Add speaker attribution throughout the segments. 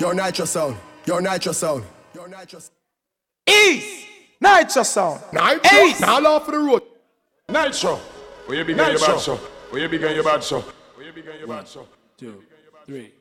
Speaker 1: Your nitro sound. Your nitro sound. Your nitro sound.
Speaker 2: East. Nitro sound.
Speaker 1: Nitro.
Speaker 2: Ace.
Speaker 1: Now all off the road.
Speaker 3: Nitro. Where you begin your
Speaker 1: Nitro.
Speaker 3: bad show? Where you begin your bad show? Where you begin your bad show?
Speaker 2: Two, three.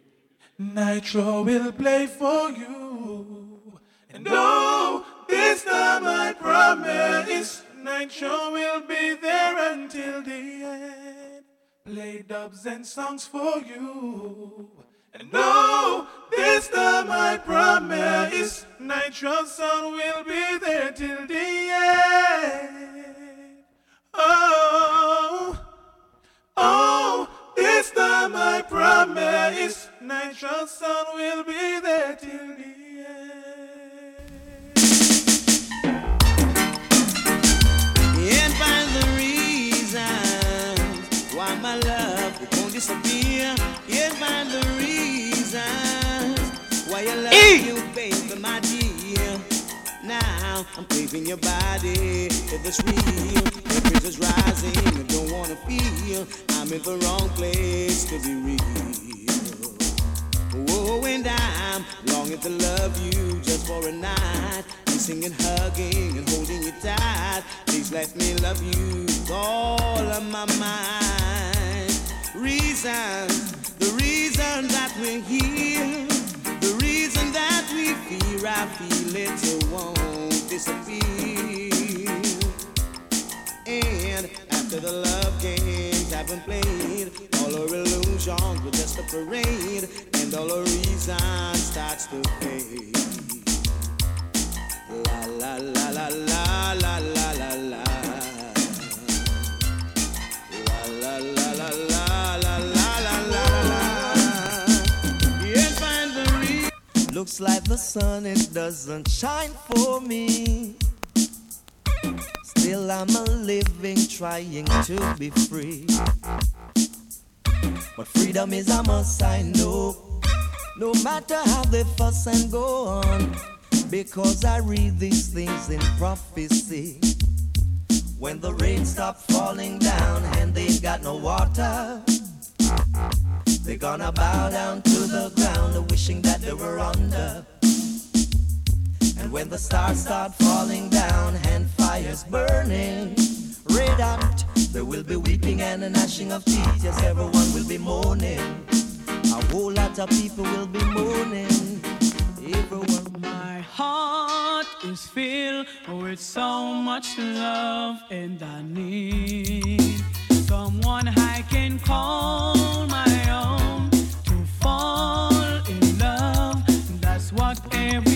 Speaker 2: Nitro will play for you. And no, this time I promise. Nitro will be there until the end. Play dubs and songs for you. And no, this time I promise. Nitro sound will be there till the end. Oh. Oh, this time I promise Nitro Sound will be there till the
Speaker 4: Can't find the reasons why my love won't disappear. Can't find the love
Speaker 2: E.
Speaker 4: you, baby, my dear. Now I'm craving your body. If it's real, temperature's rising. I don't wanna feel I'm in the wrong place to be real. Oh, and I'm longing to love you just for a night. Kissing and hugging and holding you tight. Please let me love you with all of my mind. The reason that we're here, you fear, I feel it, won't disappear. And after the love games have been played, all our illusions were just a parade, and all our reason starts to fade. La la la la la la la. Looks like the sun it doesn't shine for me. Still I'm a living trying to be free. But freedom is a must, I know. No matter how they fuss and go on. Because I read these things in prophecy. When the rain stop falling down and they got no water. They're gonna bow down to the ground, wishing that they were under. And when the stars start falling down and fires burning, red hot, there will be weeping and a gnashing of teeth. Yes, everyone will be mourning. A whole lot of people will be mourning. Everyone.
Speaker 5: My heart is filled with so much love, and I need someone I can call my
Speaker 6: Rock and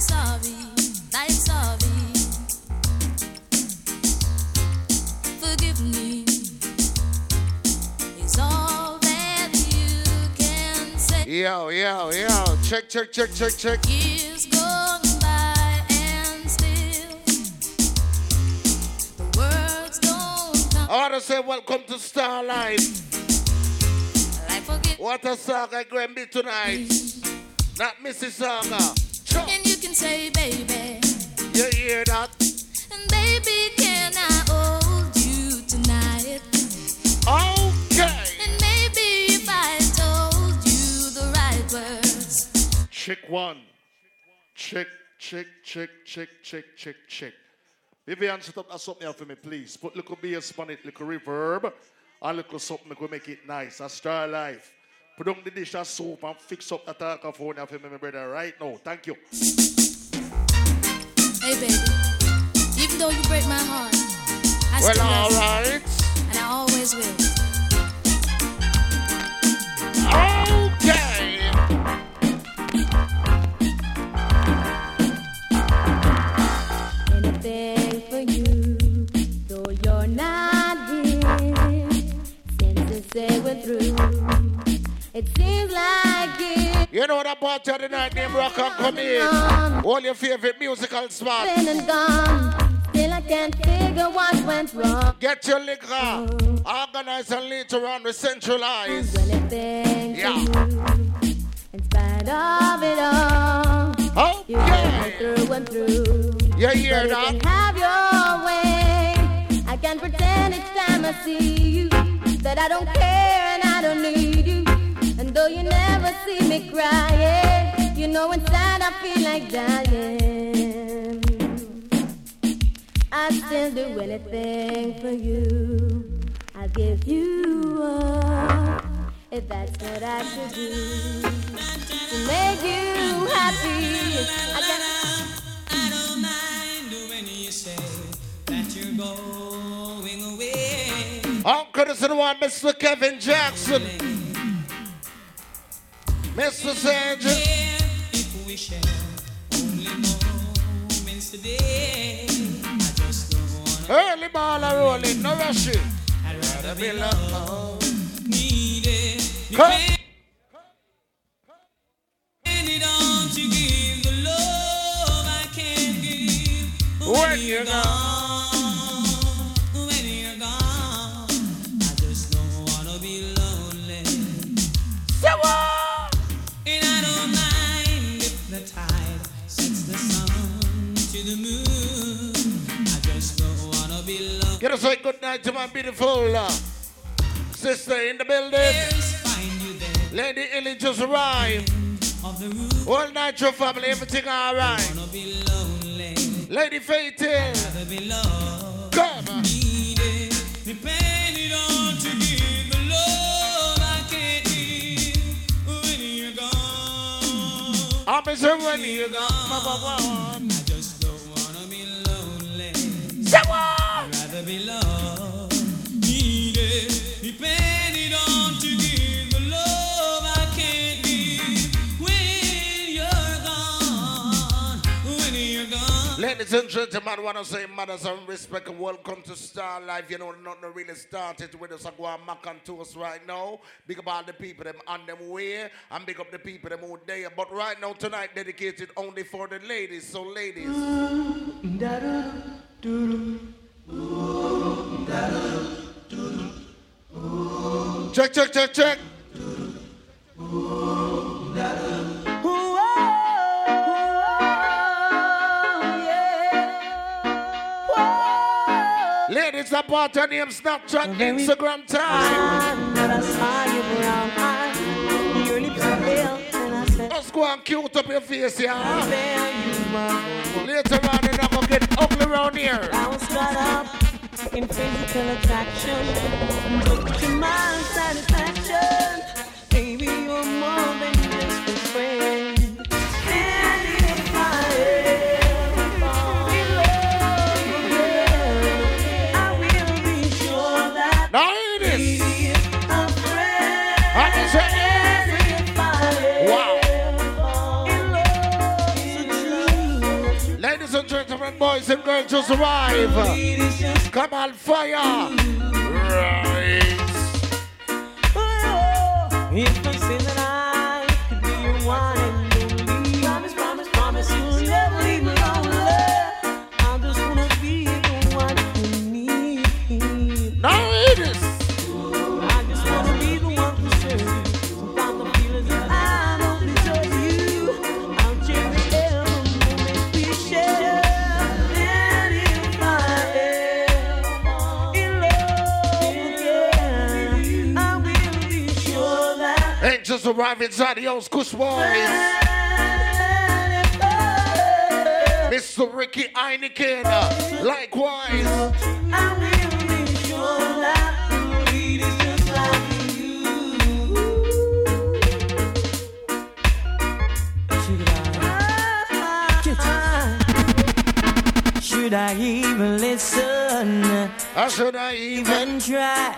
Speaker 6: sorry, like sorry. Forgive me. Is all that you can say.
Speaker 7: Yo, yo, yo. Check, check, check, check, check.
Speaker 6: Years gone by and still the words don't come.
Speaker 7: I want to say welcome to
Speaker 6: Starlife.
Speaker 7: What a song I going to be tonight. Not Mississauga. Chop.
Speaker 6: and you can say, baby,
Speaker 7: You hear that?
Speaker 6: and baby, can I hold you tonight?
Speaker 7: Okay.
Speaker 6: And maybe if I told you the right words,
Speaker 7: Check one. Check, check, check, check, check, check, check. Vivian, set up that something here for me, please. Put little bass on it, little reverb, and little something to make it nice. A star life. Put on the dish of soup and fix up that microphone here for me, my brother, right now. Thank you.
Speaker 6: Hey, baby. Even though you break my heart, I
Speaker 7: Well,
Speaker 6: still
Speaker 7: all
Speaker 6: love you,
Speaker 7: right.
Speaker 6: and I always will.
Speaker 7: Okay.
Speaker 8: anything for you. Though you're not here, since the say we're through, it seems like it.
Speaker 7: You know that party of the night named Rock and come in. All your favorite musical spots.
Speaker 8: Been and gone. Still I can't figure what went wrong.
Speaker 7: Get your liquor. Organize and later on we centralize. Yeah.
Speaker 8: In spite of it all, you get me through and through.
Speaker 7: You hear
Speaker 8: but you have your way. I can pretend each time I see you that I don't care though you never see me crying, you know inside I feel like dying. I still do anything for you. I'll give you up if that's what I should do to make you happy. I got
Speaker 5: I don't mind when you say that you're going away.
Speaker 7: Uncle, this is the one, Mr. Kevin Jackson. Mr. Sergeant.
Speaker 5: If we share only moments today, I just don't wanna
Speaker 7: Early ball are rolling, no rush.
Speaker 5: I'd rather
Speaker 7: be
Speaker 5: give the love I can't give
Speaker 7: When you're
Speaker 5: gone.
Speaker 7: Get us a good night to my beautiful uh, sister in the building.
Speaker 5: Find you there
Speaker 7: Lady Illy just arrived.
Speaker 5: on.
Speaker 7: All night, your family, everything alright.
Speaker 5: Wanna be lonely.
Speaker 7: Lady Faith Hill.
Speaker 5: Rather be loved.
Speaker 7: Come.
Speaker 5: Needed, depended on to give the love I can't give when you're gone.
Speaker 7: I'm when you
Speaker 5: gone.
Speaker 7: Ladies and gentlemen, I want to say mothers and respect and welcome to Star Life. You know, nothing really started with us. I go and mac and toast right now. Big up all the people them on them way and big up the people them who there. But right now, tonight, dedicated only for the ladies. So, ladies. Mm, Check, check, check, check. Ladies, that part her name Snapchat, Instagram time. Let's go and cute up your face, yeah. Later on, you're not gonna get ugly around here.
Speaker 9: I was caught up in physical attraction, but to my satisfaction, baby, you're more than just a friend.
Speaker 7: Gentlemen, boys and girls, just arrive. Come on, fire. Right.
Speaker 9: That.
Speaker 7: Angels arrive inside the Kush Boys. Mr. Ricky Heineken. uh, Likewise.
Speaker 9: I will make sure that the lead is just like you. Should I? Should I even listen?
Speaker 7: Or should I even?
Speaker 9: Even try?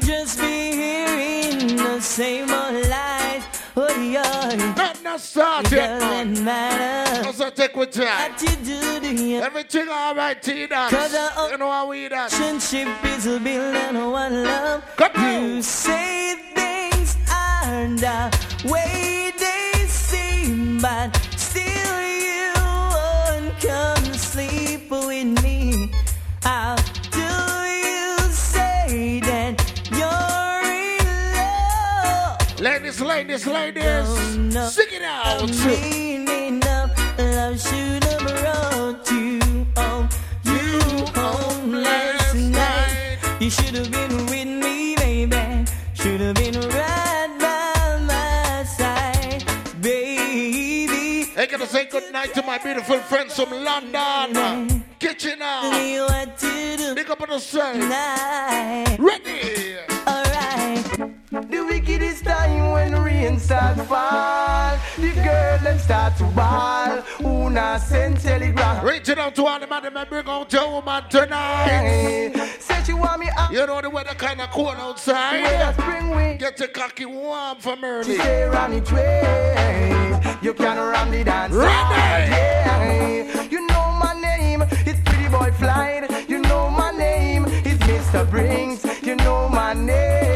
Speaker 9: We'll just be hearing the same old lies. Oh, yeah.
Speaker 7: Not not start
Speaker 9: It
Speaker 7: yet,
Speaker 9: doesn't matter
Speaker 7: Also take with time.
Speaker 9: what you do to you.
Speaker 7: Everything alright, T-Dance.
Speaker 9: Cause I-
Speaker 7: You know how we dance.
Speaker 9: Relationship is a building on one love.
Speaker 7: Come on.
Speaker 9: You say things aren't the way they seem, but still you won't come sleep with me.
Speaker 7: Ladies, ladies, ladies. Sing it out.
Speaker 9: Meaning of love should have brought you home. You home last night. You should have been with me, baby. Should have been right by my side, baby.
Speaker 7: I gotta say goodnight to my beautiful friends from London. Kitchen out.
Speaker 9: what to do
Speaker 7: Big up on the side.
Speaker 9: tonight.
Speaker 7: Ready.
Speaker 9: Alright.
Speaker 10: The wickedest time start fall The girl them start to ball Una send telegram
Speaker 7: Reaching out to all the man may bring out your woman tonight.
Speaker 10: Say she want me out
Speaker 7: You know the weather kind of cold
Speaker 10: Where
Speaker 7: outside.
Speaker 10: spring wind
Speaker 7: Get your cocky warm from
Speaker 10: She
Speaker 7: early.
Speaker 10: say run it way You can run the dance
Speaker 7: Ready.
Speaker 10: Yeah. You know my name It's Pretty Boy Flight You know my name It's Mr. Brinks You know my name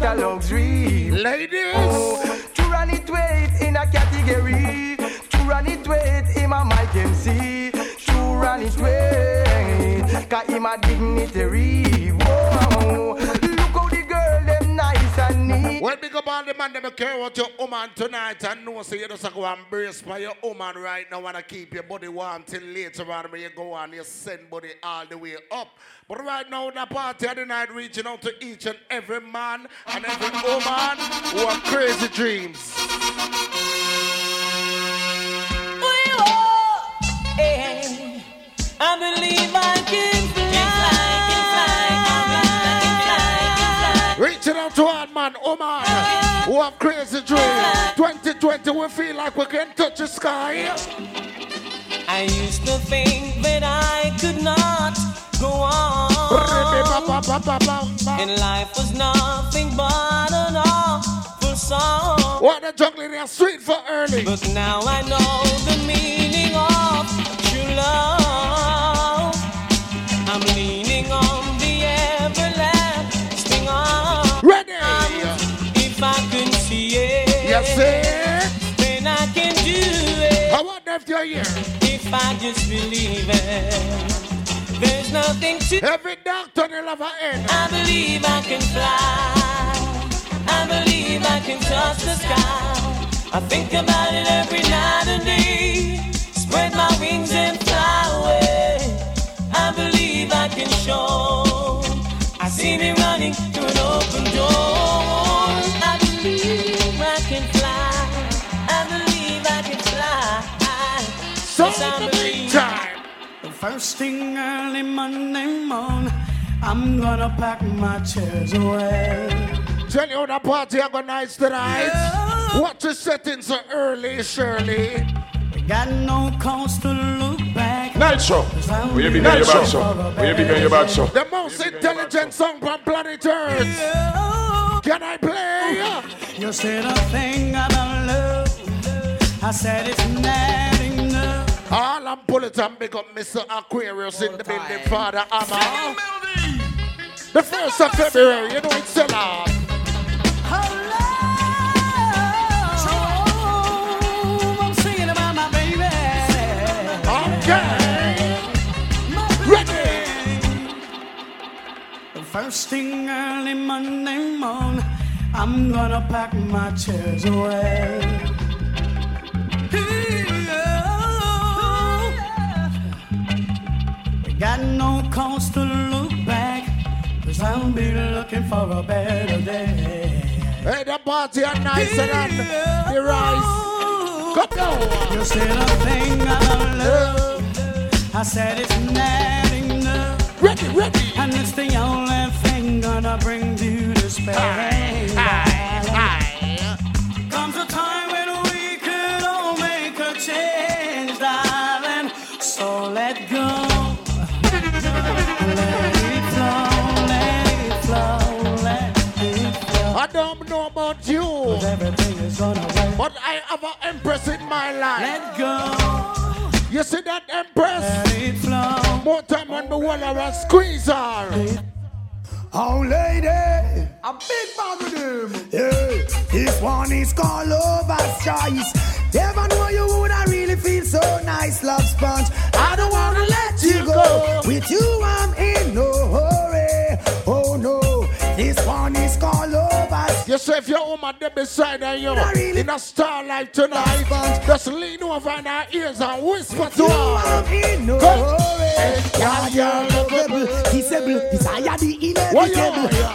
Speaker 10: Mr. Luxury
Speaker 7: Ladies.
Speaker 10: Oh, to run it weight in a category. To run it weight in my mic MC. To run it weight. Cause him a dignitary. Whoa.
Speaker 7: Well, big up all the man that care about your woman tonight and know so you just go and brace for your woman right now and keep your body warm till later on when you go on you send body all the way up. But right now the party of the night reaching out to each and every man and every woman who have crazy dreams.
Speaker 9: I believe I can
Speaker 7: Reaching out to all man, woman who have crazy dreams. 2020 we feel like we can touch the sky.
Speaker 9: I used to think that I could not go on. And life was nothing but an awful song.
Speaker 7: What the juggling is sweet for early.
Speaker 9: But now I know the meaning of true love. I
Speaker 7: want them to hear.
Speaker 9: If I just believe it, there's nothing to.
Speaker 7: Every doctor will have an end.
Speaker 9: I believe I can fly. I believe I can touch the sky. I think about it every night and day. Spread my wings and fly away. I believe I can show. I see me running through an open door.
Speaker 7: So
Speaker 9: Yes, I
Speaker 7: in the
Speaker 9: believe.
Speaker 7: meantime,
Speaker 5: The first thing early Monday morning, I'm gonna pack my chairs away.
Speaker 7: tell you how the party are going nice tonight. Watch the settings so early, Shirley.
Speaker 5: Got no cause to look back.
Speaker 3: Night show. Where you big on your bad show? Where you big on your bad show?
Speaker 7: The most intelligent song from planet Earth. Can I play?
Speaker 5: You said a thing about love. I said it's not enough.
Speaker 7: All I'm pulling and big up Mr. Aquarius in the building, Father Amma. The first of February, you know it's still on.
Speaker 5: Oh, I'm singing about my baby.
Speaker 7: Okay. Ready.
Speaker 5: The first thing early Monday morning, I'm gonna pack my chairs away. Got no cause to look back, cause I'll be looking for a better day.
Speaker 7: Hey, the party are nicer than the rise.
Speaker 9: You said a thing I love. I said it's not enough.
Speaker 7: Ready, ready.
Speaker 9: And it's the only thing gonna bring you despair. Comes everything is
Speaker 7: but I have an empress in my life.
Speaker 9: Let go.
Speaker 7: You see that empress?
Speaker 9: Let it flow.
Speaker 7: More time when the wall around squeeze her.
Speaker 11: Oh, lady, a big man with him. Yeah, this one is called Lover's Choice. Never know you would I really feel so nice, love sponge. I don't wanna let you go. With you, I'm in no hurry. Oh no, this one is called Lover's
Speaker 7: You say if your woman there beside her, you
Speaker 11: really.
Speaker 7: in a Starlife tonight, just lean over in her ears and whisper to
Speaker 11: You
Speaker 7: her.
Speaker 11: No
Speaker 7: Come.
Speaker 11: hurry. Yeah, you're lovable, kissable, desire the.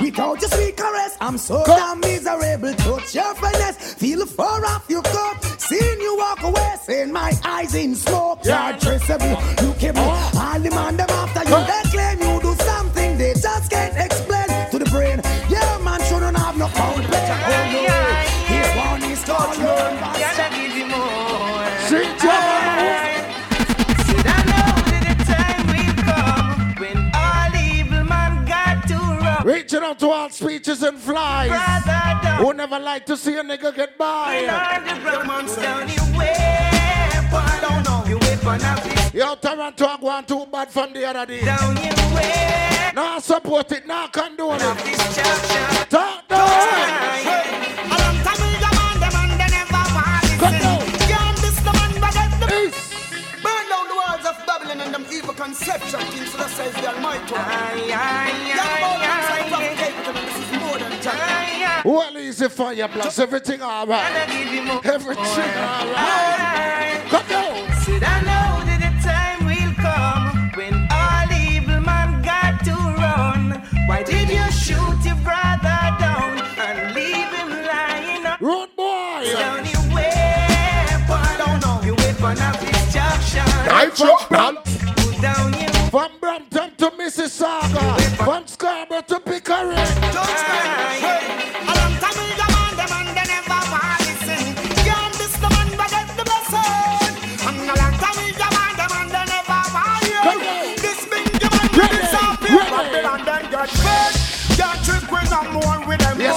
Speaker 11: Without your sweet caress, I'm so damn miserable. Touch your finesse, feel far off your cup. Seeing you walk away, seeing my eyes in smoke.
Speaker 7: Yeah.
Speaker 11: You're traceable, you came oh. all the man them after you.
Speaker 7: Come. Reaching out to all speeches and flies. Who never like to see a nigga get by. Yo, Toronto, I going too bad from the other day. Now support it, now condone it. Talk down.
Speaker 11: Them evil conception. King Suda says the Almighty. Young boy, inside from Cape Town, this is more than just.
Speaker 7: Well, easy for you, plus everything alright. Everything alright. Come on.
Speaker 9: Said I know that the time will come when all evil man got to run. Why did you shoot your brother down and leave him lying on
Speaker 7: Road boy.
Speaker 9: down your weapon? Don't know your weapon of destruction.
Speaker 12: Nitro, man.
Speaker 9: Put down your
Speaker 7: From Brampton to Mississauga. From Scarborough to Pickering.
Speaker 11: A long time we go on them and they never want listen. Can't this the man but get the blessing. And a long time on them and they never want you. This big man with
Speaker 7: Ready,
Speaker 11: this up
Speaker 7: ready.
Speaker 11: here. Babylon then get fed. Can't trick when I'm more with them
Speaker 7: Yes,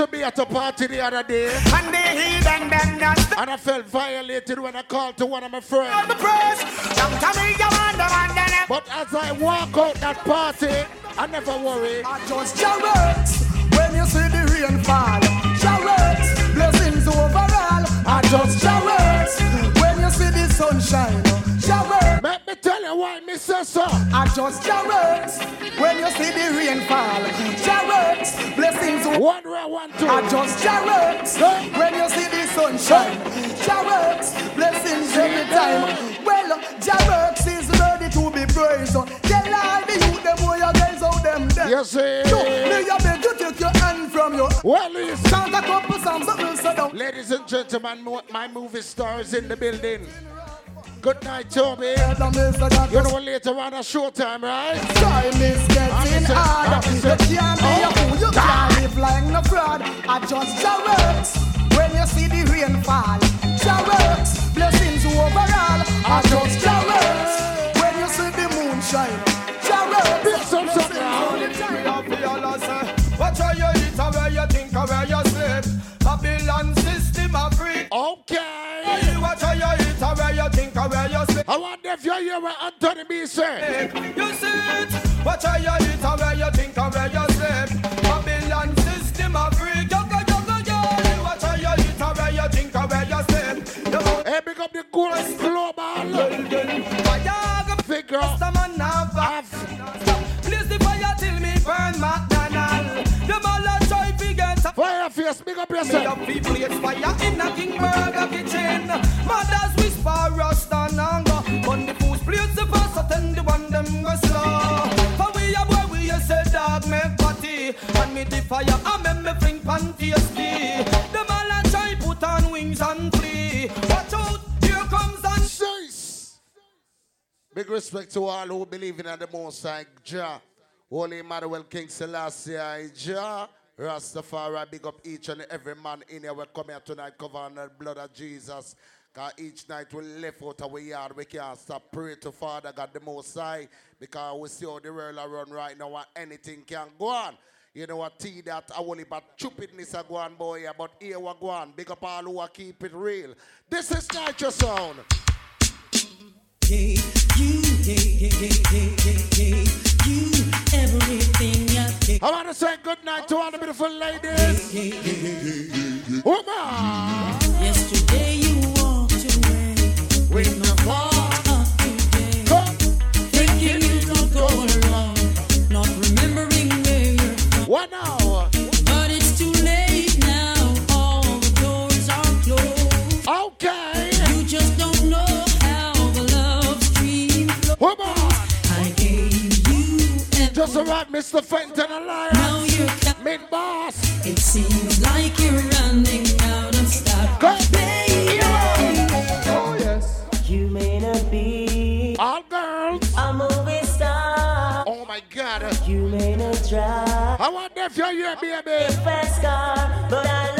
Speaker 7: to be at a party the other day.
Speaker 11: and they heathen them not.
Speaker 7: And I felt violated when I called to one of my friends.
Speaker 11: the press. Long time we go on them and they never
Speaker 7: But as I walk out that party, I never worry.
Speaker 11: I just chariots when you see the rain fall. Chariots, blessings overall. I just chariots when you see the sunshine. Chariots,
Speaker 7: Let me tell you why me say so.
Speaker 11: I just chariots when you see the rain fall. Chariots, blessings.
Speaker 7: One way, one two.
Speaker 11: I just chariots when you see the sunshine. Chariots, blessings every time. Well, chariots is ready to be praised. Tell all the youth them where you guys out them there.
Speaker 7: You see?
Speaker 11: So, me a beg you take your hand from your
Speaker 7: Well, listen.
Speaker 11: Chant a couple songs down.
Speaker 7: Ladies and gentlemen, my movie stars in the building. Good night, Toby.
Speaker 11: Tell me so that
Speaker 7: You know later on a showtime, right?
Speaker 11: time is getting
Speaker 7: Officer,
Speaker 11: hard. You can't be a oh, fool, you can't live like no fraud. I just chariots when you see the rain fall. Chariots, blessings overall. I just chariots when you see the moon shine. Chariots,
Speaker 7: Big some something
Speaker 11: blessings all the time.
Speaker 13: Watch how you eat where you think where you sleep. Babylon system of free.
Speaker 7: Okay. I wonder if you hear what Anthony B said.
Speaker 13: You see it. Watch how you eat and where you think and where you sleep. Babylon system of free. Yoga, yoga, yoga. Watch how you eat and where you think and where you sleep.
Speaker 7: Hey, pick up the cool global figure. Face, pick up yourself.
Speaker 13: up people it's fire in a King Burger kitchen. Mothers whisper rust and anger. When the food plates the first attend the one them go slow. For we are boy we a
Speaker 11: say dog make party. And me the fire, I make me fling pan tasty. The man a try put on wings and flee. Watch out, here comes and
Speaker 7: Big respect to all who believe in the Most High Jah. Holy Emmanuel King Selassie Jah. Rastafari, big up each and every man in here. We come here tonight covering the blood of Jesus. Cause each night we left out our yard, we can't stop pray to Father God the Most High. Because we see how the world around right now and anything can go on. You know what, T that I only but stupidness a go boy, but here we go on. Big up all who keep it real. This is Nitro Sound.
Speaker 5: I
Speaker 7: want to say good night to all the beautiful ladies. Woman.
Speaker 5: Yesterday you walked away with no thought of today. Thinking you could go along, not remembering where you're from.
Speaker 7: What now?
Speaker 5: Just
Speaker 7: a right, Mr. Fenton Alliance.
Speaker 5: Now you're
Speaker 7: Mid boss.
Speaker 5: It seems like you're running out of stock. Baby.
Speaker 11: Oh yes.
Speaker 9: You may not be
Speaker 7: All girls.
Speaker 9: a movie star.
Speaker 7: Oh my God.
Speaker 9: You may not drive
Speaker 7: I want if you're here, baby.
Speaker 9: fast car, but I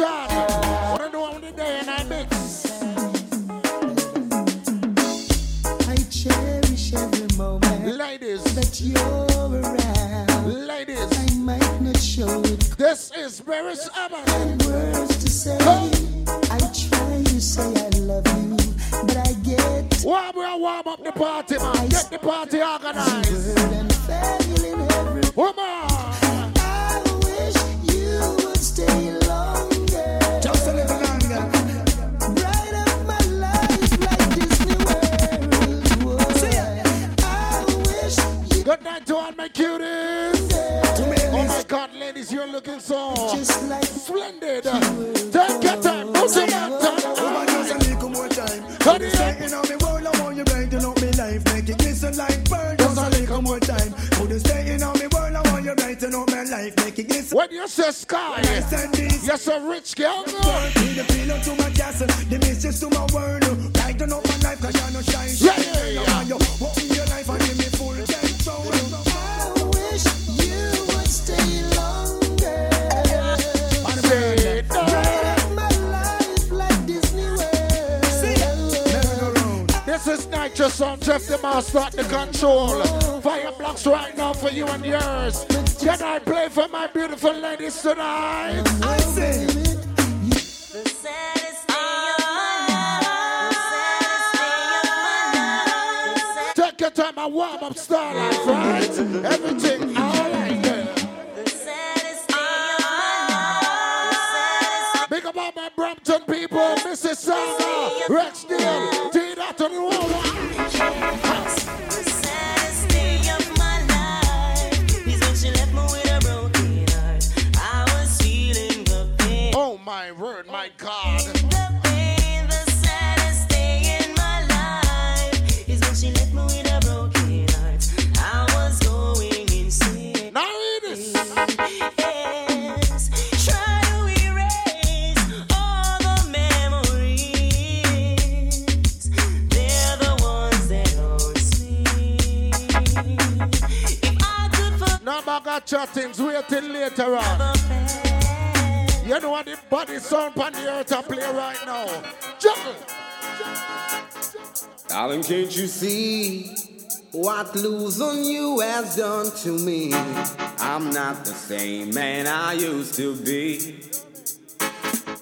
Speaker 7: What I do on the day and I mix.
Speaker 14: I cherish every moment
Speaker 7: Ladies,
Speaker 14: that you're around.
Speaker 7: ladies,
Speaker 14: I might not show it
Speaker 7: this is very Abbott.
Speaker 14: words to say. I try to say I love you, but I get
Speaker 7: Warm, warm, warm up the party, man. Get the party organized. When you say sky,
Speaker 11: Nice and this.
Speaker 7: you're so rich, girl.
Speaker 11: The pillar to my castle, the mistress to my world. Brighten up my life, cause you're no shine.
Speaker 7: Yeah, yeah, yeah.
Speaker 11: You open your life and give me full control.
Speaker 14: I wish you would stay longer.
Speaker 7: Say no.
Speaker 14: My life like Disney World.
Speaker 7: This is Nitro Sound, Jeff the Master at the control. Fire blocks right now for you and yours. Can I play for my beautiful ladies tonight?
Speaker 11: I say,
Speaker 9: The saddest day of my life. The saddest day of my life. The
Speaker 7: Take your time and warm up Starlife, right? Everything alright, girl.
Speaker 9: The saddest day of my life. The saddest
Speaker 7: Big up all my Brampton people, Mississauga, Rexdale, T that chattings, wait till later on. You know what the body sound on the earth to play right now. Juggle.
Speaker 15: Darling, can't you see
Speaker 4: what losing you has done to me. I'm not the same man I used to be.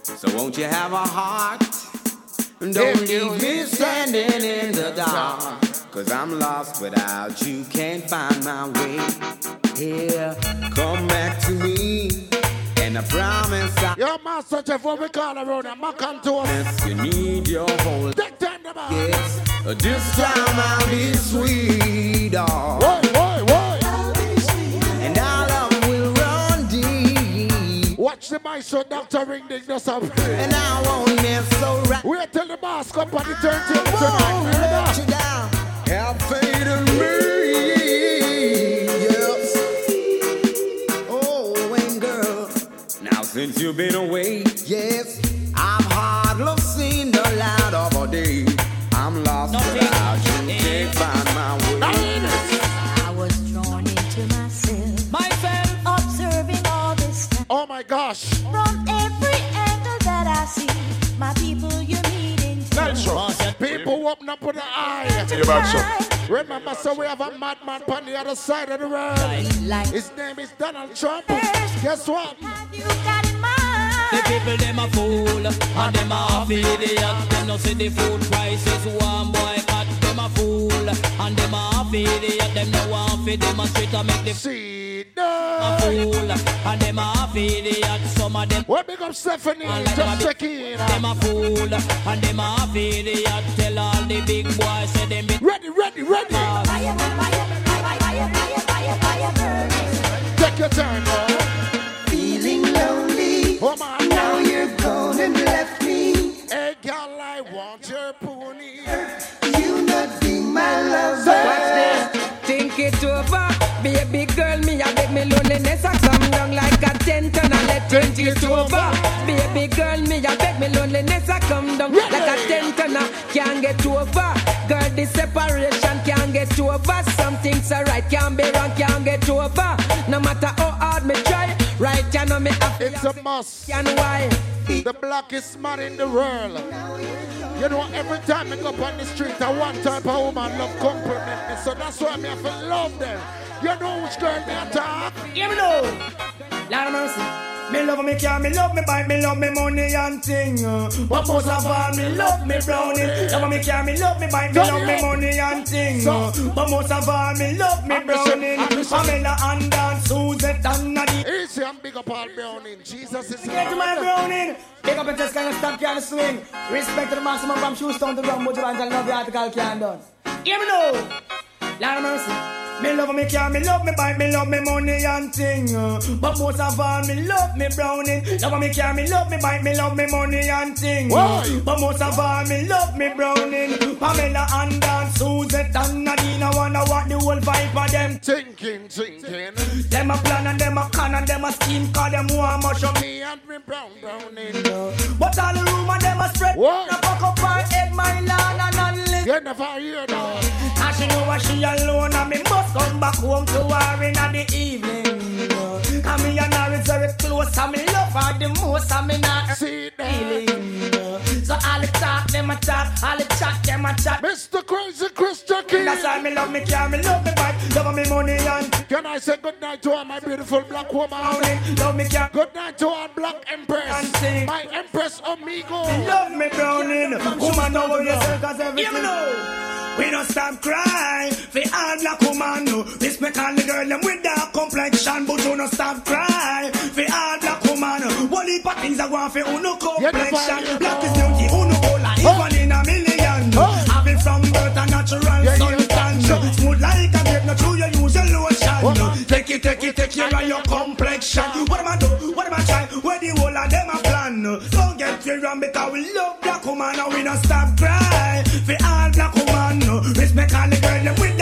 Speaker 4: So won't you have a heart? And Don't leave me standing in the dark. Cause I'm lost without you, can't find my way. Here, come back to me. And I promise I
Speaker 7: Yo, Master Jeff, what we call around a Mac and toast.
Speaker 4: Yes, you need your whole
Speaker 7: Take time to buy.
Speaker 4: Yes, uh, this time I'll be sweet, oh.
Speaker 7: Whoa, whoa, whoa.
Speaker 4: And our love will run deep.
Speaker 7: Watch the maestro Dr. Ring Ding just up.
Speaker 4: And I won't mess around.
Speaker 7: Wait till the boss come on the turntable tonight. Remember?
Speaker 4: Let you down. Have faith in me. Since you've been away, yes, I've hardly seen the light of a day. I'm lost without you, can't find my way.
Speaker 12: I was drawn into myself. Myself observing all this time.
Speaker 7: Oh my gosh.
Speaker 12: From every angle that I see,
Speaker 7: open up with the eye.
Speaker 16: You bad, sir.
Speaker 7: Remember, so we have a madman on the other side of the world. His name is Donald Trump. Guess what?
Speaker 17: The people them a fool and them a half idiot. Them no see the food prices one boycott. Them a fool and them a idiot. Them no want fi demonstrate to make the
Speaker 7: see
Speaker 17: a fool and them a idiot. Some of them
Speaker 7: What big up Stephanie? Just check in.
Speaker 17: Them a fool and them a idiot. Tell all the big boys say them be
Speaker 7: ready, ready, ready. Take your time, bro.
Speaker 14: Feeling
Speaker 9: loneliness a come down like a tent and I let think it over. Baby girl, me a beg me loneliness a come down like a tent and I can't get over. Girl, this separation can't get over. Some things are right, can't be wrong, can't get over. No matter how hard me try, right, you know me have
Speaker 7: It's a must.
Speaker 9: And why?
Speaker 7: The blackest man in the world. You know, every time I go up on the street, I one type of woman love compliment me. So that's why me have to love them. You know which girl me attack?
Speaker 11: Give me know. Lord of mercy. Me love me car, me love me bike, me love me money and thing. uh. But most of all, me love me brownie. Love me car, me love me bike, me love me money and thing. uh. But most of all, me love me brownie. Pamela and Dan, Suzette and Nadine.
Speaker 7: Easy and big up all Browning. Jesus is
Speaker 11: Get my browning. Pick up a test kind of stop can swing. Respect to the maximum from shoes down to ground, but you to love the article can done. Hear me know. Lord mercy. Me love me car, me love me bike, me love me money and thing. uh. But most of all, me love me browning. Love me car, me love me bike, me love me money and thing. uh.
Speaker 7: Why?
Speaker 11: But most of all, me love me browning. Pamela and Dan, Suzette and Nadine. I wonder what the whole vibe of them
Speaker 7: thinking, thinking.
Speaker 11: Them a plan and them a con and them a scheme, cause them want much of
Speaker 7: me and me brown browning.
Speaker 11: But all the rumor them a spread.
Speaker 7: What?
Speaker 11: Now fuck up her head, my land and unlit.
Speaker 7: You never hear that.
Speaker 11: She know what she alone and me must come back home to her in the evening. And me and her is very close and me love her the most and me not feeling. So all the them a talk, all the chat them a chat.
Speaker 7: Mr. Crazy Christian King.
Speaker 11: That's why me love me car, me love me bike, love me money and
Speaker 7: Can I say good night to all my beautiful black woman?
Speaker 11: love me car.
Speaker 7: Good night to all black empress. My empress amigo.
Speaker 11: Love me browning, woman over yourself cause everything. You know. We don't stop crying for all black woman. no. Respect all the girl them with dark complexion, but you don't stop crying for all black woman. One heap of things I want for uno complexion. Black is beauty, uno cola, even in a million. Have it from birth a natural suntan. Smooth like a grape, not true you use a lotion. Take it, take it, take care of your complexion. What am I do? What am I try? Where the whole of them a plan? Don't get me wrong because we love black woman and we don't stop cry for all black woman. Respect all the girl them with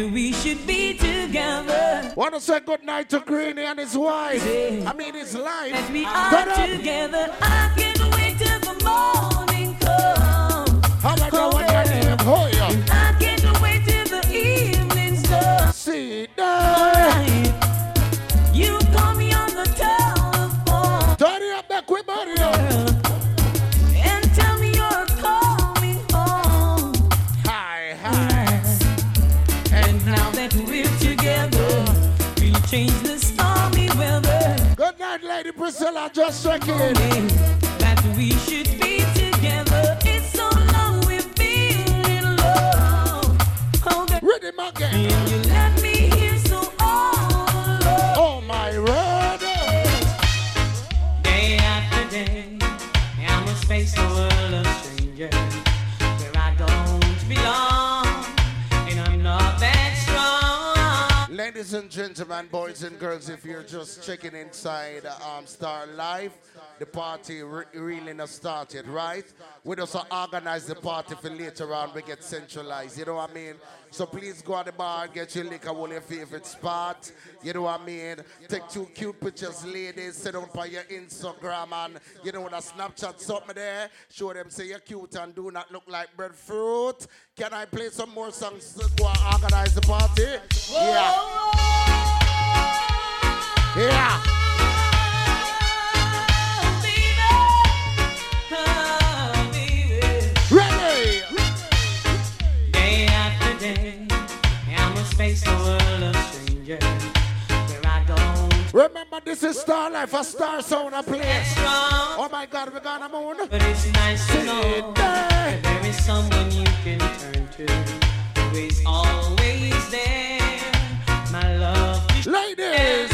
Speaker 18: and we should be together.
Speaker 7: Want to say good night to Greeny and his wife? I mean, his life.
Speaker 18: As we are together, I can't wait till the morning comes.
Speaker 7: How oh,
Speaker 18: wait till the evening's done. On.
Speaker 9: Turn it
Speaker 7: up. Night, Lady Priscilla. Just checking.
Speaker 9: That we should be together. It's so long we've been in love. Oh,
Speaker 7: Rhythm again.
Speaker 9: and you let me
Speaker 7: Ladies and gentlemen, boys and girls, if you're just checking inside um, Starlife, the party re- really not started, right? We just organize the party for later on, we get centralized, you know what I mean? So please go at the bar, get your liquor, on your favorite spot, you know what I mean? Take two cute pictures, ladies, sit on for your Instagram and, you know, what a Snapchat something there, show them say you're cute and do not look like breadfruit. Can I play some more songs to go and organize the party? Yeah. Yeah.
Speaker 9: After day, I must face the world of strangers where I don't
Speaker 7: Remember, this is Starlife, a star sound, a place. Oh my God, we're gonna moon.
Speaker 9: But it's nice to know that there is someone you can turn to who is always there. My love.
Speaker 7: Ladies!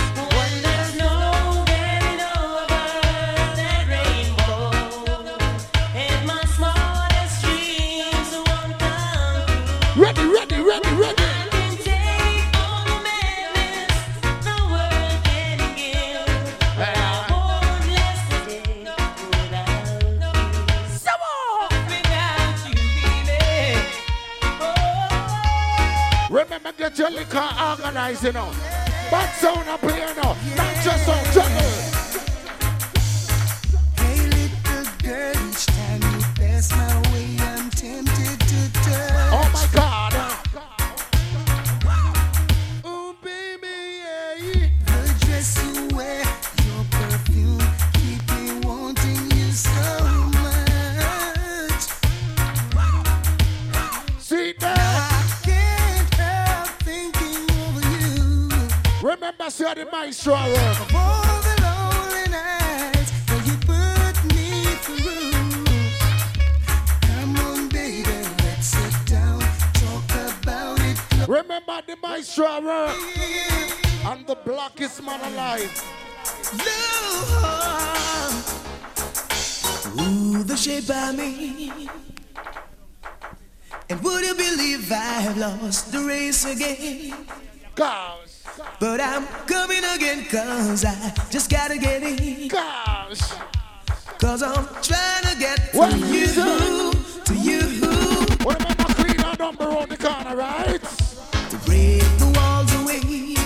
Speaker 7: Get your liquor organized, you know. Back sound up here. Not just on juggle.
Speaker 14: Hey, little girl, each time you pass my way, I'm tempted to touch. Sit down, talk about it.
Speaker 7: Remember the maestro work. And the blackest man alive.
Speaker 14: Ooh, the shape of me. And would you believe I've lost the race again?
Speaker 7: Gosh.
Speaker 14: But I'm coming again, cause I just gotta get in.
Speaker 7: Gosh.
Speaker 14: Cause I'm trying to get to
Speaker 7: What
Speaker 14: you,
Speaker 7: you do?
Speaker 14: to you.
Speaker 7: Remember clean and number on the corner, right?
Speaker 14: To break the walls away.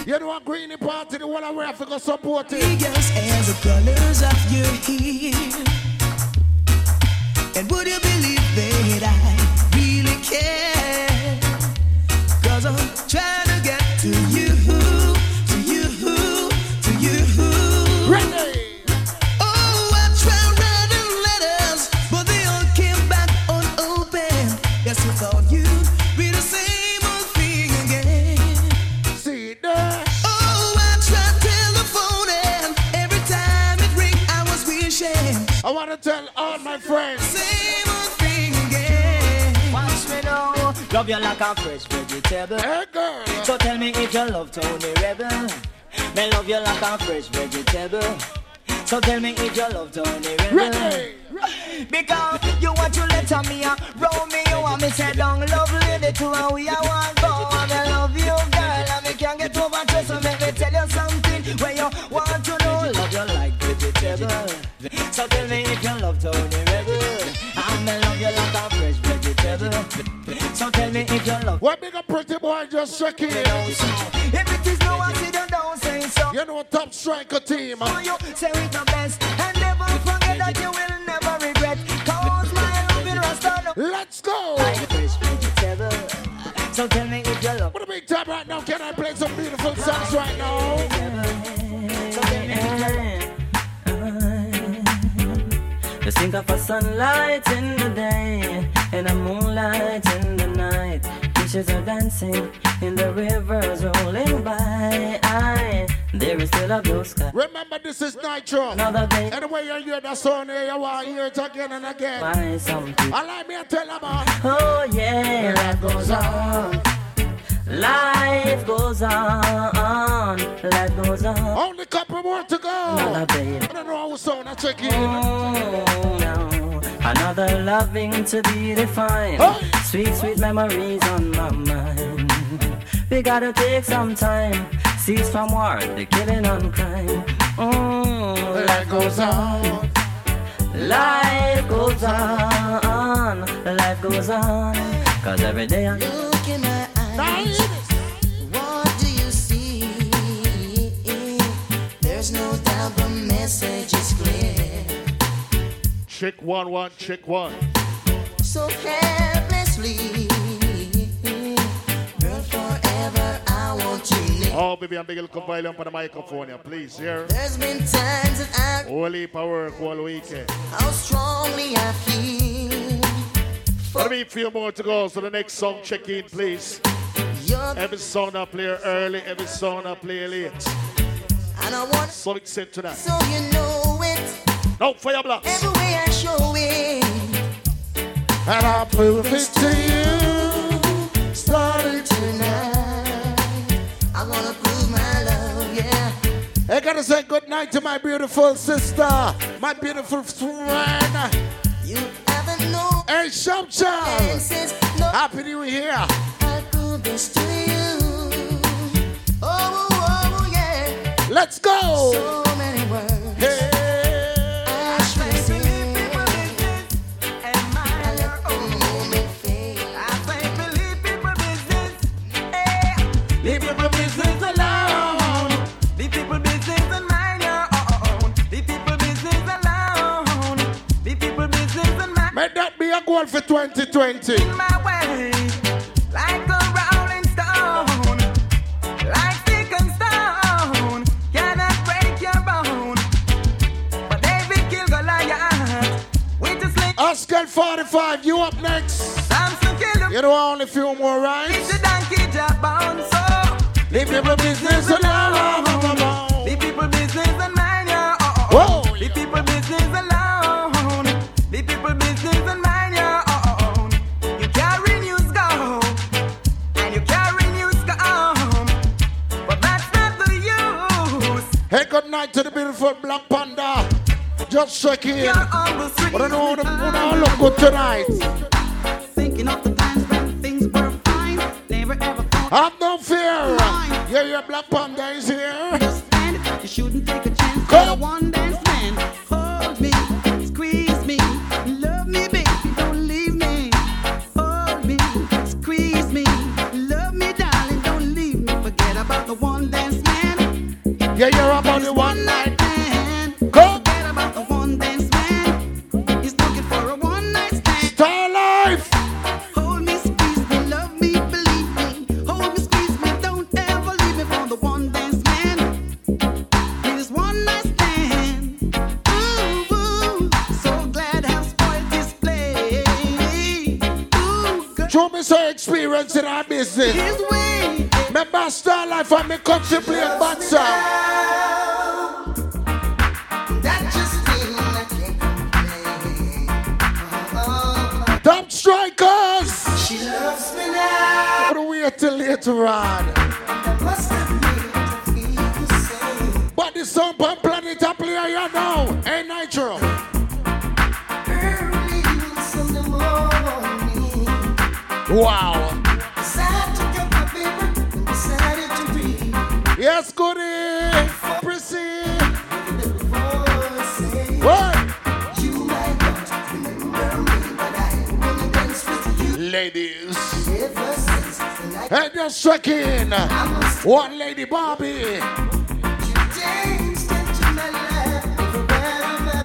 Speaker 7: You know what Greenie party, the one I wear for support it.
Speaker 14: Yes, and the colors of your you
Speaker 19: love Tony Rebel. Me love you like a fresh vegetable. So tell me if you love Tony Rebel.
Speaker 7: Ready?
Speaker 19: Because you want to let me uh, roll me, you want me say down love lady to and we are one go. And I love you girl and me can't get over to so make me tell you something when you want to know. Love you like vegetable. So tell me if you love Tony Rebel. And me love you like a fresh vegetable. So tell me if you love
Speaker 7: What big a pretty boy just checking in.
Speaker 19: If it is no them don't say so.
Speaker 7: You know top striker team. Uh.
Speaker 19: So you say it the best and never forget that you will never regret. Cause my love will rust
Speaker 7: Let's go.
Speaker 19: like a fresh vegetable. So tell me if you love
Speaker 7: What a big time right now. Can I play some beautiful songs right now?
Speaker 19: So tell me
Speaker 20: Just think of a sunlight in the day and a moonlight in the night.
Speaker 9: Fishes are dancing in the rivers rolling by. I, there is still a blue sky.
Speaker 7: Remember, this is Nitro.
Speaker 9: Another day.
Speaker 7: Anyway, you hear the song here, eh, you want to hear it again and again.
Speaker 9: Why something?
Speaker 7: I like me to tell all.
Speaker 9: Oh yeah, life goes on. Life goes on. Life goes on.
Speaker 7: Only couple more to go.
Speaker 9: Another day.
Speaker 7: I don't know how soon I check in.
Speaker 9: Oh, no. Another loving to be defined. Sweet, sweet memories on my mind. We gotta take some time. Cease from war, the killing and crime. Mm, life goes on. Life goes on. Life goes on. Cause every day I
Speaker 14: Look in my eyes. What do you see? There's no doubt the message.
Speaker 7: Check one, one, check one.
Speaker 14: So helplessly, girl, forever I want you near.
Speaker 7: Oh, baby, I'm big little volume on the microphone, here, please. Here.
Speaker 14: There's been times that I
Speaker 7: Holy power all weekend.
Speaker 14: how strongly I feel.
Speaker 7: Let me a few more to go. So the next song, check in, please. Every song I play early, every song I play late.
Speaker 14: And I want
Speaker 7: So listen to that.
Speaker 14: so you know it.
Speaker 7: No fire blocks.
Speaker 14: Every way I show it.
Speaker 7: And I'll prove it to you.
Speaker 14: Starting tonight. I wanna prove my love, yeah.
Speaker 7: I gotta say good night to my beautiful sister, my beautiful friend.
Speaker 14: You haven't known.
Speaker 7: Hey, Shop Charles. Happy New Year.
Speaker 14: I'll prove this to you. Oh, oh, oh, oh yeah.
Speaker 7: Let's go.
Speaker 14: So
Speaker 7: May that be a goal for 2020.
Speaker 5: my way. Like a rolling stone. Like stick and stone. Cannot break your bone. But David killed Goliath. We just like
Speaker 7: Askel 45, you up next. You know only few more, right?
Speaker 5: It's the donkey job bound so.
Speaker 7: Leave people business alone.
Speaker 5: Leave people business and mind your
Speaker 7: Whoa.
Speaker 5: own.
Speaker 7: Hey, good night to the beautiful Black Panda. Just check in.
Speaker 5: You're on the street.
Speaker 7: But I don't want to look good tonight.
Speaker 5: Thinking of the times when things were fine, never ever thought
Speaker 7: Have no fear. Yeah, yeah, Black Panda is here.
Speaker 5: you shouldn't take a chance. One dance
Speaker 7: Yeah, you're about the one night.
Speaker 5: man.
Speaker 7: Go.
Speaker 5: Forget about the one dance man. He's looking for a one night stand.
Speaker 7: Starlife.
Speaker 5: Hold me, squeeze me, love me, believe me. Hold me, squeeze me, don't ever leave me for the one dance man. It is one night stand. Ooh, ooh, so glad how spoiled this play. Ooh, girl,
Speaker 7: Show me some experience in our business.
Speaker 5: his way.
Speaker 7: Remember Starlife and me country play bad sound.
Speaker 14: That just I can't complain.
Speaker 7: Top strikers.
Speaker 14: She loves me now.
Speaker 7: What do we wait till later on?
Speaker 14: Must have made her feel the same.
Speaker 7: But the song on planet a player you know. Hey Nitro.
Speaker 14: Early Sunday morning.
Speaker 7: Wow. Ladies. Hey, just check in. One lady Bobby.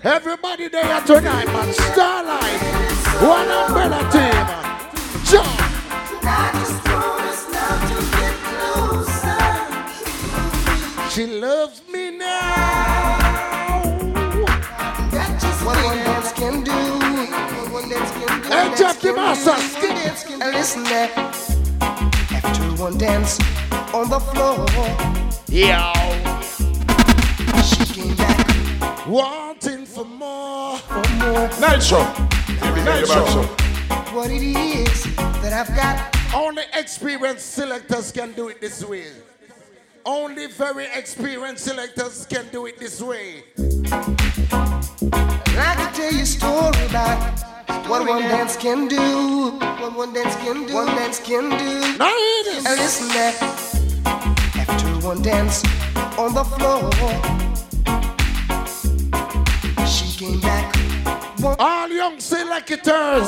Speaker 7: Everybody there tonight, man. Starlight. One umbrella team. Jump. She loves me now. Skip.
Speaker 14: dance can do. Listen there.
Speaker 10: After one dance on the floor,
Speaker 7: Yo.
Speaker 10: she came back
Speaker 7: wanting for more.
Speaker 10: For more.
Speaker 3: Nitro. Nitro.
Speaker 10: What it is that I've got.
Speaker 7: Only experienced selectors can do it this way. Only very experienced selectors can do it this way.
Speaker 10: I can tell you a story about what one dance can do. What one dance can do. One dance can do.
Speaker 7: This.
Speaker 10: And listen that. After one dance on the floor, she came back.
Speaker 7: All young selectors.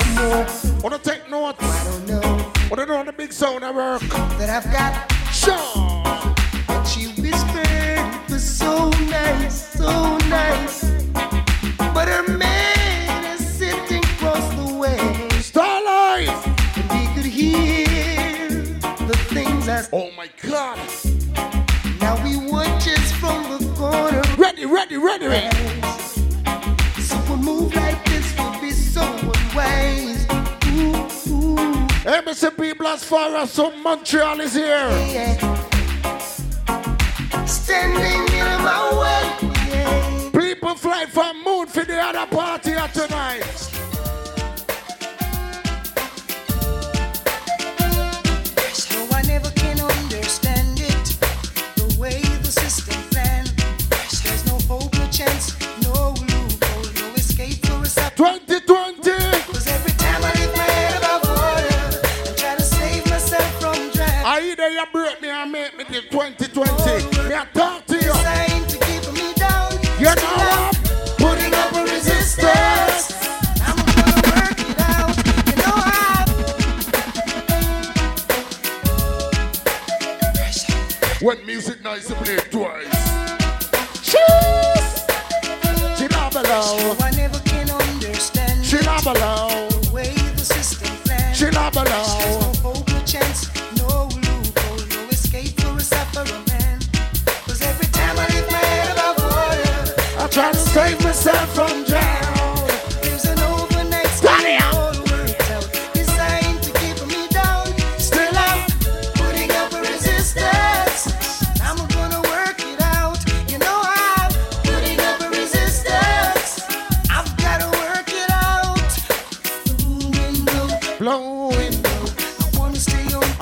Speaker 7: Wanna take notes? I
Speaker 10: don't know.
Speaker 7: Wanna know the big sound of work?
Speaker 10: That I've got.
Speaker 7: Sure.
Speaker 10: But she whispered it was so nice, so nice. But her man things
Speaker 7: Oh my god.
Speaker 10: Now we watches from the corner.
Speaker 7: Ready, ready, ready, ready.
Speaker 10: So a move like this would be so unwise. Ooh, ooh.
Speaker 7: People as far as some Montreal is here.
Speaker 10: Yeah. Standing in my way.
Speaker 7: People fly from moon for the other party tonight. Music nice to play twice. She not below.
Speaker 14: I never can understand
Speaker 7: She below.
Speaker 14: the way the system planned.
Speaker 7: She not
Speaker 14: There's no hope, no chance, no loophole, no escape for a sufferer man. 'Cause every time I lift my head above water,
Speaker 7: I try to save myself from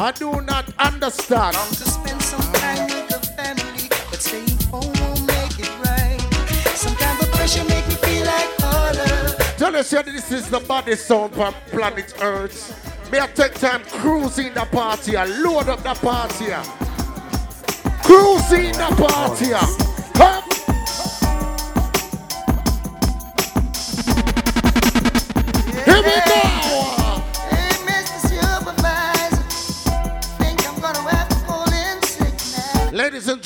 Speaker 14: I
Speaker 7: do not understand.
Speaker 14: to spend some time with the family, but staying home won't make it right. Sometimes the pressure make me feel like.
Speaker 7: Tell us this is the body sound from planet Earth. May I take time cruising the party and load up the party. Cruising the party. Come. Here we go.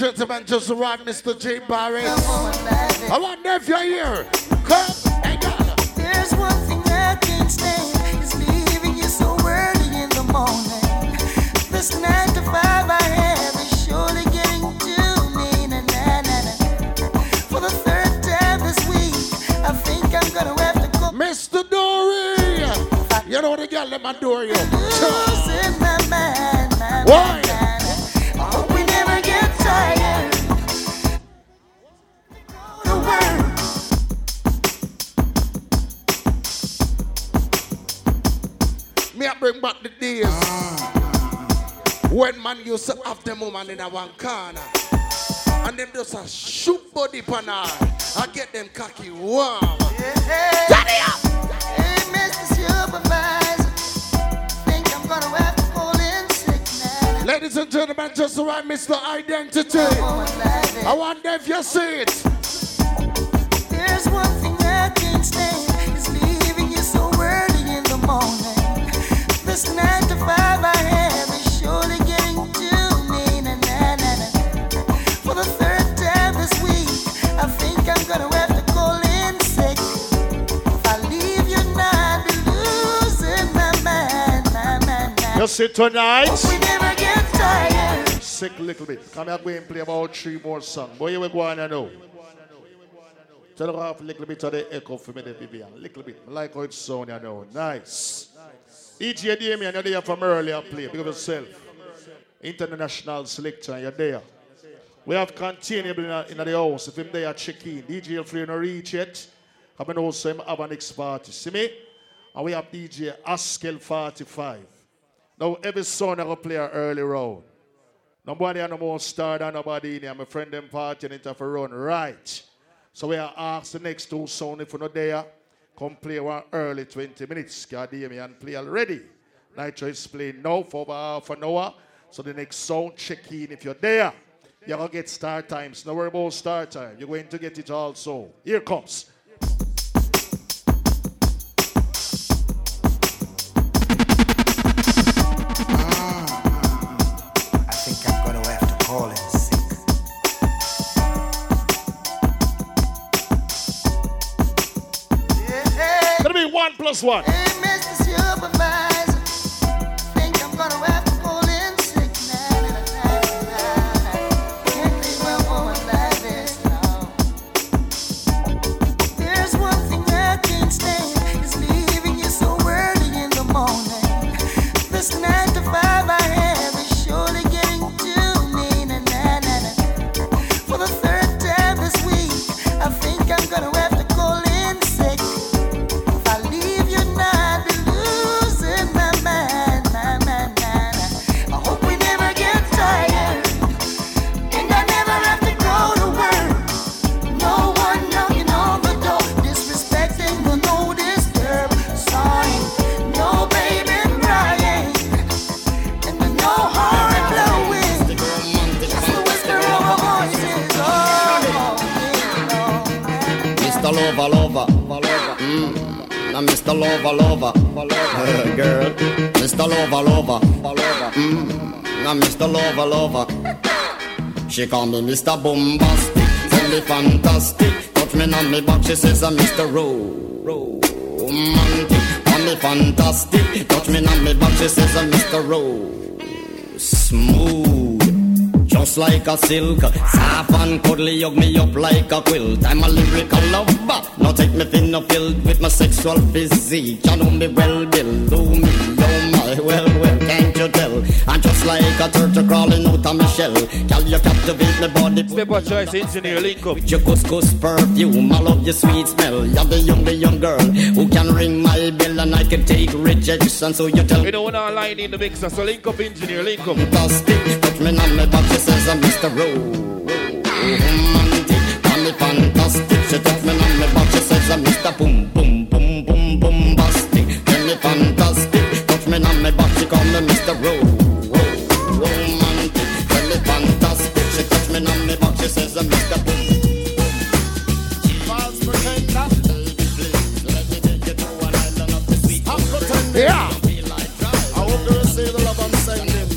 Speaker 7: Gentlemen, just arrived Mr. J. Barry. I if you're here. Come. Hey, girl.
Speaker 14: There's one thing I can't stand, is leaving you so early in the morning. This nine to five I have is surely getting to me. Na, na, na. For the third time this week, I think I'm gonna have to go.
Speaker 7: Mr. Dory. You know what the girl let my door you.
Speaker 14: Losing my mind, my
Speaker 7: Why? Bring back the days when man used to have them woman in a one corner. And them just a shoot body pan. I get them cocky warm.
Speaker 14: Turn it up. Hey, Mr. Supervisor, think I'm gonna have to call in sick now.
Speaker 7: Ladies and gentlemen, just right, Mr. Identity. I wonder if you see it.
Speaker 14: There's one thing I can't stand, is leaving you so early in the morning. This nine to five I have is surely getting to me. Na, na, na, na. For the third time this week, I think I'm gonna have to call in sick. If I leave you now, I'll be losing my mind, my mind, my
Speaker 3: You see tonight?
Speaker 14: We never get tired.
Speaker 3: Sick little bit. Come here, go and play about three more songs. Boy, you will go on and know. Tell her half a little bit of the echo for me, the Vivian. Little bit. I like how it sound, you know. Nice. EJ Damien, you're there from earlier play. Big of yourself. international selector, you're there. We have continued in, a, in the house. If him there, check in. DJ Alfredo no reach yet. I mean also him have an next party. See me? And we have DJ Askel 45. Now every son I go play early round. Nobody no more star than nobody in here. My friend them party and it have to run right. So we are asked the next two sound if you're not there, come play one early 20 minutes. And play already. Nitro is playing now for about half an hour. So the next sound check in if you're there. You're gonna get start times. No worry about start time. You're going to get it also. Here comes. Plus one.
Speaker 14: Mr.
Speaker 15: Mr. Lover, lover. Mm. Now, Mr. Lover, lover, girl. Mr. Lover, lover, lover. Mm. Now, Mr. Lover, lover. She call me Mr. Bombastic, me fantastic. Touch me on me back, she says I'm Mr. Ro- Romantic. Call me fantastic, touch me on me back, she says I'm Mr. Ro- Smooth. Just like a silk, soft and cuddly, hug me up like a quilt. I'm a lyrical lover. Now take me thin or filled with my sexual physique. You know me well, Bill. Do me, oh my, well, well, tell? Like a turtle crawling out of my shell. Can you captivate my body?
Speaker 21: Step up, choice engineer, link up.
Speaker 15: With your couscous perfume, I love your sweet smell. You're the young, the young girl who can ring my bell and I can take rejection. So you tell
Speaker 21: We don't want to line in the mixer, so link up, engineer, link up.
Speaker 15: fantastic. Touch me on my back, she says I'm Mr. Romantic. Call me fantastic. She touch me on my back, she says I'm Mr. Boom, boom, boom, boom, bombastic. Tell me fantastic. Touch me on my back, she call me Mr. Romantic. Says I'm Mr. Boom. False pretender. Baby, please, let me take you to an island of the sweet. I'm pretending.
Speaker 3: Yeah.
Speaker 15: I hope you receive the love I'm sending.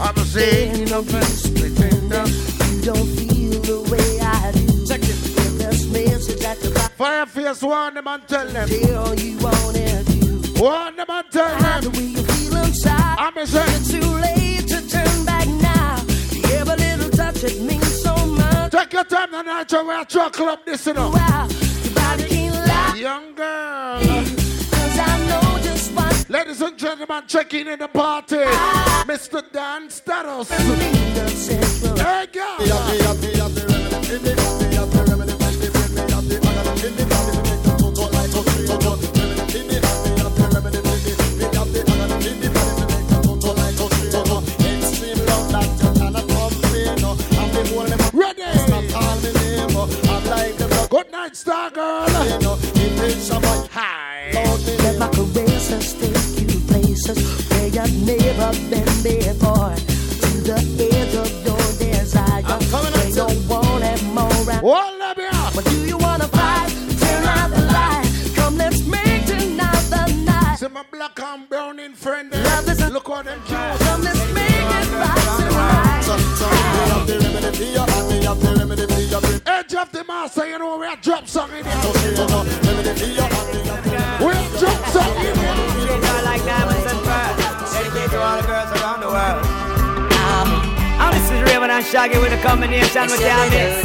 Speaker 3: I'm a saying
Speaker 9: no place pretender. You don't feel the way I do. Check it. This message at the bottom.
Speaker 3: Fireface, warn them and tell them.
Speaker 9: Tell you wanna do.
Speaker 3: Warn them and tell
Speaker 9: How
Speaker 3: them.
Speaker 9: do you feel inside?
Speaker 3: I'm a saying.
Speaker 9: It's too late little touch it means so much.
Speaker 3: Take your time tonight, you wear chuckle up this, you know.
Speaker 9: Wow, your body can't lie.
Speaker 3: Young girl.
Speaker 9: Cause I know just what
Speaker 3: Ladies and gentlemen, checking in the party. Mr. Dan Status. Hey, girl. Night, star girl. Hi.
Speaker 9: Let my caresses take you places where you've never been before. To the edge of your desire. Where you want it more.
Speaker 3: let me out.
Speaker 9: But do you wanna fight? Turn out the light. Come, let's make tonight the night.
Speaker 3: See my black and browning friend.
Speaker 9: Love is a-
Speaker 3: Look what them Edge of the master, you know, we a drop song in here. We a drop song in here.
Speaker 19: like diamonds and pearls. Dedicate to all the girls around the world. Um, this is Rayvon and Shaggy with a combination with your mix.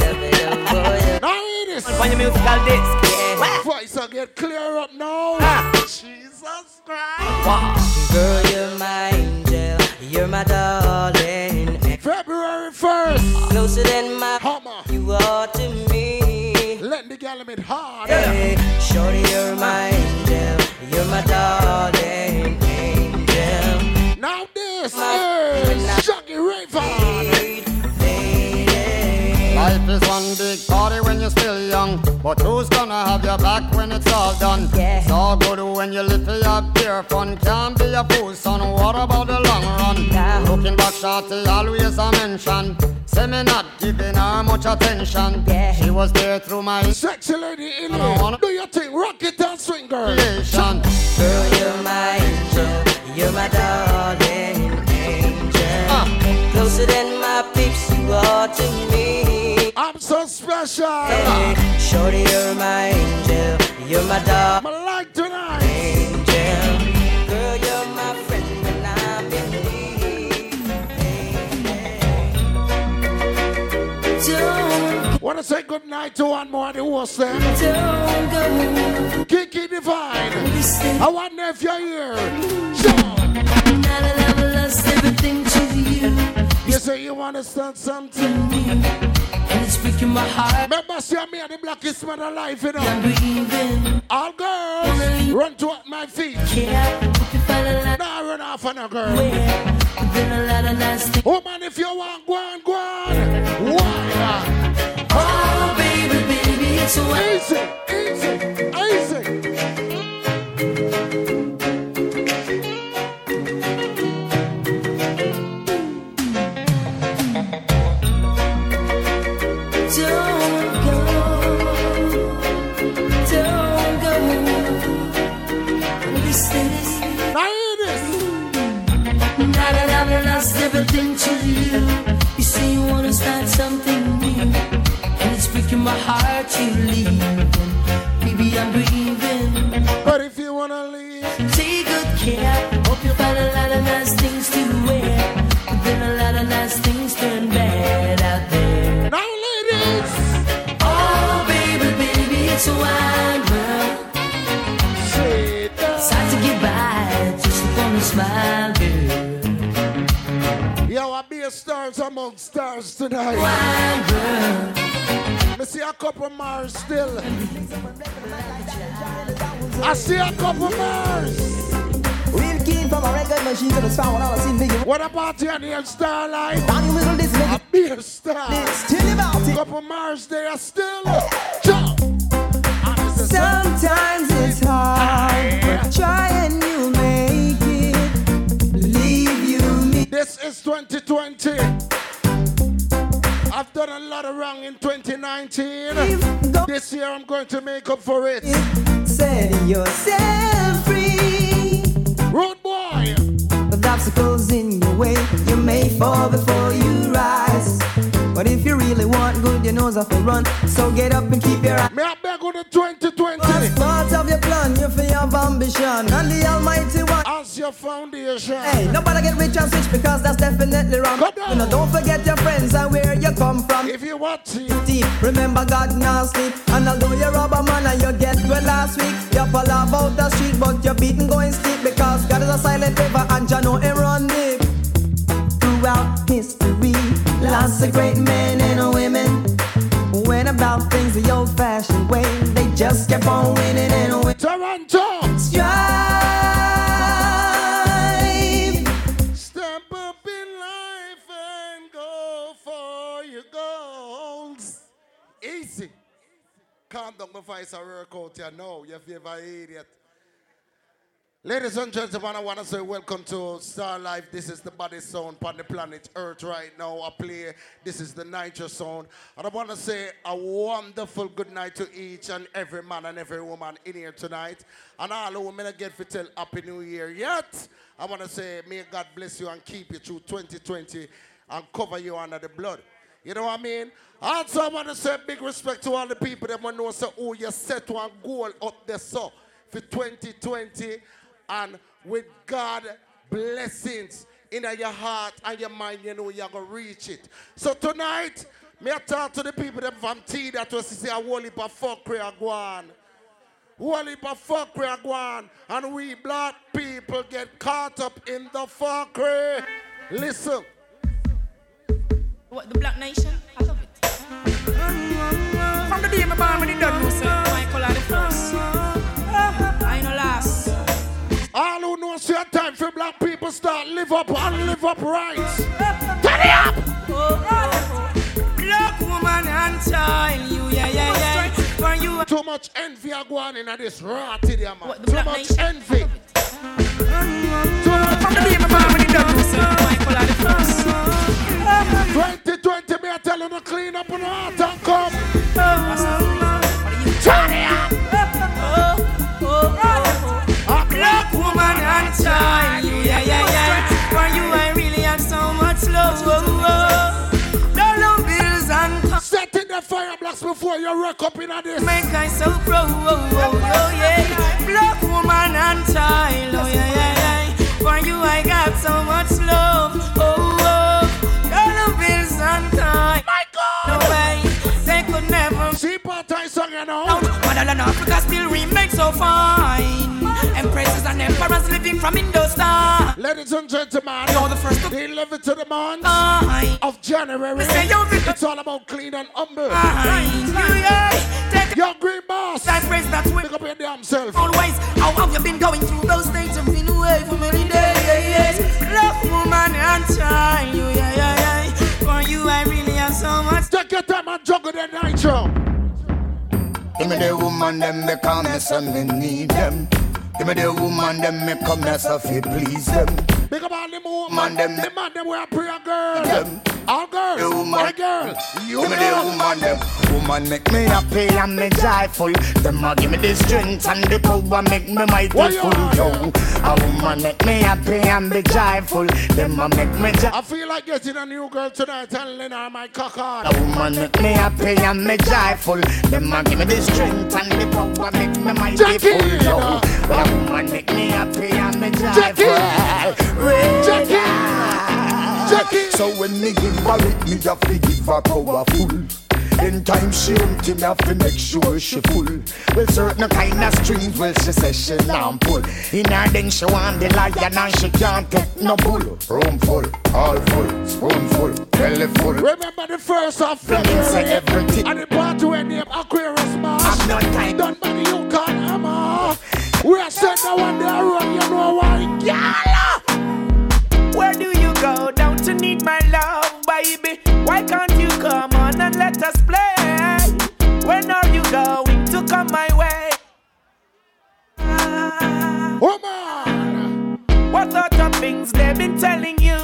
Speaker 3: Now hear this.
Speaker 19: On your musical disc.
Speaker 3: Voice will get clear up now.
Speaker 19: Ah.
Speaker 3: Jesus.
Speaker 7: subscribe.
Speaker 9: Girl, you're my angel, you're my darling.
Speaker 7: February 1st.
Speaker 9: Closer than my
Speaker 7: Hammer.
Speaker 9: you are to me.
Speaker 7: The gal meet hard.
Speaker 9: Hey, shorty, you're my angel, you're my darling
Speaker 22: Life is one big party when you're still young, but who's gonna have your back when it's all done? It's all good when you live for your pure fun. Can't be a fool, son. What about the long run? Looking back, shorty always a mention. Say me not giving her much attention. Yeah. She was there through my
Speaker 7: Sexy lady in here. Do your thing. Rock it and swing, girl.
Speaker 22: creation.
Speaker 9: Girl, you're my angel, you're my darling angel. Ah. Closer than my peeps, you are to me.
Speaker 7: I'm so special.
Speaker 9: Hey, shorty, you're my angel, you're my dog.
Speaker 7: I like tonight.
Speaker 9: angel. Girl, you're my friend when I'm in need. Don't,
Speaker 7: Wanna say good night to one more the hosts then?
Speaker 9: don't go.
Speaker 7: Kiki Divine. I wonder if you're here. Sure.
Speaker 9: Now that I've lost everything to you,
Speaker 7: You say you wanna start something.
Speaker 9: And it's breaking my heart.
Speaker 7: Remember, see me and the blackest man alive, you know.
Speaker 9: I'm breathing.
Speaker 7: All girls, run to my feet.
Speaker 9: Yeah, hope you find a lot
Speaker 7: Now run off on a girl.
Speaker 9: where, but a lot of nice things.
Speaker 7: Oh, Woman, if you want, go on, go on. Why?
Speaker 9: Oh, baby, baby, it's a
Speaker 7: Easy, easy, easy.
Speaker 9: Lost everything to you, you say you wanna start something new, and it's breaking my heart to leave. Baby, I'm breathing.
Speaker 7: But if you wanna leave,
Speaker 9: Take good care. Hope you find a lot of nice things to wear, but then a lot of nice things turn bad out there.
Speaker 7: now ladies,
Speaker 9: Oh, baby, baby, it's a wide world. It's hard to get by just upon a smile, girl.
Speaker 7: Yo, I be a stars among stars tonight. I see a couple Mars still. I see a couple Mars.
Speaker 14: Real kid from a record machine to the sound all I see me.
Speaker 7: What about you your name, Starlight?
Speaker 14: Down wiggle this
Speaker 7: A
Speaker 14: nigga.
Speaker 7: beer star.
Speaker 14: Tell you about it.
Speaker 7: Couple Mars there still. Jump.
Speaker 14: Sometimes it's hard, but try and you make
Speaker 7: This is 2020. I've done a lot of wrong in 2019. This year I'm going to make up for it.
Speaker 14: Set yourself free.
Speaker 7: Road boy.
Speaker 14: With obstacles in your way, you may fall before you rise. But if you really want good, you know have to run. So get up and keep your eyes.
Speaker 7: May I beg on the 2020?
Speaker 14: As part of your plan, you feel have ambition.
Speaker 7: Your foundation.
Speaker 14: Hey, nobody get rich and switch because that's definitely wrong. You know, don't forget your friends and where you come from.
Speaker 7: If you want to.
Speaker 14: Deep, remember God now sleep. And although you're a rubber man and you get well last week, you fall out the street, but you're beaten going steep because God is a silent river and you know it run deep. Throughout history, lots of great men and women went about things the old-fashioned way. They just kept on winning and winning.
Speaker 7: Toronto. Calm down before it's a workout, you know. You favorite idiot. Ladies and gentlemen, I want to say welcome to Starlife. This is the body sound on the planet Earth right now. I play. This is the Nitro sound. And I want to say a wonderful good night to each and every man and every woman in here tonight. And all the women again for tell Happy New Year yet. I want to say may God bless you and keep you through 2020 and cover you under the blood. You know what I mean? Also, I want to say big respect to all the people that want to know so, oh, you set one goal up there so for 2020 and with God blessings in your heart and your mind, you know you're going to reach it. So tonight, may I talk to the people that from T that was to say a whole heap of fuckery are going. Whole fuckery are and we black people get caught up in the fuckery. Listen.
Speaker 14: What, the Black Nation? I love it. From the day my born, when it done, no say, Michael are the first. I know last.
Speaker 7: All who know it's your time for black people start live up and live up right. Turn it up!
Speaker 14: Black woman and child, you, yeah, yeah, yeah. For you,
Speaker 7: Too much envy are going in this rotty there, man.
Speaker 14: What,
Speaker 7: Too much
Speaker 14: Nation?
Speaker 7: envy.
Speaker 14: from the day my born, when it done, no say, Michael are the first.
Speaker 7: 2020, me I tell you to clean up on the heart and come.
Speaker 14: Turn it up! A black woman and child, you, yeah, yeah, yeah. For you, I really have so much love. Dollar bills and
Speaker 7: Set in the fire blocks before you wreck up in this.
Speaker 14: Make I so proud, oh, oh, oh, yeah. Black woman and child, oh, yeah, yeah, yeah. For you, I got so much love, oh, oh. Dollar bills and time. My God! No way, they could never.
Speaker 7: See, part time song, you know.
Speaker 14: Mother and Africa still remain so fine. Empresses and emperors living from Indostar.
Speaker 7: Ladies and gentlemen,
Speaker 14: You're the first to
Speaker 7: the 11th to the month
Speaker 14: Aye.
Speaker 7: of January.
Speaker 14: say you're the-
Speaker 7: It's all about clean and humble.
Speaker 14: Take
Speaker 7: Your green boss.
Speaker 14: that praise that way.
Speaker 7: Pick up your damn self.
Speaker 14: Always, how have you been going through those days? I've been away for many days. Love, woman, and child. Yeah, yeah, yeah. For you, I really have so much.
Speaker 7: Take your time and juggle the nitro.
Speaker 23: Give me the woman, them me come me say me need them. Give me the woman, them me come me say fi please them.
Speaker 7: Big up all the woman,
Speaker 23: Man, them-
Speaker 7: the man, them we are prayer girl.
Speaker 23: Them.
Speaker 7: All girls,
Speaker 23: The woman.
Speaker 7: my girl, you
Speaker 23: Give me the woman, them woman make me happy and me joyful. Them a give me the strength and the power make me mighty full. Yo, a woman make me happy and be joyful. Them a make me joy.
Speaker 7: I feel like getting a new girl tonight and letting her my cock on.
Speaker 23: A woman make me happy and me joyful. Them a give me the strength and the power make me mighty full.
Speaker 7: you
Speaker 23: Yo, woman make me happy and me
Speaker 7: Jackie.
Speaker 23: joyful.
Speaker 7: Jackie. Jackie.
Speaker 23: So when me give her it, me have to give her powerful. In time she empty, me have to make sure she full. Well, certain kind of strings, well, she says she not pull. In her then she want the lion and she can't take no bull. Room full, all full, spoon full, belly full.
Speaker 7: Remember the first of February
Speaker 23: everything.
Speaker 7: and the party when name Aquarius March.
Speaker 23: I'm not time.
Speaker 7: Done by the Yukon. We are sent the one there run, you know why? Gala!
Speaker 14: Where do you go? Don't you need my love, baby? Why can't you come on and let us play? When are you going to come my way?
Speaker 7: Woman!
Speaker 14: What sort of things they've been telling you?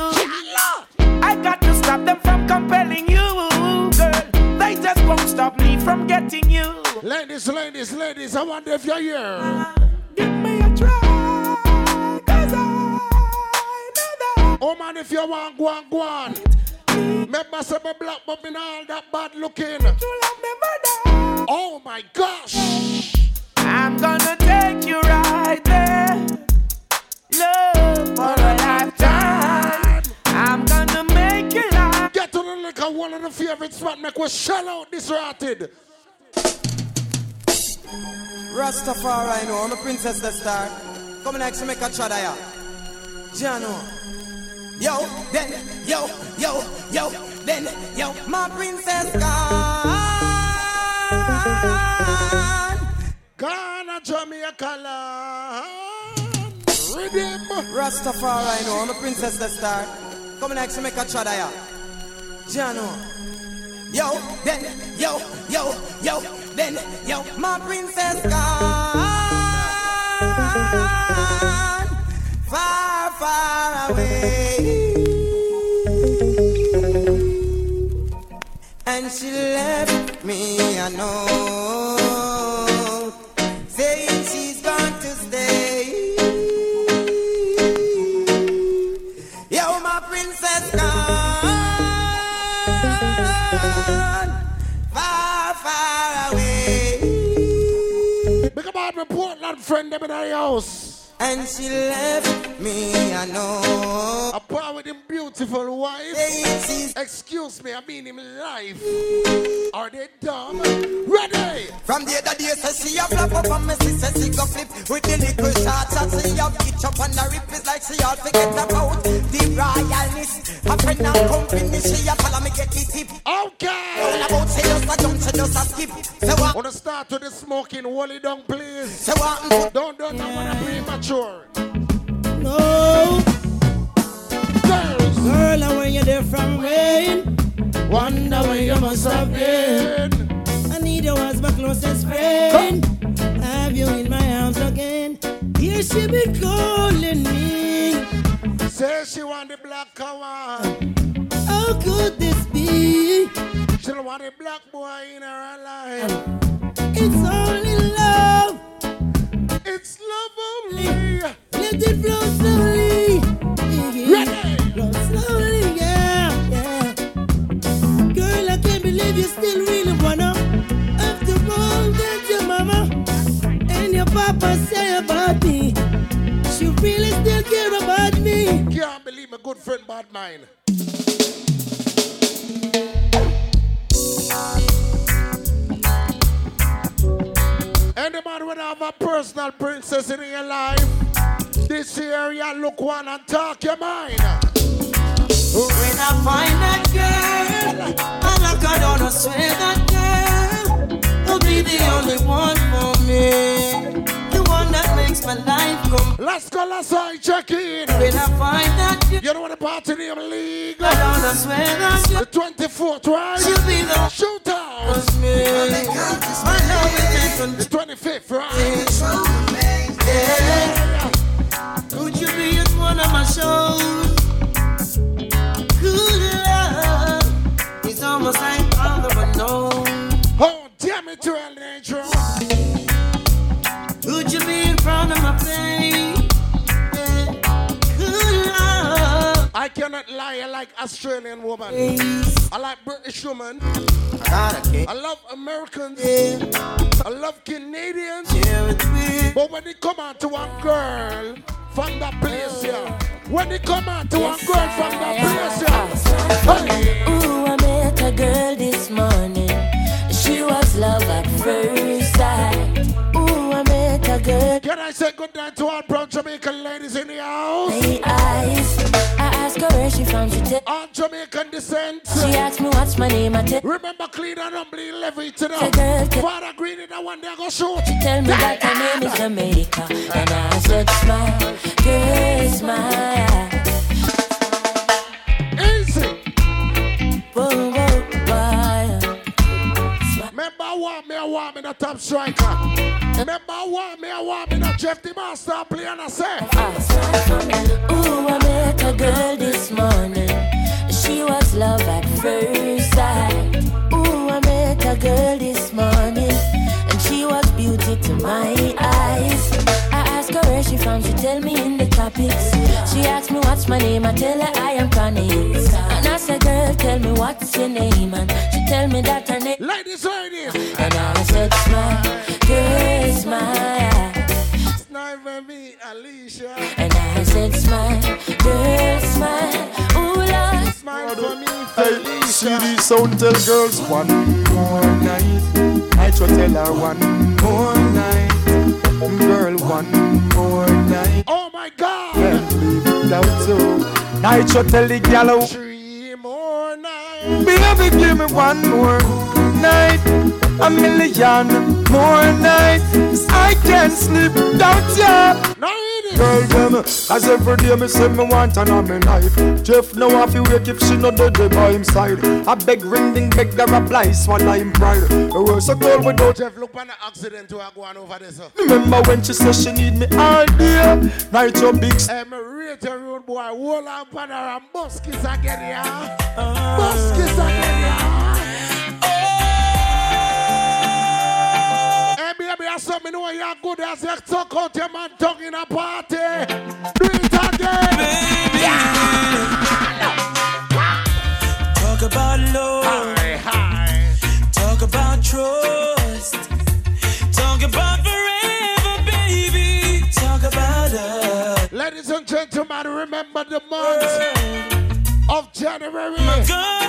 Speaker 14: I got to stop them from compelling you, girl. They just won't stop me from getting you.
Speaker 7: Ladies, ladies, ladies, I wonder if you're here.
Speaker 14: Give me a try, cause I know that.
Speaker 7: Oh man, if you want, go on, go on. Remember, say me black, but me all that bad looking.
Speaker 14: You love me.
Speaker 7: Oh my gosh!
Speaker 14: I'm gonna take you right there. Love for a lifetime. I'm gonna make you laugh.
Speaker 7: Get to the liquor, one of the favorite spot, make we shell out this rotted.
Speaker 24: Rastafari, know, I'm a princess the star. Come next to make a try ya. Jano. Yo, then, yo, yo, yo, then, yo, my princess gone.
Speaker 7: Ghana, Jamaica, land. Rhythm.
Speaker 24: Rastafari, know, I'm a princess the star. Come next to make a try ya. Jano. Yo, then, yo, yo, yo, then, yo, my princess gone. Far, far away. And she left me a note saying she's going to stay. Yo, my princess gone
Speaker 7: my Portland friend them in the house.
Speaker 25: And she left me. I know.
Speaker 7: A part with him beautiful wife. Excuse me, I mean him life. Are they dumb? Ready?
Speaker 25: From the other day, say she a flap up on me, she say she go flip with the little shots and she a pitch up on the rip. It's like she all forget about the royalness. A friend and company, she a follow me get the tip.
Speaker 7: Okay.
Speaker 25: All about say just a jump, she just a skip. Say what?
Speaker 7: Wanna start with the smoking, Wally down, please.
Speaker 25: Say what?
Speaker 7: Don't do that when I'm premature.
Speaker 14: No. Girl, I when you're there from rain. Wonder where you must have been. I need you as my closest friend. Have you in my arms again? Here she be calling me.
Speaker 7: Say she want the black cow.
Speaker 14: How could this be?
Speaker 7: She don't want a black boy in her life.
Speaker 14: It's only love.
Speaker 7: It's love only.
Speaker 14: Let it flow slowly.
Speaker 7: Ready?
Speaker 14: Flow slowly, yeah, yeah. Girl, I can't believe you still really wanna. After all that your mama and your papa say about me, she really still care about me.
Speaker 7: Can't believe my good friend bad mind. Anybody would have a personal princess in your life? This area, look one and talk your mind.
Speaker 25: When I find that girl, I knock her down, I swear that girl will be the only one for me. The one that makes my life come.
Speaker 7: Let's go, let's go, check in.
Speaker 25: When I find that girl,
Speaker 7: You know what the party name league?
Speaker 25: I down, I swear that girl
Speaker 7: The 24th, right?
Speaker 25: She'll be the
Speaker 7: shootout.
Speaker 25: was me. My love is different.
Speaker 7: The 25th, right?
Speaker 25: Yeah. Could you be at one of my shows? Good love is almost like
Speaker 7: it, to El Negro.
Speaker 25: Could you be in front of my face? Yeah.
Speaker 7: I cannot lie, I like Australian woman. I like British woman.
Speaker 25: I got a.
Speaker 7: I love Americans.
Speaker 25: Yeah.
Speaker 7: I love Canadians.
Speaker 25: Yeah.
Speaker 7: But when it come out to one girl from that place, yeah. When it come out to one girl from that place, yeah. Hey.
Speaker 9: Ooh, I met a girl this morning. She was love at first sight. Ooh, I met a girl.
Speaker 7: Can I say good night to all proud Jamaican ladies in the house?
Speaker 9: Hey, eyes. I ask her where she from. She tell.
Speaker 7: All Jamaican descent.
Speaker 9: She asked me what's my name. I tell.
Speaker 7: Remember clean and humbly levy to
Speaker 9: Say, girl,
Speaker 7: Father Green in that one day go shoot.
Speaker 9: She tell me that her name is Jamaica, and I said smile, girl smile.
Speaker 7: Easy.
Speaker 9: Whoa, whoa?
Speaker 7: Remember want me, I want me the top striker. Remember want me, I want me the Jeff the Master play and I say.
Speaker 9: Ooh, I met a girl this morning. She was love at first sight. Ooh, I met a girl this morning, she was beauty to my eyes. I asked her where she from, she tell me in the tropics. She asked me what's my name, I tell her I am Connie. And I said, girl, tell me what's your name, and she tell me that her name.
Speaker 7: Ladies, ladies.
Speaker 9: And I said, smile, girl, smile.
Speaker 7: Sniper me, Alicia.
Speaker 9: And I said, smile, girl, smile. Ooh, Lord.
Speaker 7: Smile for me,
Speaker 26: Hey, see the sound tell girls one more night. I try tell her one more night. Girl, one more night.
Speaker 7: Oh my God.
Speaker 26: Can't live without you. I try tell the gal
Speaker 7: Three more nights.
Speaker 26: Baby, give me one more night. A million more nights. 'Cause I can't sleep without you.
Speaker 7: Now it is.
Speaker 26: Girl, them, as every day me say me want an on me life. Jeff now have to wake if she not dead there by him side. I beg ring ding beg her apply swallow him pride. The world so cold without
Speaker 7: Jeff, look on the accident to go on over this.
Speaker 26: Remember when she said she need me all day? Night your big
Speaker 7: I'm a rated road boy. Hold on, partner, and buskis again, yeah. Buskis again, yeah. Baby, me know you're good as you talk out your man tongue in a party. Do it again.
Speaker 27: Talk about love. Talk about trust. Talk about forever, baby. Talk about us.
Speaker 7: Everybody remember the month of January.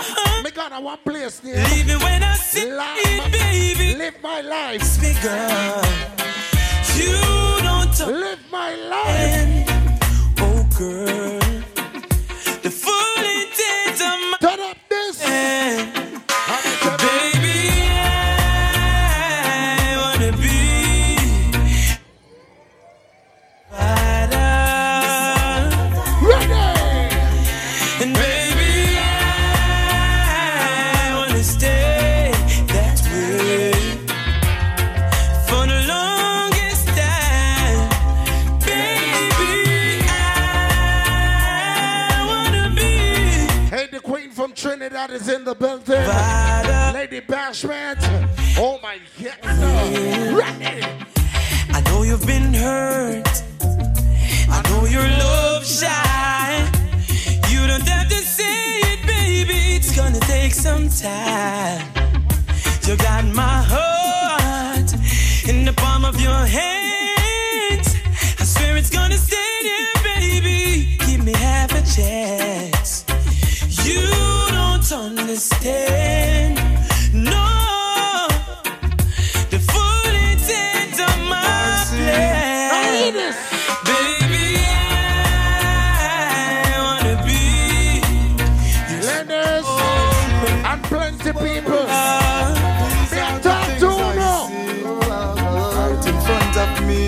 Speaker 7: Gonna one place there.
Speaker 28: Leave me when I see it,
Speaker 7: my-
Speaker 28: baby.
Speaker 7: Live my life.
Speaker 28: Me girl, you don't talk.
Speaker 7: Live my life.
Speaker 28: Oh girl, the full intent
Speaker 7: Trinidad is in the building. Lady Bashment. Oh my God. Ready.
Speaker 28: I know you've been hurt. I know your love shy. You don't have to say it, baby. It's gonna take some time. You got my heart in the palm of your hands. I swear it's gonna stay there, baby. Give me half a chance. You don't understand. No, the full intent of my plan. Baby, I wanna be
Speaker 7: Ladies and plenty people. Me a talk to no.
Speaker 29: Right in front of me.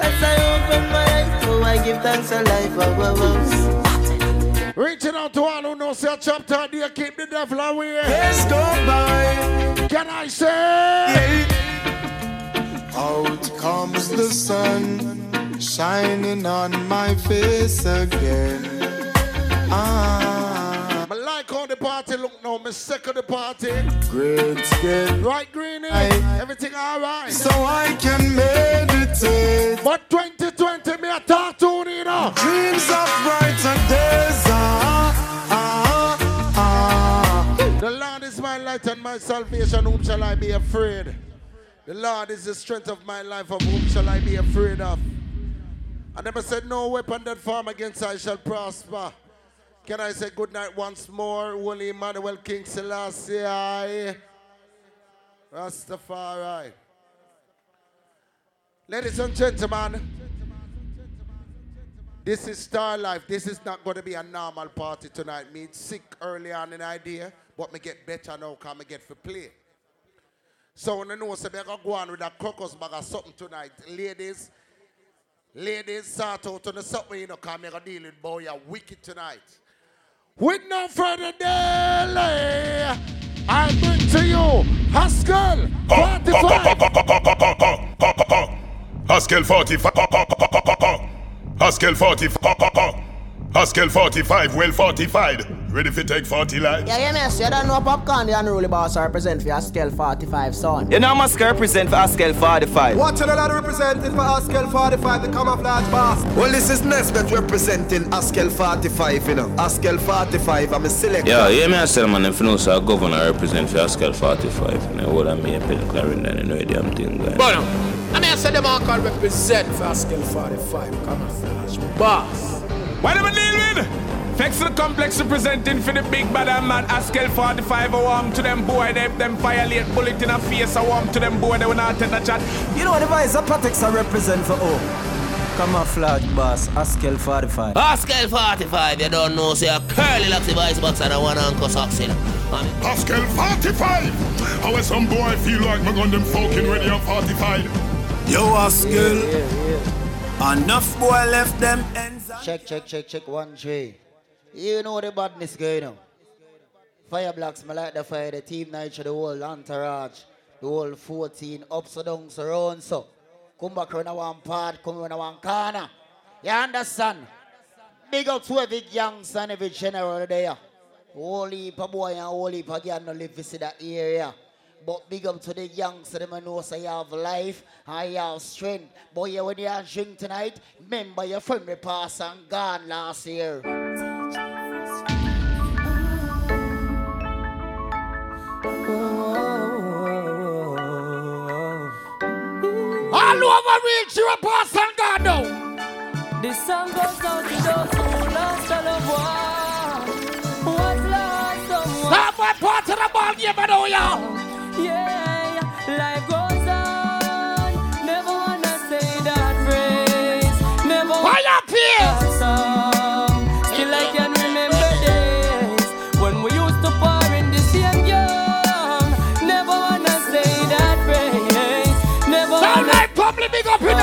Speaker 29: As I open my eyes, oh, I give thanks for life. Oh, oh, oh.
Speaker 7: Reaching out to all who knows your chapter keep the devil away.
Speaker 29: Let's go by.
Speaker 7: Can I say?
Speaker 29: Out comes the sun, shining on my face again.
Speaker 7: Now. Me sick of the party.
Speaker 29: Green skin.
Speaker 7: Right, Greenie?
Speaker 29: Aye.
Speaker 7: Everything all right?
Speaker 29: So I can meditate.
Speaker 7: But 2020, me a talk to you know.
Speaker 29: Dreams of brighter days. Ah, ah, ah.
Speaker 7: The Lord is my light and my salvation. Whom shall I be afraid? The Lord is the strength of my life. Of whom shall I be afraid of? I never said no weapon that form against I shall prosper. Can I say good night once more? Holy Emmanuel King Selassie. I, Rastafari. Ladies and gentlemen, this is Starlife. This is not going to be a normal party tonight. Me sick early on in idea, but me get better now because me get for play. So when I know say me go on with a crocus bag or something tonight, ladies, ladies, sort out on the something you know, cause me gonna deal with boy, you're wicked tonight. With no further delay, I bring to you Askel 45.
Speaker 12: Askel 45. Askel 45. Askel 45, well fortified. Ready for take 40 lives?
Speaker 30: Yeah, yeah, miss. You don't know popcorn, the unruly boss represent for your scale 45 son.
Speaker 31: You know, Musk represent for Askel 45.
Speaker 32: Watch the lad representing for Askel 45, the camouflage boss.
Speaker 11: Well, this is Nesbeth representing Askel 45, you know. Askel 45, I'm a selector.
Speaker 33: Yeah, yeah, me I tell man, if you know, so governor represent for Askel 45, you know, what I mean, pen Clarendon, you know, the damn thing going.
Speaker 26: But no, I mean, I said them all can represent for Askel 45, camouflage boss.
Speaker 21: What am I dealing with? Fexel Complex representing for the big bad man Askel 45 I warm to them boy they have them violate bullet in a face I warm to them boy they will not take the chat
Speaker 30: You know the vice of Patex I represent for oh. Camouflage boss, Askel 45.
Speaker 34: Pascal 45, you don't know, say a curly like the vice box and a one uncle socks in.
Speaker 12: Pascal 45. How is some boy feel like my gun them fucking ready on 45?
Speaker 11: Yo, Askel. Enough boy left them ends.
Speaker 35: Check, check, check, check, one, three. You know the badness going on. Fire blocks, me like the fire, the team night, the whole entourage, the whole 14 ups and downs around, so. Come back around one part, come around one corner. You understand? Big up to every youngster and every general there. Whole heap of boy and whole heap of girl no live visit that area. But big up to the youngster, them know say you have life and you have strength. Boy, you when you drink tonight, remember your friend we passed and gone last year.
Speaker 7: All over reach you a pass and God now.
Speaker 19: This song goes out to those who lost loved one. Who has lost someone.
Speaker 7: Stop my part of the ball game, I know ya.
Speaker 19: Yeah, life goes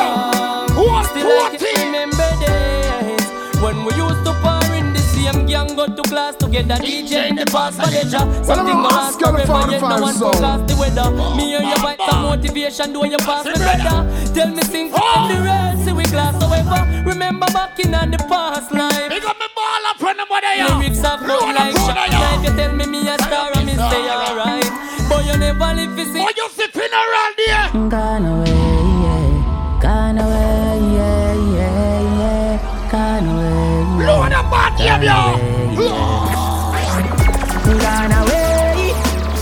Speaker 7: big up, you was
Speaker 19: Still I
Speaker 7: 14?
Speaker 19: can remember days when we used to par in the same gang, go to class together. DJ in the past, Valeja. Uh, something
Speaker 11: I'm
Speaker 19: go last
Speaker 11: asking the
Speaker 19: forever, yet no
Speaker 11: 45
Speaker 19: one
Speaker 11: song.
Speaker 19: forecast the weather. Oh, me and you oh, fight some oh. motivation, do you pass me better? Tell me things from the real, see we class However, remember back in on the past life.
Speaker 7: Big up me ball up on the mother, yo.
Speaker 19: Lyrics have
Speaker 7: Load
Speaker 19: come
Speaker 7: up
Speaker 19: like
Speaker 7: on the,
Speaker 19: shot life. You tell me me a star and me stay alright. But you never live to see.
Speaker 7: Oh, you sipping around there?
Speaker 19: Gone away,
Speaker 7: On them, yo.
Speaker 19: Gone away.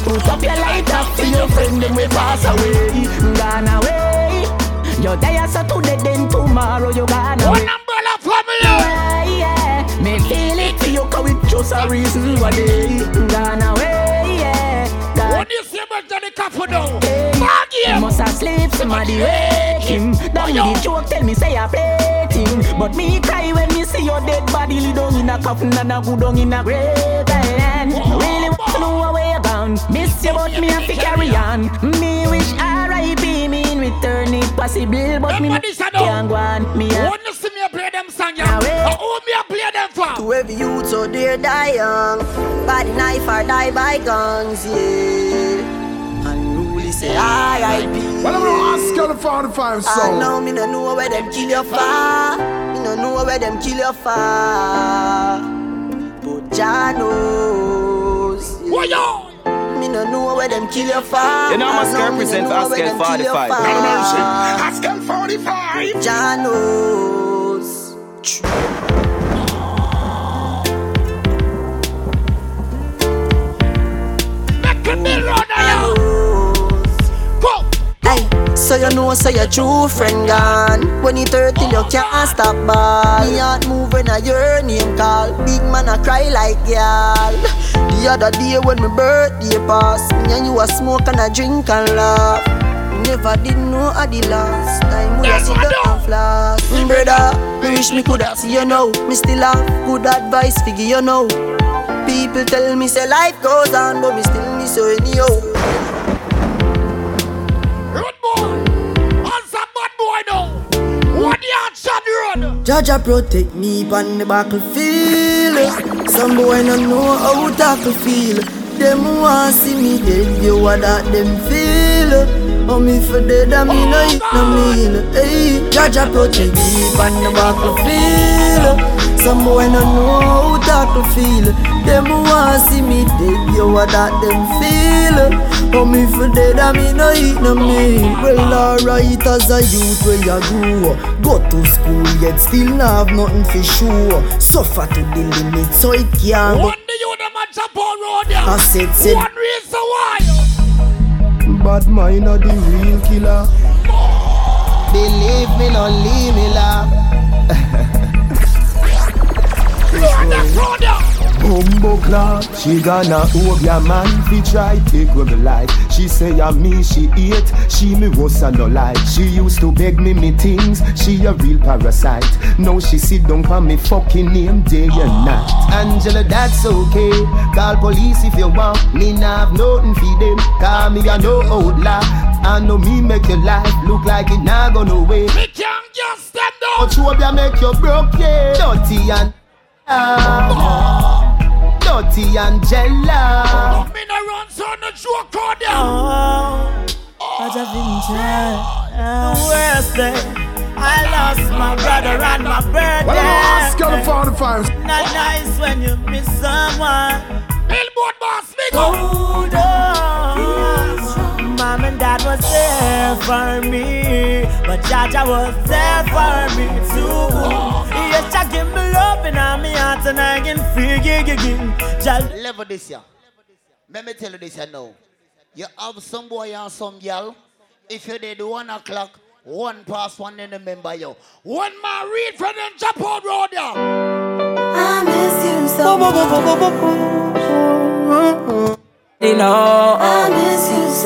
Speaker 19: Put up your light up for your friend, them will pass away. Gone away. You're there so today, then tomorrow you gone away.
Speaker 7: One umbrella family.
Speaker 19: Yeah, yeah. Me feel it for you, cause it's just a reason why they gone away, yeah. Gone
Speaker 7: What do you say about the couple now? Bag
Speaker 19: He
Speaker 7: him.
Speaker 19: must have sleep, somebody wake him. Don't need the joke, tell me say I play him. But me cry when me see your dead body lay down in a coffin and a good down in a grave. And really want to know where you gone. Miss you, but me have to carry on. Me wish R.I.P. me in return if possible, but me
Speaker 7: Everybody say no.
Speaker 19: can't go on. Me a
Speaker 7: When you see me play them song, yo. Uh, Who me a play them for?
Speaker 36: To every youth so dear die young Body knife or die by guns, yeah Unruly say R.I.P.
Speaker 37: Well, I'm gonna ask you to find the 45
Speaker 36: I
Speaker 37: song.
Speaker 36: know me no know where them kill you for Me no know where them kill you for But Jah knows yeah.
Speaker 7: What yo?
Speaker 36: Me no know where them kill you for
Speaker 12: You know, I must
Speaker 36: I know me
Speaker 12: represent
Speaker 36: no know where
Speaker 12: Askel
Speaker 36: them kill you
Speaker 12: 45.
Speaker 36: for.
Speaker 12: Lord have mercy.
Speaker 11: Askel 45.
Speaker 36: Jah knows so you know, so your true friend gone. When you 30, you can't stop ball. Me heart move when I hear name call. Big man, I cry like y'all. The other day when my birthday passed, me and you a smoke and a drink and laugh. Never did know at the last time we a sit down and flash. Mm, Brother, wish me coulda see you now. Me still have good advice figure you know. People tell me say life goes on, but me still miss you anyhow.
Speaker 7: Boy now. What the action run?
Speaker 36: Jaja protect me on the battlefield. Some boy no know how tackle feel. Them want see me dead, you what that them feel. Oh me for dead, I me no eat no meal. Hey, Jaja protect me on the battlefield. Some boy no know how tackle feel. Them want to see me dead, you what that them feel. Oh me for dead, I me no eat no meal. Well alright as a youth where you grew. Go to school yet still not have nothing for sure. Suffer to the limit so it can't go.
Speaker 7: One you them a jump on road, yo.
Speaker 36: I said, said
Speaker 7: One reason why.
Speaker 37: Bad mind are the real killer.
Speaker 36: Believe me, no leave me laugh.
Speaker 37: Bumbo clock, she gonna hold your man fi try take with me life. She say a me she eat, she me was a no like. She used to beg me me things, she a real parasite. Now she sit down for me fucking name day and night. Angela, that's okay. Call police if you want. Me nah have nothing for them. Call me a no outlaw. I know me make your life look like it nah go no way.
Speaker 7: Me can't just stand up.
Speaker 37: But you make you broke, yeah. Dirty and ah, dirty and jealous.
Speaker 7: Me no run so no joke on ya.
Speaker 19: What a vintage. The worst day. I lost my brother and my birthday.
Speaker 37: Well, I'm asking the 45.
Speaker 19: Not nice when you miss someone.
Speaker 7: Billboard boss, me go.
Speaker 19: Hold on. Mom and dad was there for me, but Jaja was there for me too. Yes, Jah give me love in my heart and I can feel it. Jah
Speaker 35: Level this year. Let me tell you this, you know. You have some boy and some girl. If you did one o'clock,
Speaker 7: One past one in the member, yo. One more read from them Japan road, yo.
Speaker 19: I miss you so much.
Speaker 9: You know,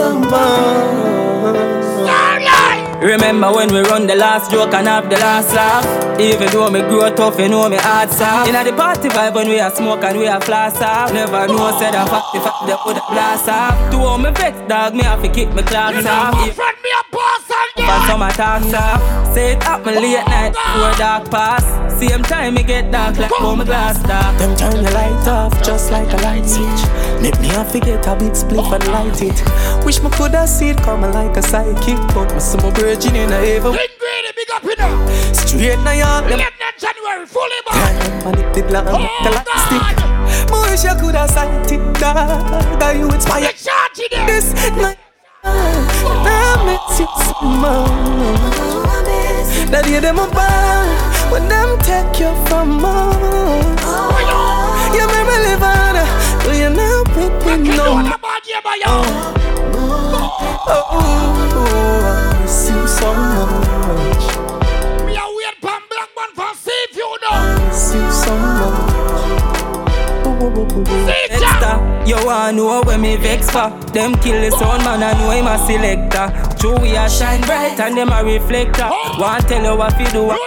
Speaker 19: I miss you so much.
Speaker 9: Remember when we run the last joke and have the last laugh? Even though me grow tough, you know me hard soft. Inna the party vibe when we are smoke and we are flash off. Never know said I fuck the fuck they put a blast off. To all me vex dog, me have to kick me clocks off. If
Speaker 7: friend me a boss and
Speaker 9: Find some attacks off. Say it up me late night before dark pass. Same time me get dark like how my glass dark.
Speaker 26: Them turn the light off just like a light switch. Make me have to get a big spliff and light it. Wish me coulda see it coming like a psychic, but me see my virgin in a heaven.
Speaker 7: Ingrid, big up in there.
Speaker 26: Straight now, y'all. Them
Speaker 7: Lieutenant January, fully back.
Speaker 26: Panic the glam, the light stick. Me wish you coulda sight it, dog. That you inspire. This night. I miss you so much. That you them a ball when them take you from us. You make me live on, but you not with me no. Oh, I miss
Speaker 9: Dexter, you wanna know where me vex for? Them kill the sound man, I know him a selector. True, we a shine bright and them a reflector. Oh! Want tell you what you do, uh,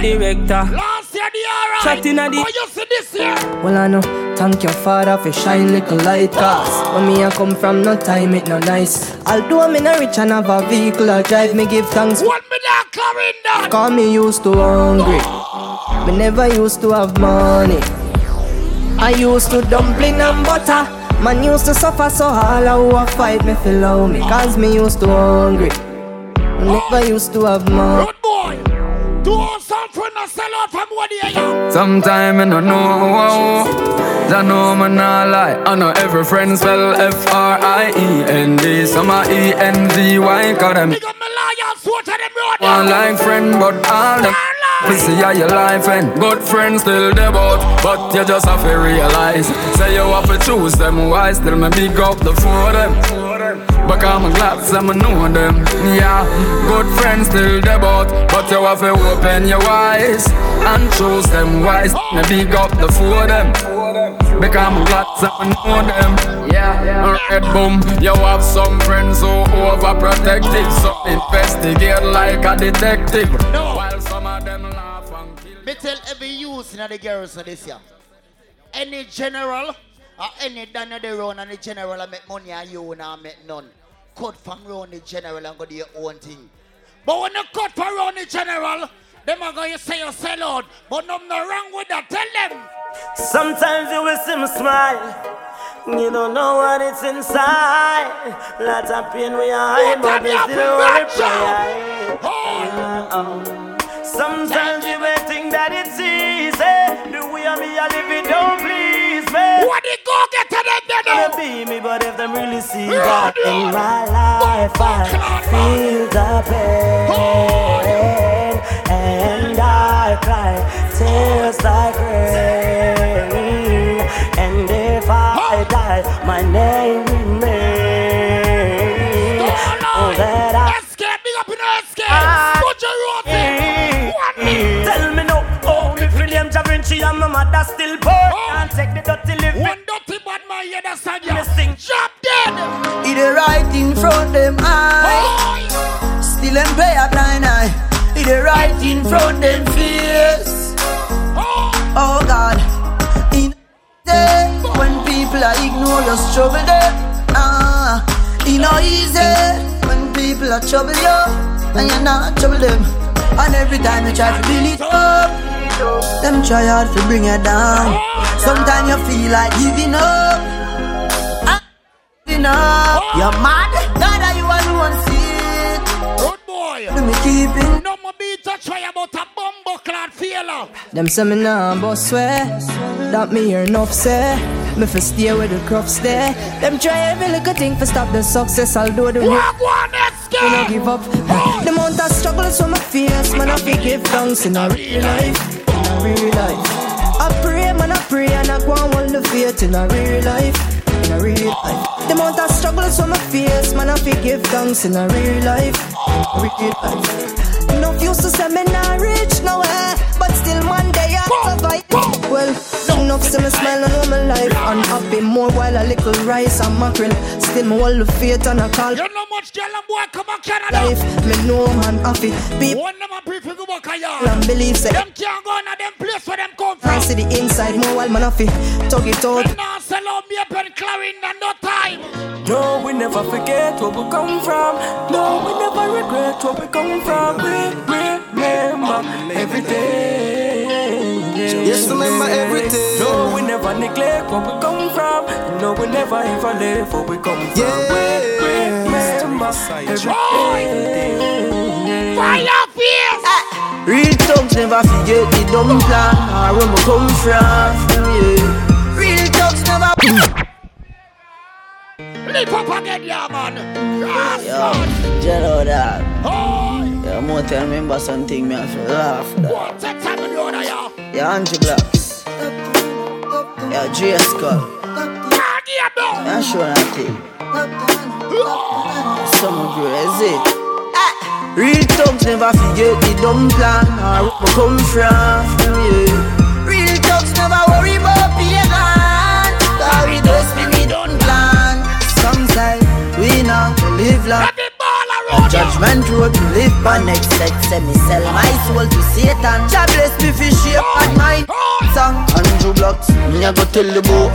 Speaker 9: director.
Speaker 7: Last year the alright.
Speaker 9: Chat inna the-
Speaker 7: Oh, you see this year?
Speaker 26: Well, I know, thank your father for shine little light cause When me a come from no time it no nice Although me no rich and have a vehicle I drive me give thanks
Speaker 7: What me not carrying that?
Speaker 26: Cause me used to hungry Me never used to have money I used to dumpling and butter. Man used to suffer so all I a fight me feel love me. Cause me used to hungry. Me never used to have money.
Speaker 7: Good boy. Do all some friend a sell out from what they are.
Speaker 38: Sometime I don't know I know me not lie. I know every friend spell F-R-I-E-N-D Some are E-N-V-Y Cause them
Speaker 7: Big up my lions, what of them road
Speaker 38: one like friend But all them we see how you life and good friends still there bout But you just have to realize. Say you have to choose them wise Still me big up the four of them? But I'm glad some know them. Yeah, good friends still there bout But you have to open your eyes And choose them wise Me big up the four of them? Because I'm glad some know them. Yeah, red boom. You have some friends who overprotective So investigate like a detective. While
Speaker 7: tell every youth in the garrison this year. Any general or any down the road and the general I make money and you and I make none. Cut from round the general and go do your own thing. But when you cut from round the general, them are going to say you sell out. But nothing wrong with that. Tell them.
Speaker 26: Sometimes you will see me smile. You don't know what it's inside. Lots of pain we are hide, but we still reply. Oh. Um. Sometimes you may think that it's easy. The way me a live it don't please me.
Speaker 7: What they go get to them then?
Speaker 26: Gonna be me, but if them really see that in my life, I feel the pain and I cry tears like rain. And if I die, my name remains. Oh, that I
Speaker 7: Escape, big up in the escape. Put your rope in. One minute.
Speaker 26: Tell me no, oh, me free name Javinci and my mother still poor. Can't take the dirty living.
Speaker 7: One dirty bad man here that's on you.
Speaker 26: Me sing.
Speaker 7: Drop dead.
Speaker 19: He the right in front them eye. Still and pay a blind eye. He the right in front them face. Oh God. In day when people are ignore your struggle there. Ah, it no easy when people are trouble you and you're not trouble them. And every time you try to build it up, them try hard to bring you down. Sometimes you feel like giving up. Ah, Giving up. You're mad. God, are you alone it?
Speaker 7: Boy.
Speaker 19: Do me keeping.
Speaker 7: No more beat a try about a bumbo clad failure.
Speaker 26: Them say me nah bust swear That me hear enough say Me fi stay with the crops there Them try every little thing for stop the success Although the
Speaker 7: Walk one escape.
Speaker 26: Me no give up The amount of struggles from my face Man I fi give thanks in a real life In a real life I pray man I pray and I go and hold the faith in a real life in a real life. The amount of struggles from my face, man, I fi give thanks in a real life, real life.
Speaker 19: used to say rich Well, enough to me smile and know my life. Unhappy more while a little rice and mackerel. Still me hold the faith and I call.
Speaker 7: You know much girl and boy come on Canada.
Speaker 19: Life, me know man happy. People
Speaker 7: One them a people go back a yard.
Speaker 19: and believe say.
Speaker 7: Them can't go in a them place where them come from.
Speaker 19: I see the inside more while man happy. Tug it out.
Speaker 7: Them now sell out me up and clarin and no time.
Speaker 39: No, we never forget where we come from. No, we never regret where we come from. We remember every day.
Speaker 40: Yes, remember everything.
Speaker 39: No, we never neglect where we come from. No, we never ever leave where we come from. We remember every day.
Speaker 7: Fire face.
Speaker 19: Real thugs never forget the dumb plan or where we come from. Yeah. Real thugs never.
Speaker 7: Lift up again, yeah, man. Yes,
Speaker 19: Yo,
Speaker 7: man.
Speaker 19: Jello that.
Speaker 7: Oh,
Speaker 19: Yeah, more tell me about something me have to laugh. That.
Speaker 7: what? Take time to do that, yeah.
Speaker 19: Yeah, Angie Blacks. Yeah, J Skull. Sure that thing. Some of you is it. Eh, real thugs never forget the dumb plan or where we come from. Yeah. Real thugs never worry about pagan. Cause we just we don't plan. Some say we not live long. Judgment road to live by next sex Say me sell my soul to Satan. Jah bless me for shape and mind Song Andrew Blocks. Me a go tell the boy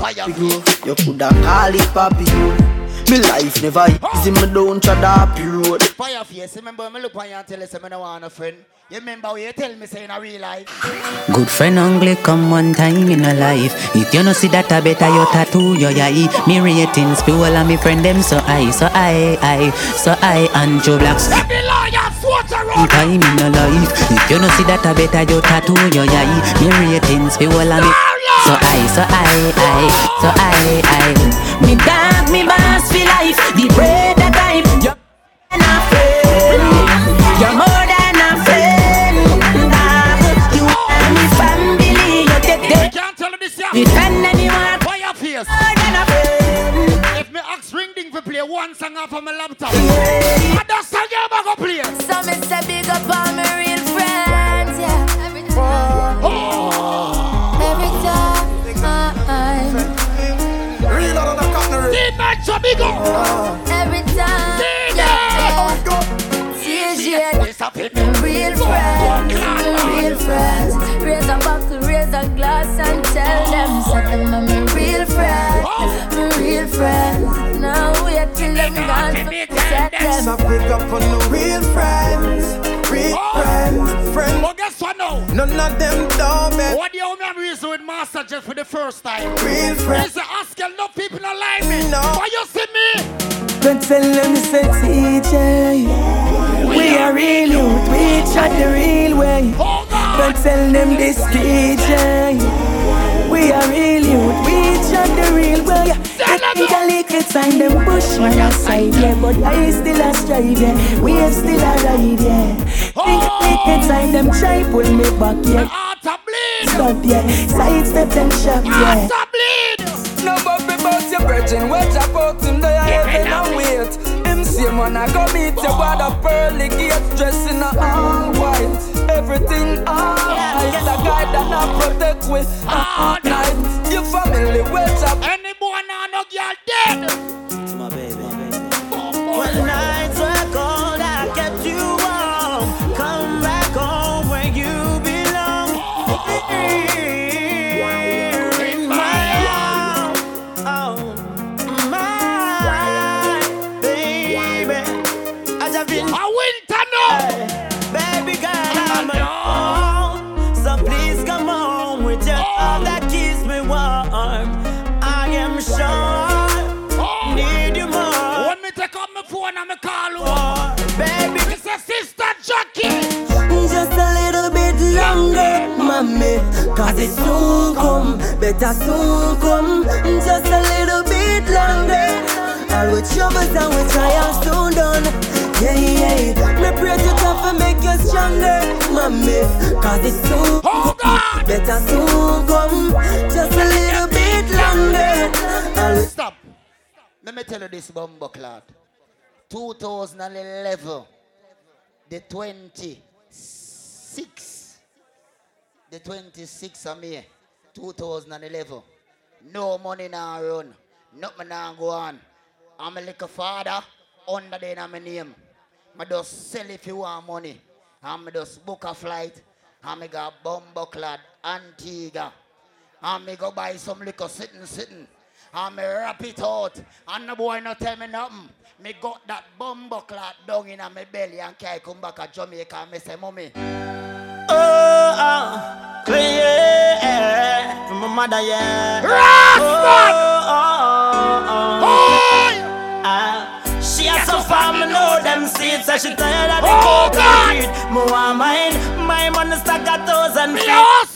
Speaker 19: You coulda call it papi Me life never easy Me don't tread up road
Speaker 35: Fire face, remember me look on you and tell you say me no want a friend. You remember what you tell me say in a real life?
Speaker 41: Good friend only come one time in a life. If you no see that, I better you tattoo your eye. Me ratings, people and me friend them so I, so I, I, so I, and Joe Blacks.
Speaker 7: Every lawyer swat around.
Speaker 41: Time in a life. If you no see that, I better you tattoo your eye. Me ratings, people and me. So I, so I, I, so I, I. Me dog, me boss for life. The bread that I. You're a friend. You're more than a friend. You are me family. You take
Speaker 7: I
Speaker 41: the
Speaker 7: can't tell this, yeah.
Speaker 41: defend anyone.
Speaker 7: Fire face.
Speaker 41: More than a friend.
Speaker 7: If me ask ring ding for play one song off of my laptop, I just tell you about go play.
Speaker 6: So me say big up all my
Speaker 7: Team match a big up.
Speaker 6: Every time. Real friends, real friends. Raise a buckle, raise a glass, and tell them, say them I'm a real friend, my real friends. Now wait till them gone to set
Speaker 40: So pick up on the real friends, real friends, friends.
Speaker 7: But guess what now?
Speaker 40: None of them dumb and
Speaker 7: What do you mean reason with Master just for the first time?
Speaker 40: real friends.
Speaker 7: There's a Oscar, no people don't like me.
Speaker 40: No.
Speaker 7: Why you see me?
Speaker 39: Don't tell them it's a TJ. We are real youth, we chat the real way.
Speaker 7: Oh God.
Speaker 39: Don't tell them this DJ. We are real youth, we chat the real way.
Speaker 7: Tell 'em
Speaker 39: Think a little time them push my aside, yeah, but I still a strive, yeah. We have still a ride, yeah. Think a little time them try pull me back, yeah.
Speaker 7: Heart a bleed.
Speaker 39: Stop, yeah. Sidestep them shop, yeah.
Speaker 7: Heart a bleed.
Speaker 39: No bubble about your brethren, watch about him, they are heaven and wait. Same one I go meet you by the pearly gate, dressed in a all white. Everything alright, the guy that I protect with all night. Your family watch up.
Speaker 7: Any boy now no girl dead. Phone and me call you.
Speaker 39: Baby,
Speaker 7: It's a sister Jackie.
Speaker 19: Just a little bit longer, mommy Cause it soon come, better soon come Just a little bit longer All with troubles and with trials soon done Yeah, yeah Me pray to God for make you stronger, mommy Cause it soon
Speaker 7: Oh God.
Speaker 19: better soon come Just a little bit longer All with
Speaker 35: Stop. Let me tell you this, Bumbo Clot. 2011, the 26, the 26th of May, 2011. No money now run. Nothing now go on. I'm a little father under the name name. I just sell if you want money. I'm just book a flight. I'm go bumbo clad Antigua. I'm go buy some liquor sitting sitting. I'm wrap it out. And the boy not tell me nothing. Me got that bumbo clad down in my belly and carry come back to Jamaica and me say, Mommy.
Speaker 40: Oh, oh, clear from my mother, yeah. Oh, oh, oh, oh. Ah, She has so far, me know them seats, so she tired of the
Speaker 7: Oh,
Speaker 40: coke
Speaker 7: God.
Speaker 40: and. Me want mine, my money stack a thousand feet.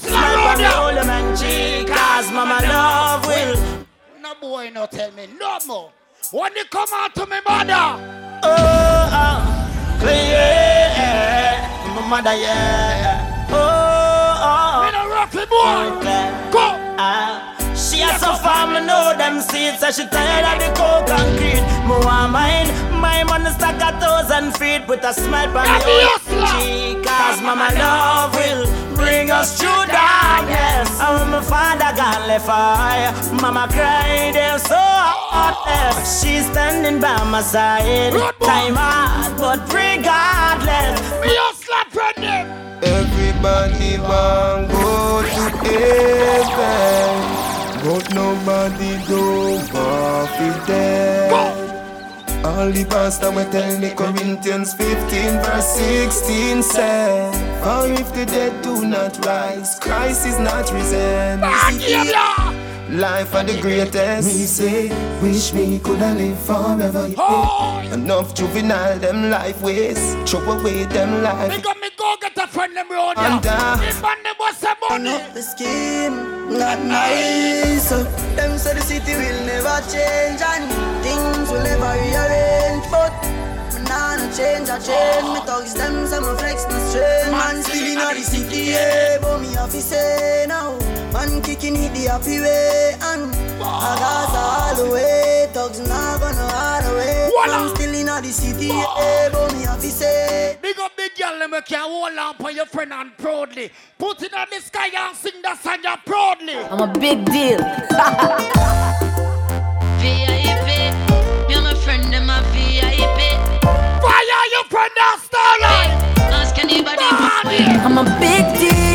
Speaker 40: Smile from the man cheek, cause mama love will.
Speaker 35: No boy no tell me no more. When you come out to me mother.
Speaker 40: Oh, clear from my mother, yeah. Oh, oh,
Speaker 35: Me no rocky boy.
Speaker 40: Go. Ah, she has far, me know them seats, so she tired of the and greed. Me mine, my money stack a thousand feet with a smile on old cheek. Cause mama love will bring us through darkness. And when my father gone left her, mama cried there so. She's standing by my side. Time hard, but regardless.
Speaker 35: Me a slap from them.
Speaker 36: Everybody want go to heaven, but nobody do want to dead. All the pastor will tell the Corinthians 15 verse 16 say, For if the dead do not rise, Christ is not risen. Life are the greatest. Me say, wish me coulda live forever. Enough juvenile them life ways, throw away them life.
Speaker 35: Me go, me go get a friend them road ya.
Speaker 36: And, uh,
Speaker 35: Me man them was some money.
Speaker 19: The scheme, not nice. Them say the city will never change and things will never rearrange. But me nah no change, I change. Me thugs them, some me flex no strain. Man still in the city, yeah. But me have to say now, man kicking it the happy way and I got all the way. Thugs not gonna hide away. Man still in the city, yeah. But me have to say.
Speaker 35: Big up big girl, them can hold on for your friend and proudly. Put it on the sky and sing that song ya proudly.
Speaker 9: I'm a big deal.
Speaker 42: VIP, you're my friend and my VIP.
Speaker 35: Fire your friend and starlight.
Speaker 42: Ask anybody
Speaker 9: I'm a big deal.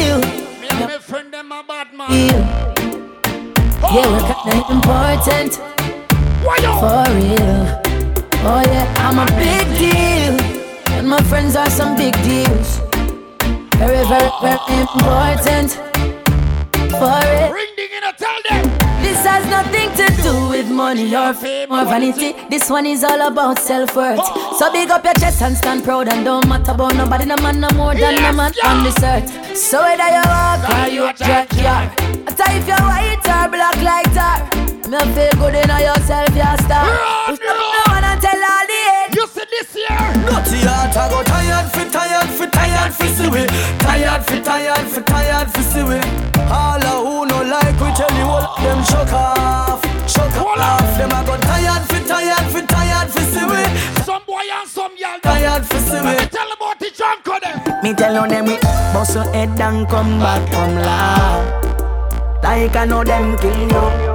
Speaker 35: And friend them a bad man.
Speaker 9: Deal. Yeah, we're kinda important. For real. Oh yeah, I'm a big deal. And my friends are some big deals. Very, very, very important. For it.
Speaker 35: Ring ding in a tell them.
Speaker 9: This has nothing to do with money or fame or vanity. This one is all about self-worth. So big up your chest and stand proud and don't matter about nobody, no man, no more than no man on this earth. So whether you walk or you drive car, after if you're white or black like tar, me feel good in yourself, you're a star. If you don't wanna tell all the hate,
Speaker 35: you see this year.
Speaker 40: Nutty heart, I go tired, fi tired, fi tired, fi see we. Tired, fi tired, fi tired, fi see we. All a who no like, we tell you all them shook off, shook off. Them a go tired, fi tired, fi tired, fi see we.
Speaker 35: Some boy and some girl.
Speaker 40: Tired, fi see we.
Speaker 35: Tell about the junk of them.
Speaker 40: Me tell you them we bust your head and come back from laugh. Like I know them kill you.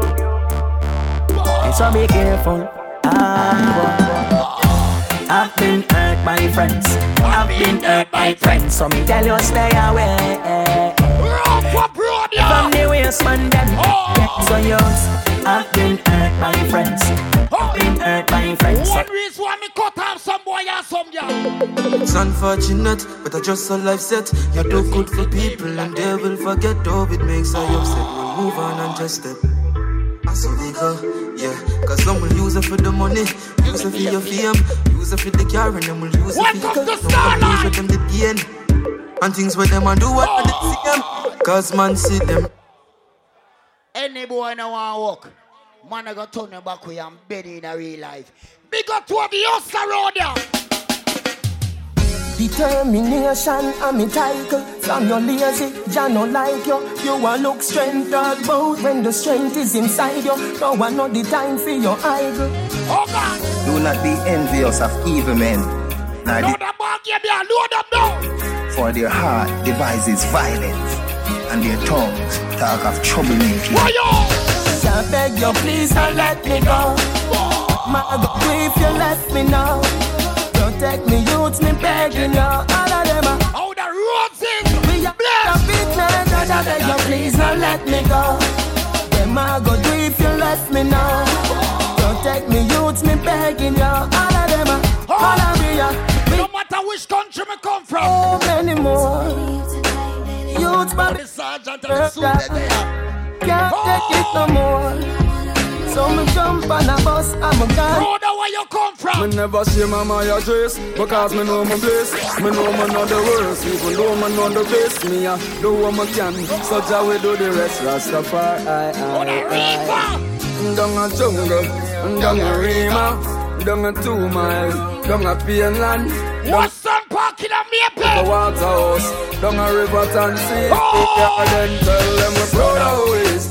Speaker 40: So be careful. Ah, I've been hurt by friends. I've been hurt by friends. So me tell you stay away. From the waste man them. So yours. I've been hurt by friends. I've been hurt by friends.
Speaker 35: One reason why me cut off some boy and some girl.
Speaker 36: It's unfortunate, but I just a life set. You do good for people and they will forget. Oh, it makes I upset. We'll move on and just step. We go, yeah. Cause some will use it for the money, use it for your fame, use it for the car, and them will use it for your
Speaker 35: Welcome to
Speaker 36: Some will use for them the gain. And things where them and do what oh. they see them. Cause man see them.
Speaker 35: Any boy no want walk. Man, I got turn your back way and bed in a real life. Big up to the hustler road.
Speaker 36: Determination, I'm a title. From your lazy, Jah no like you. You a look strength talk bout when the strength is inside you. No one not the time for your idol.
Speaker 35: Oh God!
Speaker 43: Do not be envious of evil men. Now
Speaker 35: Load up ball game here, load up now.
Speaker 44: For their heart devises violence, and their tongues talk of troublemaking.
Speaker 45: I beg you, please don't let me go. My God, if you let me know. Protect me, youth, me begging you. All of them are.
Speaker 7: How the roads is
Speaker 45: We are the big man, I beg you, please don't let me go. Them I go do if you let me know. Protect me, youth, me begging you. All of them uh. are. Me are.
Speaker 7: No matter which country me come from.
Speaker 45: So many more. Youth, but
Speaker 7: The sergeant and the that they have.
Speaker 45: can't take it no more. So me jump on a bus, I'm a gun.
Speaker 7: Brother, where you come from?
Speaker 38: Me never see my Maya dress Because me know my place Me know me know the worst Even though me know the best Me a do what me can So Jah we do the rest Rastafari I, oh, I, I. Down a jungle Down a Rima Down a two mile Down a Painland
Speaker 7: What's some parking on me
Speaker 38: a Waterhouse Down a River Tansy
Speaker 7: Oh!
Speaker 38: Then tell them we proud of who is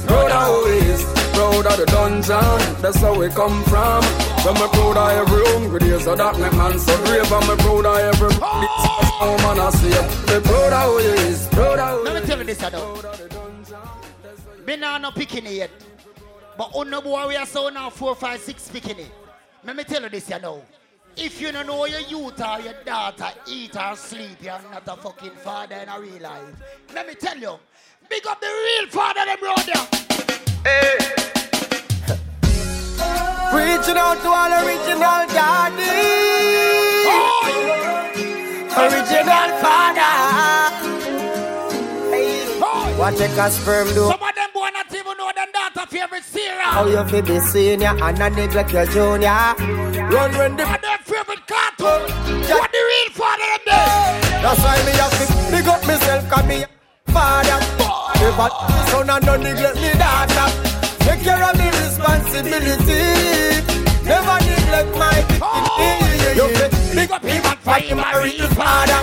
Speaker 38: Proud of who is Proud of the dungeon That's how we come from So me proud of every hungry day So that make man so brave And me proud of every oh. man I see Me proud of who is Proud of who
Speaker 7: Let me tell you this, I know. Me nah no picking it yet. But on the boy we are so now four, five, six picking it. Let me tell you this, you know. If you don't know your youth or your daughter eat or sleep, you're not a fucking father in a real life. Let me tell you, big up the real father, them brother.
Speaker 36: Reaching out to all original daddies. Original father. Hey. What take a sperm do?
Speaker 7: Some of them boy not even know their daughter favorite cereal.
Speaker 36: How you feel be senior and a neglect your junior? Run when the
Speaker 7: What their favorite cartoon. What the real father them there.
Speaker 36: That's why me have to big up myself cause me father Never son and don't neglect me daughter Take care of me responsibility. Never neglect my dignity. You fit big up him and fight him a real father.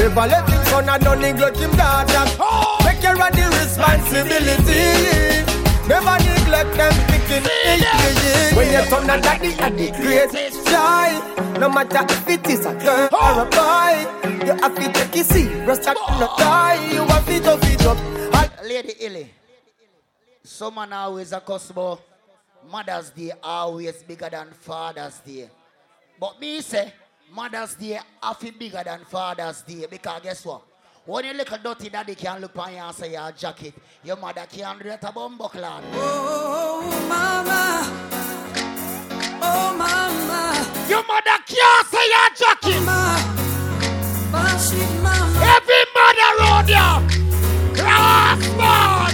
Speaker 36: Never let him son and don't neglect him daughter. Take care of the responsibility. Never neglect them picking When you turn on daddy and the greatest joy No matter if it is a girl or a boy You have to take it serious and not die. You have to tough it up.
Speaker 7: Lady Illy. Some man always a customer. Mother's Day always bigger than Father's Day. But me say, Mother's Day to bigger than Father's Day. Because guess what? When you look at dirty daddy can look on you and say your jacket, your mother can't do that a bumbo.
Speaker 19: Oh, mama. Oh, mama.
Speaker 7: Your mother can't say your jacket.
Speaker 19: Mama.
Speaker 7: Every mother round here. Last man.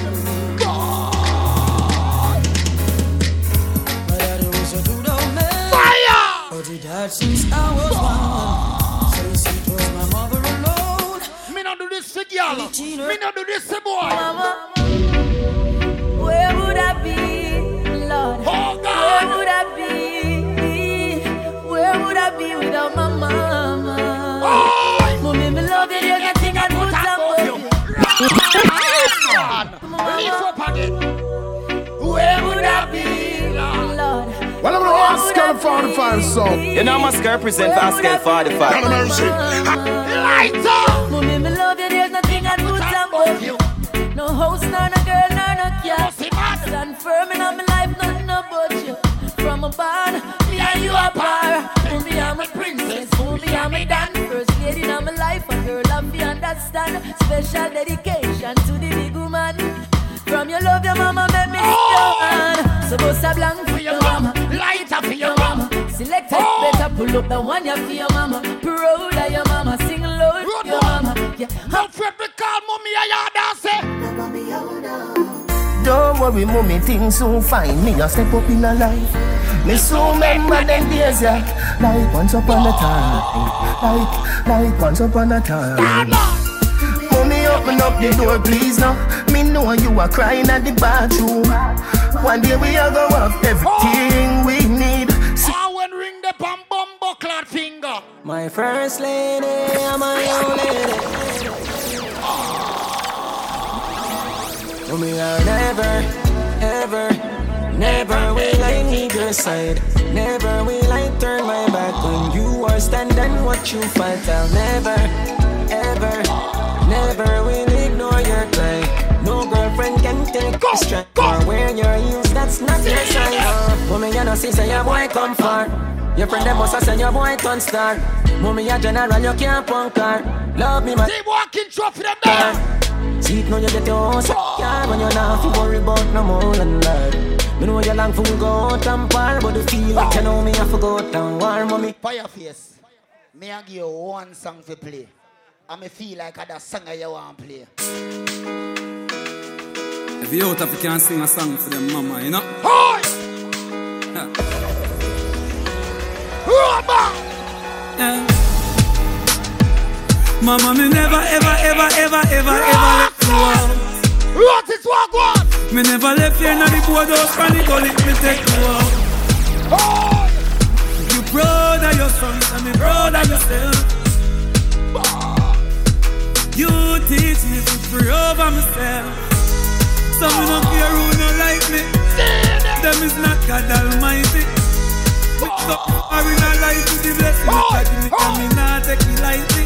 Speaker 19: But since I was one. So you see, it was my mother alone.
Speaker 7: Me not do this to girl. Me not do this to boy.
Speaker 9: Mama, where would I be, Lord?
Speaker 7: Oh,
Speaker 9: Where would I be? Where would I be without my mama? Oh. Mommy, me love you, there's nothing I put above you.
Speaker 7: Lift up again.
Speaker 37: Well, I'm gonna ask Askel 45 song.
Speaker 46: You know, Musk represent for Askel 45.
Speaker 7: Lights up.
Speaker 9: Mommy, me love you, there's nothing I put above you. No house, nor no girl, nor no cat. Stand firm in my life, nothing about you. From a barn, me and you are par. Only I'm a princess, only I'm a dan. First lady in my life, a girl I'm be understand. Special dedication to the big woman. From your love, your mama make me oh! stand. So bust a blank for pull up the one you for your mama. Proud of your mama, sing loud for your mama. Yeah,
Speaker 7: How Fred me call mommy a yard and say.
Speaker 36: Don't worry, mommy, things soon fine. Me a step up in a life. Me soon remember them days, yeah. Like once upon a time. Like, like once upon a time. Mommy, open up the door, please now. Me know you are crying at the bathroom. One day we are go have everything we
Speaker 7: finger.
Speaker 36: My first lady, I'm my own lady. Mommy, I never, ever, never will I leave your side. Never will I turn my back when you are standing. Watch you fight. I'll never, forever. Never will ignore your cry. No girlfriend can take go, strength or wear your heels. That's not your sign. Mommy, you know, see, say your boy come far. Your friend them must have say your boy turn star. Mommy, a general, you can't punk car. Love me, man.
Speaker 7: They walking trophy them there.
Speaker 36: See it now you get your house car when you're not fi worry about no more than that. Me know you long for go out and par, but the feel like you know me I forgo out and war, mommy.
Speaker 35: Fire face. Me I give you one song to play. And me feel like I that song you want to play.
Speaker 38: If you out of you can sing a song for them mama, you know? Yeah. Mama, me never, ever, ever, ever, ever, ever let you out.
Speaker 7: What is what one?
Speaker 38: Me never left here in the boardhouse and the gully, me take you out. You proud of your sons and me of yourself. You teach me to pray over myself. Some no care who no like me. Them is not God Almighty. Mix up are life with the blessing. God give me, and me not take it lightly.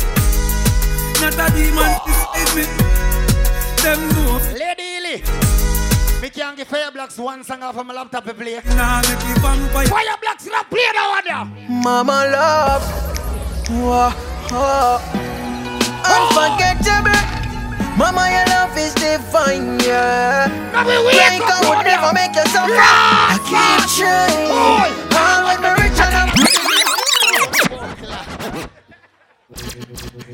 Speaker 38: Not a demon beside me. Them know.
Speaker 35: Lady Ely, me can give Fire Blocks one song off of my laptop to play.
Speaker 38: Nah, make it vampire.
Speaker 35: Fire Blocks, not play that one there.
Speaker 26: Mama love, whoa, oh. unforgettable. Mama, your love is divine, yeah. Like I would never make you suffer. I keep trying.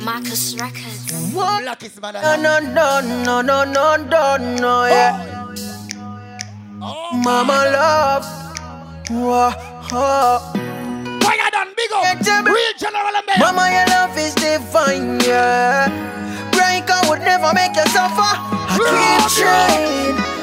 Speaker 47: Marcus Records.
Speaker 26: What?
Speaker 35: Blackest man
Speaker 26: No, no, no, no, no, no, no, no, yeah. Oh. Mama oh, love, whoa, oh.
Speaker 7: Fire done, big up. Real general and
Speaker 26: Mama, your love is divine, yeah. Break, I would never make you suffer. I keep trying.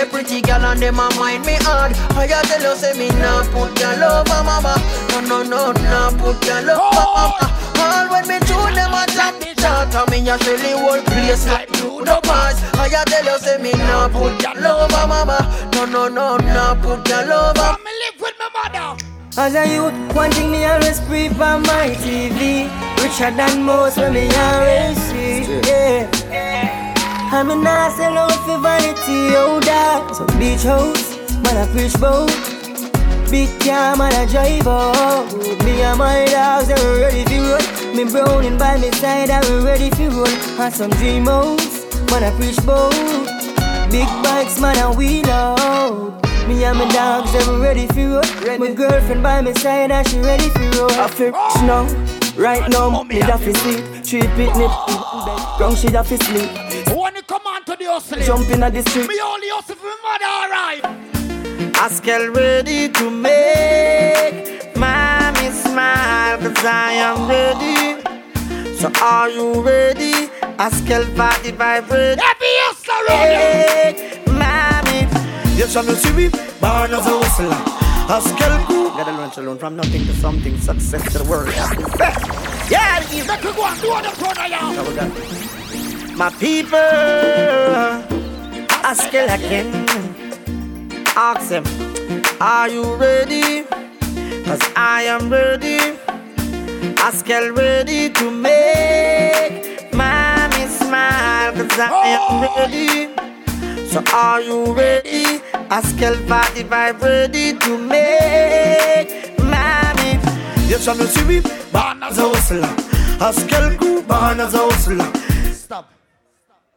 Speaker 26: And a pretty girl and them a mind me hard. I ya tell you say me nah put your love on mama. No, no, no, nah put your love on mama. All when me tune them a top chart, and me a Shelly whole place like you no pass. I ya tell you say me nah put your love on mama. No, no, no, nah put your love on.
Speaker 7: Me live with my mother.
Speaker 36: As a youth, one thing me always pre on my TV. Richer than most when me always see. Yeah. I'm a nice alone for vanity, oh that. So beach house, man I preach boat. Big car, man I drive out. Me and my dogs, they were ready for roll. Me browning by my side, I were ready for roll. And some dream house, man I preach boat. Big bikes, man I wheel out. Me and my dogs, they were ready for roll. My girlfriend by my side, and she ready for roll. I feel now, right now, me da fi sleep. Three picnic, ground she da fi sleep.
Speaker 7: When you come on to the hustle,
Speaker 36: Jump in at the street.
Speaker 7: me only hustle for my mother, alright.
Speaker 26: Askel ready to make mommy smile Cause I am ready. So are you ready? Askel 45 ready.
Speaker 7: Every hustle
Speaker 26: Hey, mommy. Yes, I'm see me Born as a hustler. Askel crew Gotta learn to learn from nothing to something. Success to the world Yeah,
Speaker 7: Make you go and do the front
Speaker 26: My people Askel again Ask them, are you ready? Cause I am ready. Askel ready to make mommy smile. Cause I am oh! ready. So are you ready? Askel 45 ready to make mommy. Yes, I'm see me. Born as a hustler. Askel crew, born as a hustler.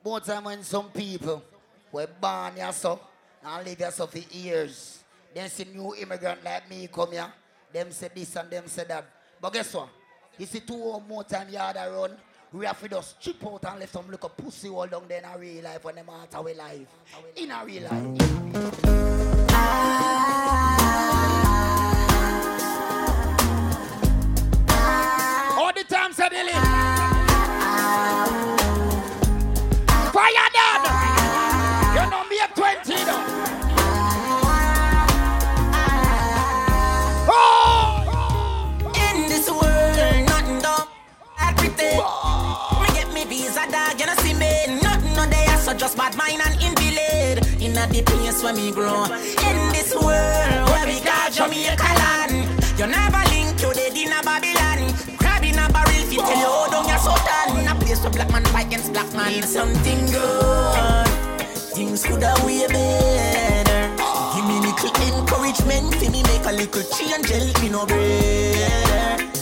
Speaker 35: More time when some people were born here so and live here so for years. Then see new immigrant like me come here. Them say this and them say that. But guess what? You see two or more time you had a run. We have to just chip out and let some look a pussy all down there in a real life when them out our life. In a real life.
Speaker 7: All the time, said
Speaker 36: just bad mind and invalid. In a deep place where me grow. In this world where we call Jamaica land. You never link to the dinner Babylon. Grabbing
Speaker 23: a barrel fi tell you how down your sultan. In a place where black man fight against black man. Need something good. Things could have way better. Give me little encouragement, fi me make a little change, help me no better.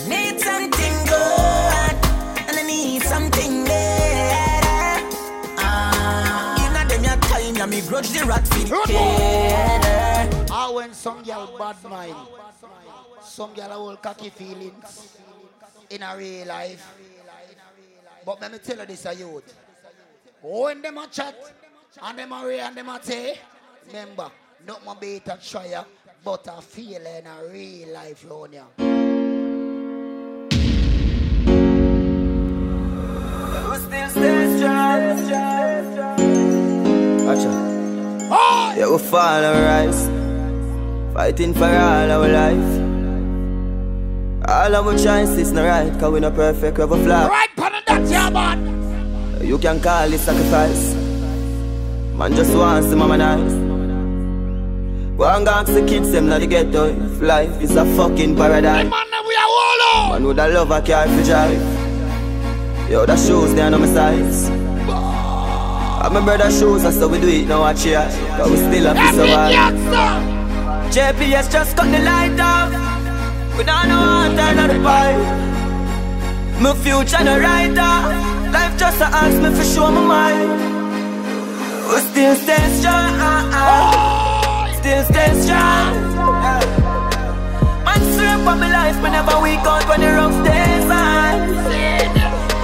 Speaker 23: Me grudge the rat feed care.
Speaker 35: Ah, when some girl bad mind, some girl have all cocky feelings in a real life. But let me tell you this, a youth. When them a chat, and them a real and them a say, remember, not my beta try but a feeling a real life round ya.
Speaker 19: Acha. Yeah, we fall and rise. Fighting for all our life. All our choices not right, cause we not perfect, we have a flaw.
Speaker 7: Right, put it that yeah, man.
Speaker 19: You can call it sacrifice. Man just wants to mama nice. Go and ask the kids them now the ghetto if life is a fucking paradise.
Speaker 7: Man, we are all
Speaker 19: Man with a love I carry for drive. Yo, the shoes they are on my size. And my brother shoes, that's how we do it now I cheer. Cause we still have to survive. JPS just cut the light off. We don't know how to the pipe. My future no writer. Life just a ask me for show my mind. We still stay strong. Still stay strong. Man swear for my life whenever we out when the rough days on.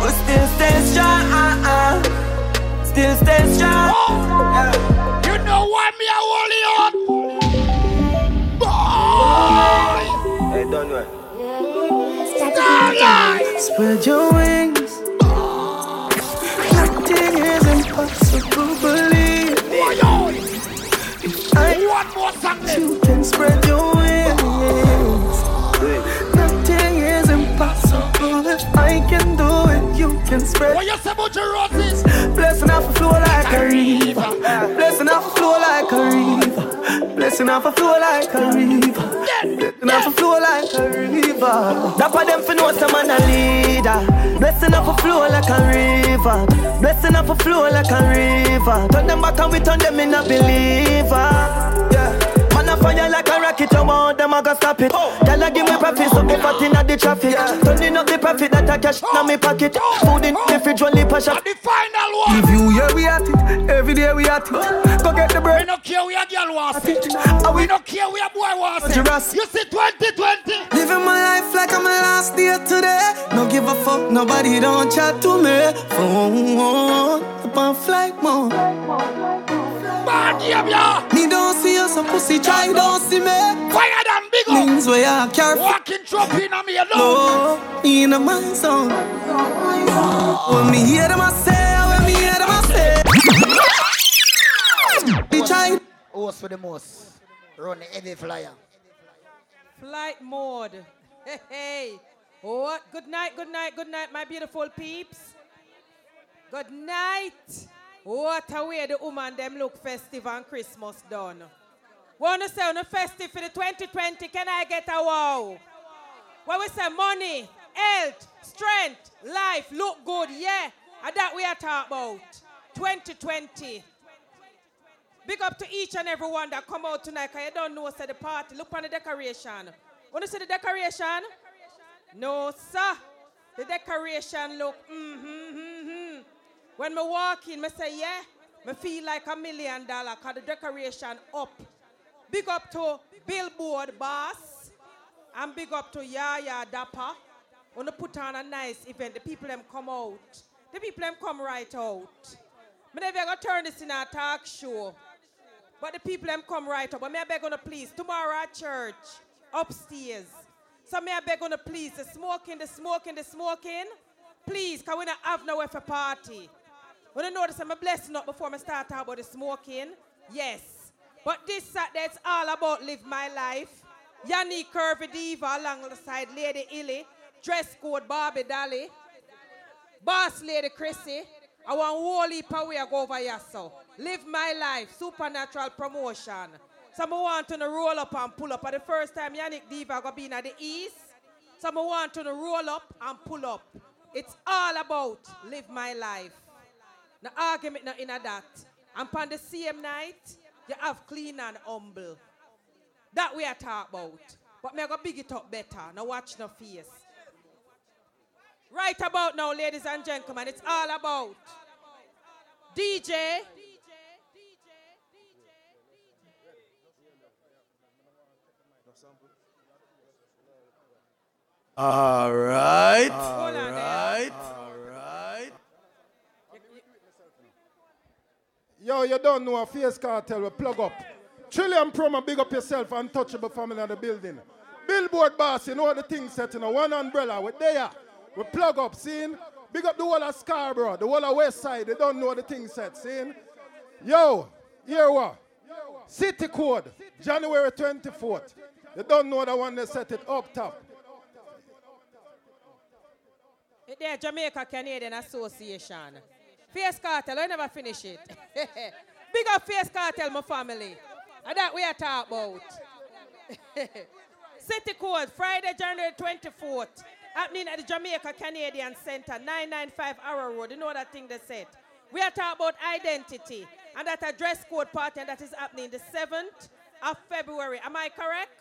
Speaker 19: We still stay strong. Still stay strong. Yeah.
Speaker 7: You know why me a holy on?
Speaker 19: Hey, don't worry.
Speaker 7: Starlight!
Speaker 26: Spread your wings. Nothing is impossible, believe me. I
Speaker 7: One more song
Speaker 26: you can spread your wings. Nothing is impossible. If I can do it, you can spread.
Speaker 7: What you say about your roses?
Speaker 26: Blessing off a flow like a river. Blessing off a flow like a river. Blessing off a flow like a river. Blessing off a flow like a river.
Speaker 19: Dapper them for know some man a leader. Blessing up a flow like a river. Blessing up a flow like a river. Turn them back and we turn them in a believer. A fire like a rocket, I want them I go stop it. Girl a give me profit, so go fat inna the traffic. Turning up the profit that I cash inna me pocket. Food in the fridge, only pass
Speaker 7: The final one.
Speaker 26: Give you, yeah, we at it. Every day we at it. Go get the bread.
Speaker 7: We no care we a girl wants it.
Speaker 26: And
Speaker 7: We no care we a boy wants it. You see 2020.
Speaker 26: Living my life like I'm my last day today. No give a fuck, nobody don't chat to me. Phone up on flight mode.
Speaker 7: Bad yeah, yeah.
Speaker 26: Me don't see you, so pussy try don't see me.
Speaker 7: Fire them big up.
Speaker 26: Things where I carry
Speaker 7: Walking drop in on me alone.
Speaker 26: low, me in my zone. When me hear them I say, when me hear them I say. Me try.
Speaker 35: Horse for the most. Run the heavy flyer.
Speaker 48: Flight mode. Hey, hey. What? Good night, good night, good night, my beautiful peeps. Good night. What a way the woman them look festive and Christmas done. Wanna say on a festive for the 2020, can I get a wow? What we say, money, health, strength, life, look good, yeah. And that we are talking about. 2020. Big up to each and every one that come out tonight, because you don't know say the party. Look on the decoration. Want to see the decoration? No, sir. The decoration look, mm-hmm. When me walk in, me say, yeah, me feel like a million dollar, because the decoration up. Big up to Billboard Boss, and big up to Yaya Dapper. Want to put on a nice event. The people them come out. The people them come right out. Me never gonna turn this in a talk show. But the people them come right up. But me I beg on to please, tomorrow at church, upstairs. So me I beg on to please, the smoking, the smoking, the smoking. Please, can we not have nowhere for party? When you notice I'm a blessing up before I start talking about the smoking? Yes. But this Saturday it's all about live my life. Yanni Curvy Diva alongside Lady Illy. Dress code Barbie Dolly. Boss Lady Chrissy. I want heap of way go over here, so. Live my life, supernatural promotion. So I want to roll up and pull up. For the first time Yannick Diva gonna be in the east. So I want to roll up and pull up. It's all about live my life. No argument no in that. And on the same night, you have clean and humble. That we are talk about. But me I go big it up better. Now watch no face. Right about now, ladies and gentlemen, it's all about DJ.
Speaker 26: All right. All right. All right.
Speaker 37: Yo, you don't know a face cartel will plug up. Trillion promo, big up yourself, untouchable family in the building. Billboard boss, you know the thing set in a one umbrella. We're there. We plug up, seeing? Big up the whole of Scarborough, the whole of West Side. They don't know the thing set, seeing? Yo, here what? City code, January 24th. They don't know the one they set it up top.
Speaker 48: It there, Jamaica Canadian Association. Face Cartel, I never finish it. Big up Face Cartel, my family. And that we are talking about. City Code, Friday, January 24th. Happening at the Jamaica Canadian Center, 995 Arrow Road. You know that thing they said. We are talking about identity. And that a dress code party and that is happening the 7th of February. Am I correct?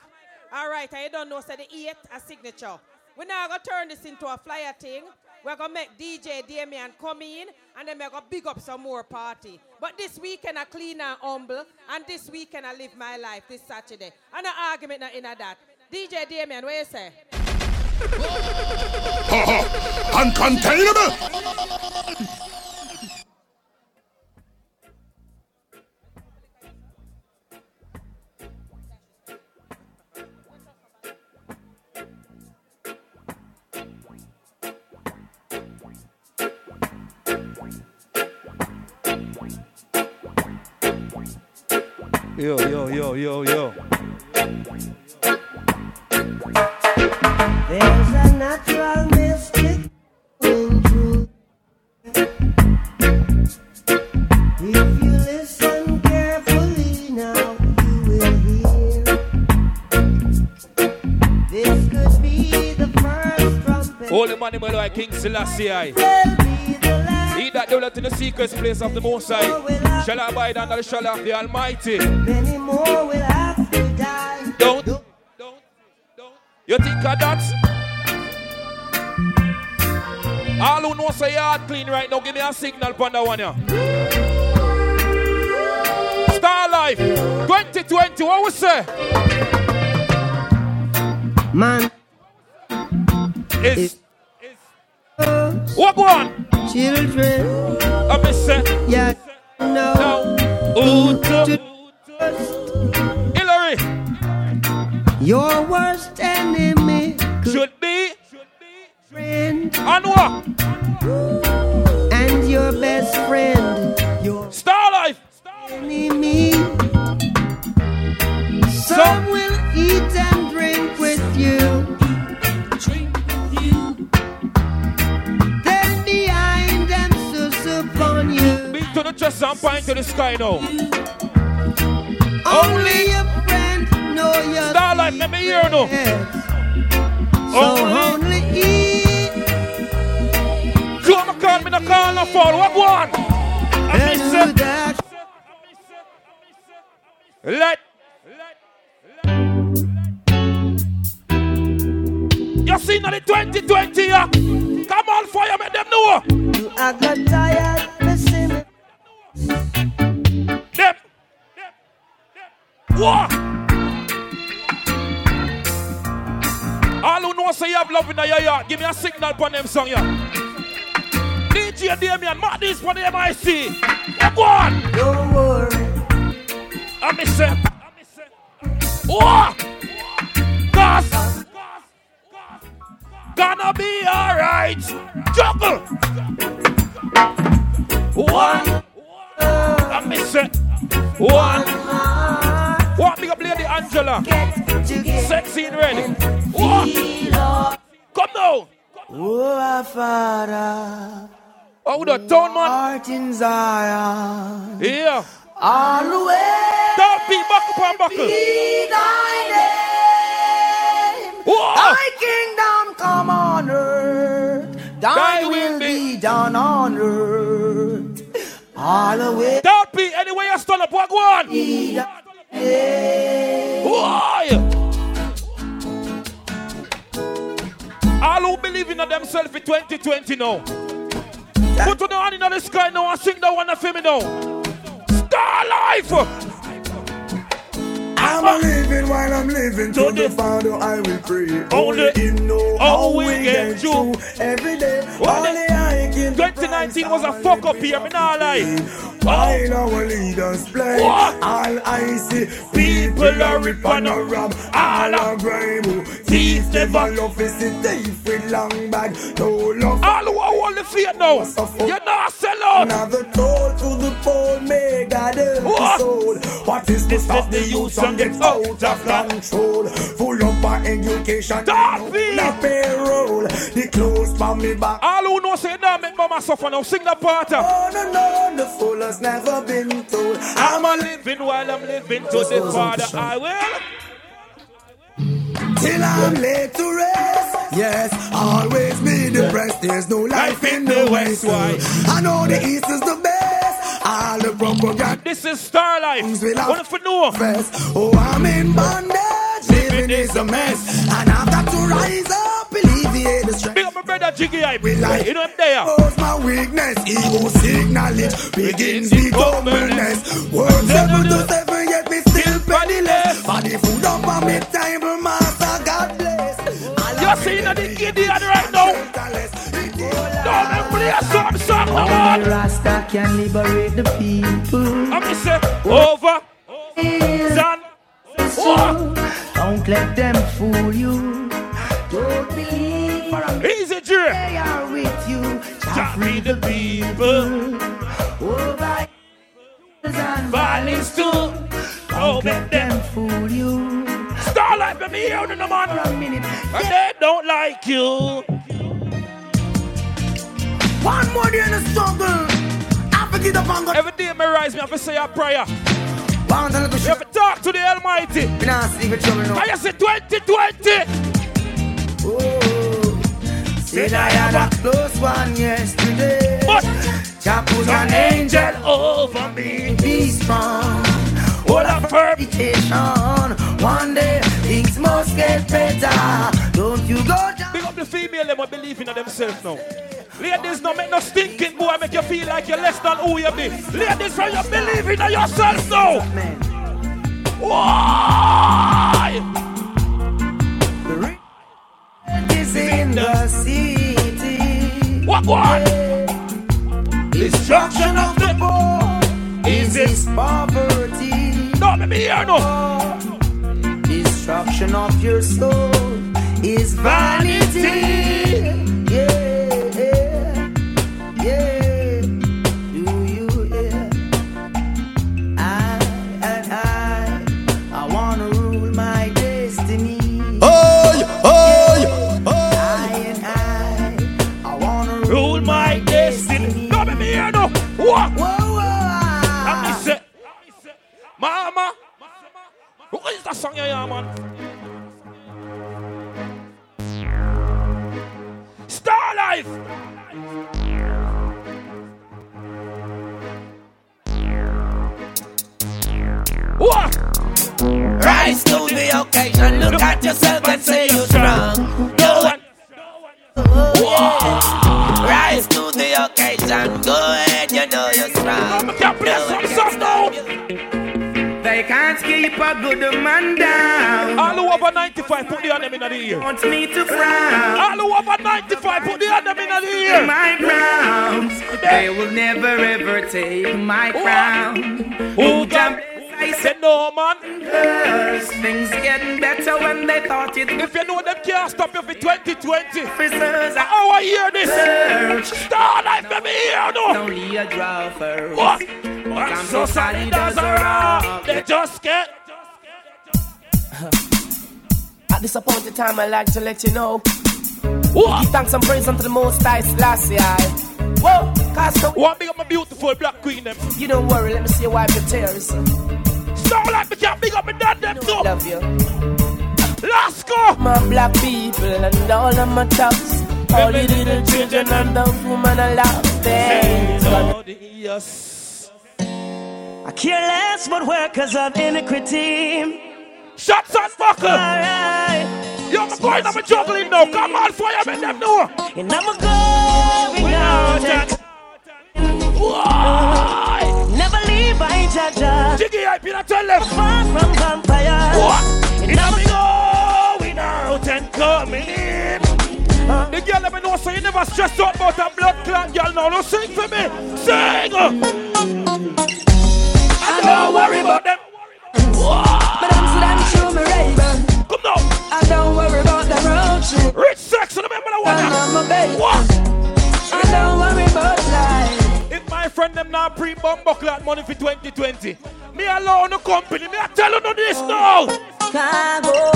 Speaker 48: All right, I don't know, so the 8th, a signature. We're now going to turn this into a flyer thing. We're going to make DJ Damien come in and then we're going to big up some more party. But this weekend I clean and humble and this weekend I live my life this Saturday. And no argument not in that. DJ Damien, what you say?
Speaker 12: Uncontainable!
Speaker 26: Yo, yo, yo, yo, yo.
Speaker 14: There's a natural mystic in truth. If you listen carefully now, you will hear. This could be the first trumpet.
Speaker 21: All the money like King Selassie. I. In the secret place of the Most High shall abide under the shadow of the Almighty.
Speaker 14: Many more will have to die.
Speaker 21: Don't, don't, don't. You think of that? All who know say yard clean right now, give me a signal on that one, yeah. Starlife 2020, what we say?
Speaker 14: Man.
Speaker 21: Is what go on?
Speaker 14: Children.
Speaker 21: I miss say.
Speaker 14: Yeah. No.
Speaker 21: Who to Hillary.
Speaker 14: Your worst enemy
Speaker 21: should be
Speaker 14: friend.
Speaker 21: And what?
Speaker 14: And your best friend. Your
Speaker 21: Starlife.
Speaker 14: enemy. Some will eat and drink with you. Then
Speaker 21: chest and point to the sky now.
Speaker 14: Only your friend know your
Speaker 21: Starlife, let me hear no.
Speaker 14: So only eat.
Speaker 21: Joe McCall, me no call no fall. What go on? I miss it. Let. You see now the 2020 yeah? Come on, fire, make them know.
Speaker 14: You are got tired,
Speaker 21: What? All who know say you have love in your yard, give me a signal on them song, yeah. DJ Damien, mark this for the MIC. Go on?
Speaker 14: Don't worry.
Speaker 21: I miss it. What? Cause gonna be alright. Juggle. One. I miss it. One. What big up Lady Angela? Sexy and ready. What? Come now.
Speaker 14: Oh, Father.
Speaker 21: Oh, the tone man.
Speaker 14: Art in Zion.
Speaker 21: Yeah.
Speaker 14: Way.
Speaker 21: Don't be buckle upon buckle.
Speaker 14: Be thy name.
Speaker 21: Whoa.
Speaker 14: Thy kingdom come on earth.
Speaker 21: Thy will
Speaker 19: down on earth. All the way.
Speaker 21: Don't be anywhere you stand up, what go on? Why? All who believe in themselves in 2020 now. Put on the hand in the sky now and sing that one for me now. Starlife!
Speaker 11: I'm a living while I'm living to the Father I will pray. Only Him know how we get through every day. Only I can.
Speaker 21: 2019 was a fuck up year, me not lie.
Speaker 11: While our leaders play, all I see people are rip on a ram, all are grime. Thieves never love is a thief with long bag, no love.
Speaker 21: All who are all the fear now, you not sell out.
Speaker 11: Another toll to the poor, may God help the soul. What is to stop the youth from get out of control? Full of our education,
Speaker 21: it!
Speaker 11: the payroll, the clothes for me back.
Speaker 21: All who know say now make mama suffer now, sing that part.
Speaker 11: Oh no no, the fool has never been told.
Speaker 21: I'm a living while I'm living to the Father I will.
Speaker 11: Till I'm laid to rest. Yes, always be depressed. There's no life in the west. Why? I know the east is the best. All the propaganda.
Speaker 21: This is Starlife. What if you know?
Speaker 11: Oh, I'm in bondage. Living is a mess. And I've got to rise up, alleviate the stress.
Speaker 21: Big up my brother Jiggy Hype. You know him there.
Speaker 11: Knows my weakness. Ego signalage begins with humbleness. Words seven to seven, yet me still penniless. For the food up on me table, master, God bless.
Speaker 21: You're the Gideon right now. Don't let play a song, song, come on.
Speaker 19: Only Rasta can liberate the people.
Speaker 21: I'm just say over. Done.
Speaker 19: Don't let them fool you. Don't believe
Speaker 21: Easy, Dre.
Speaker 19: they are with you.
Speaker 21: Just free the people.
Speaker 19: Over and
Speaker 21: Violence too. Don't let them
Speaker 19: fool you.
Speaker 21: Starlife, let me hear on the man. And they don't like you.
Speaker 11: One more day in the struggle. I forget up and go.
Speaker 21: Every day, me rise, me have to say a prayer.
Speaker 11: Little
Speaker 21: You have to talk to the Almighty.
Speaker 11: Me not sleep with trouble now.
Speaker 21: I say 2020.
Speaker 11: Said I had a close one yesterday.
Speaker 21: But
Speaker 11: Jah put an angel over me. Be strong. All of meditation. One day things must get better. Don't you go down.
Speaker 21: Big up the female, them will believe in themselves now. Ladies, no make no stinking boy make you feel like you're less than who you be. Ladies, from you believe in yourself now. Why?
Speaker 11: is in the city.
Speaker 21: What what?
Speaker 11: Destruction of the poor is this poverty.
Speaker 21: Let me hear no.
Speaker 11: Destruction of your soul is vanity. Yeah, yeah. Do you hear? I and I, I wanna rule my destiny. Hey, hey, I and I, I wanna
Speaker 21: Rule my destiny. No, let me hear no. What? Say, Mama. Who is that song you hear, man? Starlife. What?
Speaker 11: Rise to the occasion. Look at yourself and say you're strong.
Speaker 21: No one.
Speaker 11: Rise to the occasion. Go ahead, you know you're strong. Can't keep a good man down.
Speaker 21: All over 95, put the hand them in the ear.
Speaker 11: Want me to frown.
Speaker 21: All over 95, put the hand them in the ear.
Speaker 11: My grounds. They will never ever take my crown.
Speaker 21: Who can I said no, man.
Speaker 11: Cause things getting better when they thought it.
Speaker 21: If you know them can't stop you for 2020.
Speaker 11: Officers
Speaker 21: I hear this?
Speaker 11: Search.
Speaker 21: Starlife, let me hear no.
Speaker 11: only a draw for
Speaker 21: What? I'm so sorry, does a rock. They just get.
Speaker 26: At this appointed time, I'd like to let you know.
Speaker 21: What?
Speaker 26: Give thanks and praise unto the Most High Selassie. I. Whoa, cause the
Speaker 21: One big up my beautiful black queen them.
Speaker 26: You don't worry, let me see you wipe your tears.
Speaker 21: Starlife, me can't big up my dad them too.
Speaker 26: Love you.
Speaker 21: Let's go.
Speaker 26: My black people and all of my thugs.
Speaker 49: All the little children and the woman I love them. I care less what workers of iniquity.
Speaker 21: Shots on buckle.
Speaker 49: Alright.
Speaker 21: Yo, my boy, I'm a juggling now. Come on, fire, make them know.
Speaker 49: And I'm going out and Never leave by Jaja.
Speaker 21: Jiggy, I been tell them.
Speaker 49: Far from vampires.
Speaker 21: What?
Speaker 49: And I'm
Speaker 21: going out and coming in. Uh. The girl let me know so you never stress out about a blood clot girl now. No sing for me. Sing. Don't worry about them.
Speaker 49: But I'm so damn sure me Ray-Ban.
Speaker 21: Come now.
Speaker 49: I don't worry about the road trip.
Speaker 21: Rich sex, remember the one.
Speaker 49: And I'm a baby.
Speaker 21: What?
Speaker 49: I don't worry about life.
Speaker 21: If my friend them not pre-bomb buckler money for 2020, me alone the company, me I tell you no this now.
Speaker 49: Cargo.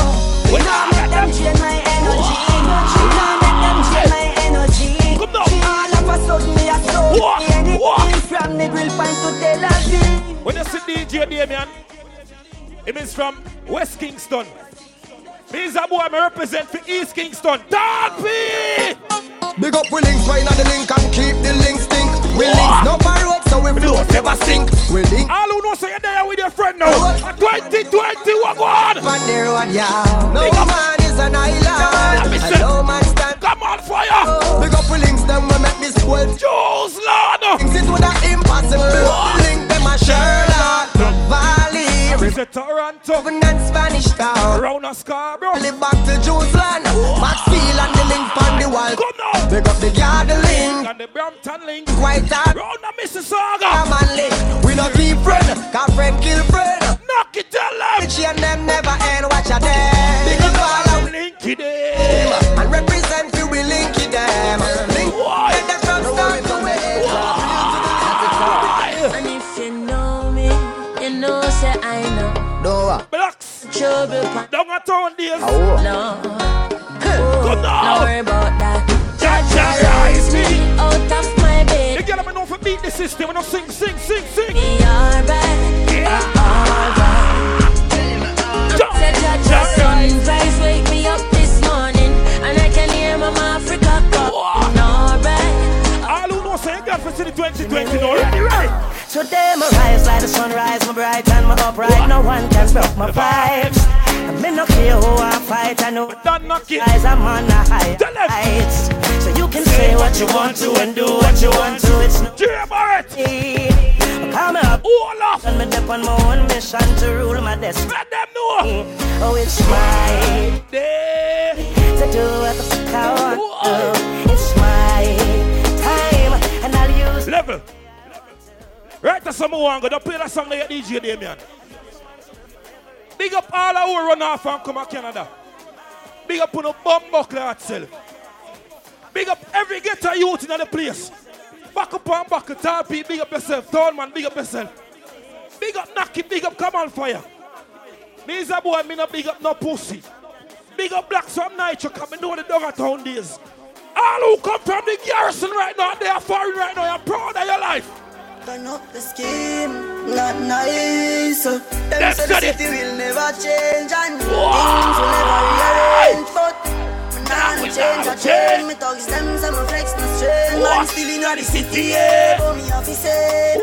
Speaker 49: We don't make them drain my energy. We don't make them drain my energy.
Speaker 21: Come now.
Speaker 49: All of a sudden me a.
Speaker 21: What?
Speaker 49: Anything
Speaker 21: What?
Speaker 49: from the grill point to Tel Aviv.
Speaker 21: When you see DJ Damien, it means from West Kingston. Means a boy I represent for East Kingston. Darby!
Speaker 10: Big up we links, wine on the link and keep the link stink. We links no parrot, so we float never sink. We link.
Speaker 21: All who know say you're there with your friend now. 2020, what go on?
Speaker 10: On the yeah. No
Speaker 21: Big up.
Speaker 10: man is an island. And no man stand.
Speaker 21: Come on, fire!
Speaker 10: Big up we links, them we make this world.
Speaker 21: Jules Lord!
Speaker 10: Things would have impossible. Link a Sherlock Valley.
Speaker 21: Represent Toronto.
Speaker 10: Even in Spanish town.
Speaker 21: Round a Scarborough.
Speaker 10: Live back to Jerusalem. Maxfield and the link on the wall.
Speaker 21: Come now!
Speaker 10: Big up the garden link.
Speaker 21: And the Brampton link.
Speaker 10: White hat.
Speaker 21: Round a Mississauga.
Speaker 10: Come on, link. We not keep friend. Cause friend kill friend.
Speaker 21: Knock it, tell them.
Speaker 10: Bitch and them never end. Watch a them. Big up all of
Speaker 21: Linky them.
Speaker 10: and represent you we linky them. Link.
Speaker 21: Why? Blocks.
Speaker 6: Trouble pan.
Speaker 21: Down a town days.
Speaker 6: No.
Speaker 21: Good now.
Speaker 6: Don't worry about that.
Speaker 21: Jaja
Speaker 6: rise me out of my
Speaker 21: The
Speaker 6: bed.
Speaker 21: girl me know for beat the system. We don't sing, sing, sing, sing.
Speaker 6: Be alright. Alright. Said Jaja sunrise wake me up this morning, and I can hear Mama Africa call. Alright.
Speaker 21: All who know say God for city 2020 now. Ready, ready.
Speaker 49: Today my rise like the sunrise, my bright and my upright. No one can stop my vibes. I may not care who I fight, I know
Speaker 21: Don't knock it.
Speaker 49: guys I'm on the high heights. So you can say what you want to and do what you want to. It's no. Come up.
Speaker 21: All off.
Speaker 49: And me dip on my own mission to rule my destiny.
Speaker 21: Let them know.
Speaker 49: Oh, it's my
Speaker 21: Day.
Speaker 49: to do what the fuck I want. It's my time, and I'll use
Speaker 21: Level. Right to some one go. Don't play that song like DJ Damien. Big up all who run off and come to Canada. Big up on the bum buckler itself. Big up every ghetto youth in the place. Back up and back, tall people, big up yourself. Tall man, big up yourself. Big up Naki, big up Come on Fire. Me is a boy, me no big up no pussy. Big up Black Some Nitro, come and know the dog at town days. All who come from the garrison right now, they are foreign right now, you're proud of your life.
Speaker 19: Turn up the scheme, not nice. Them
Speaker 21: Let's
Speaker 19: say the city will never change and things will never rearrange. But nah,
Speaker 21: we
Speaker 19: change a change. Me thugs them say me flex no strain. Man still in the city,
Speaker 21: yeah.
Speaker 19: Me say,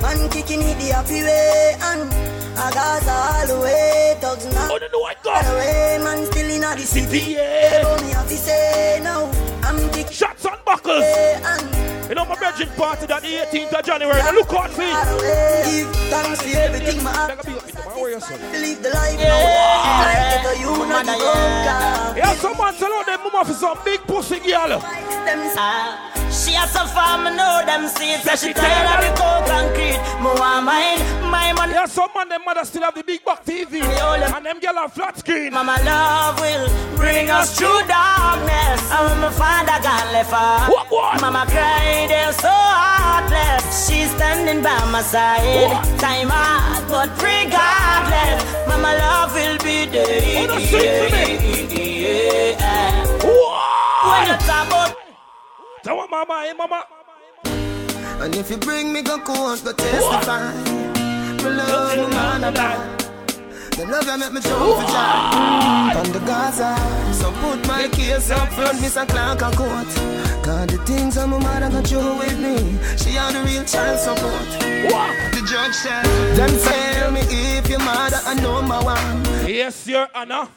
Speaker 19: man kicking it the happy way and I got all the way. Thugs not
Speaker 21: Oh, no, I
Speaker 19: run
Speaker 21: go.
Speaker 19: away. Man still in the city,
Speaker 21: yeah.
Speaker 19: But me have to say no. I'm kicking
Speaker 21: Shots on buckles.
Speaker 19: and
Speaker 21: You know my virgin party that the 18th of January. Now look out for it.
Speaker 19: Give thanks for everything, my
Speaker 21: Like a big up with them. How are you, son?
Speaker 19: Live the life now. Like get a you not give up.
Speaker 21: Yeah, someone tell out them mama for some big pussy girl.
Speaker 19: Them
Speaker 49: Ah, She has some farm, know them seeds. Say she tired of the cold concrete. Me want mine, my money.
Speaker 21: Yeah, some man them mother still have the big back TV. And them girl have flat screen.
Speaker 49: Mama love will bring us through darkness. And my father gone left her,
Speaker 21: What, what?
Speaker 49: Mama cried, they're so heartless. She's standing by my side.
Speaker 21: What?
Speaker 49: Time hard, but regardless, Mama love will be there.
Speaker 21: Oh, for me.
Speaker 49: Yeah. When talk about
Speaker 21: Tell what mama, hey mama.
Speaker 19: And if you bring me go court, go testify. Love no man.
Speaker 36: The love you make me jump for joy. On the Gaza, so put my case up front, Mr. Clark a court. Cause the things that my mother got you with me, she had the real child support. The judge said, them tell me if your mother a number one.
Speaker 21: Yes, your honor.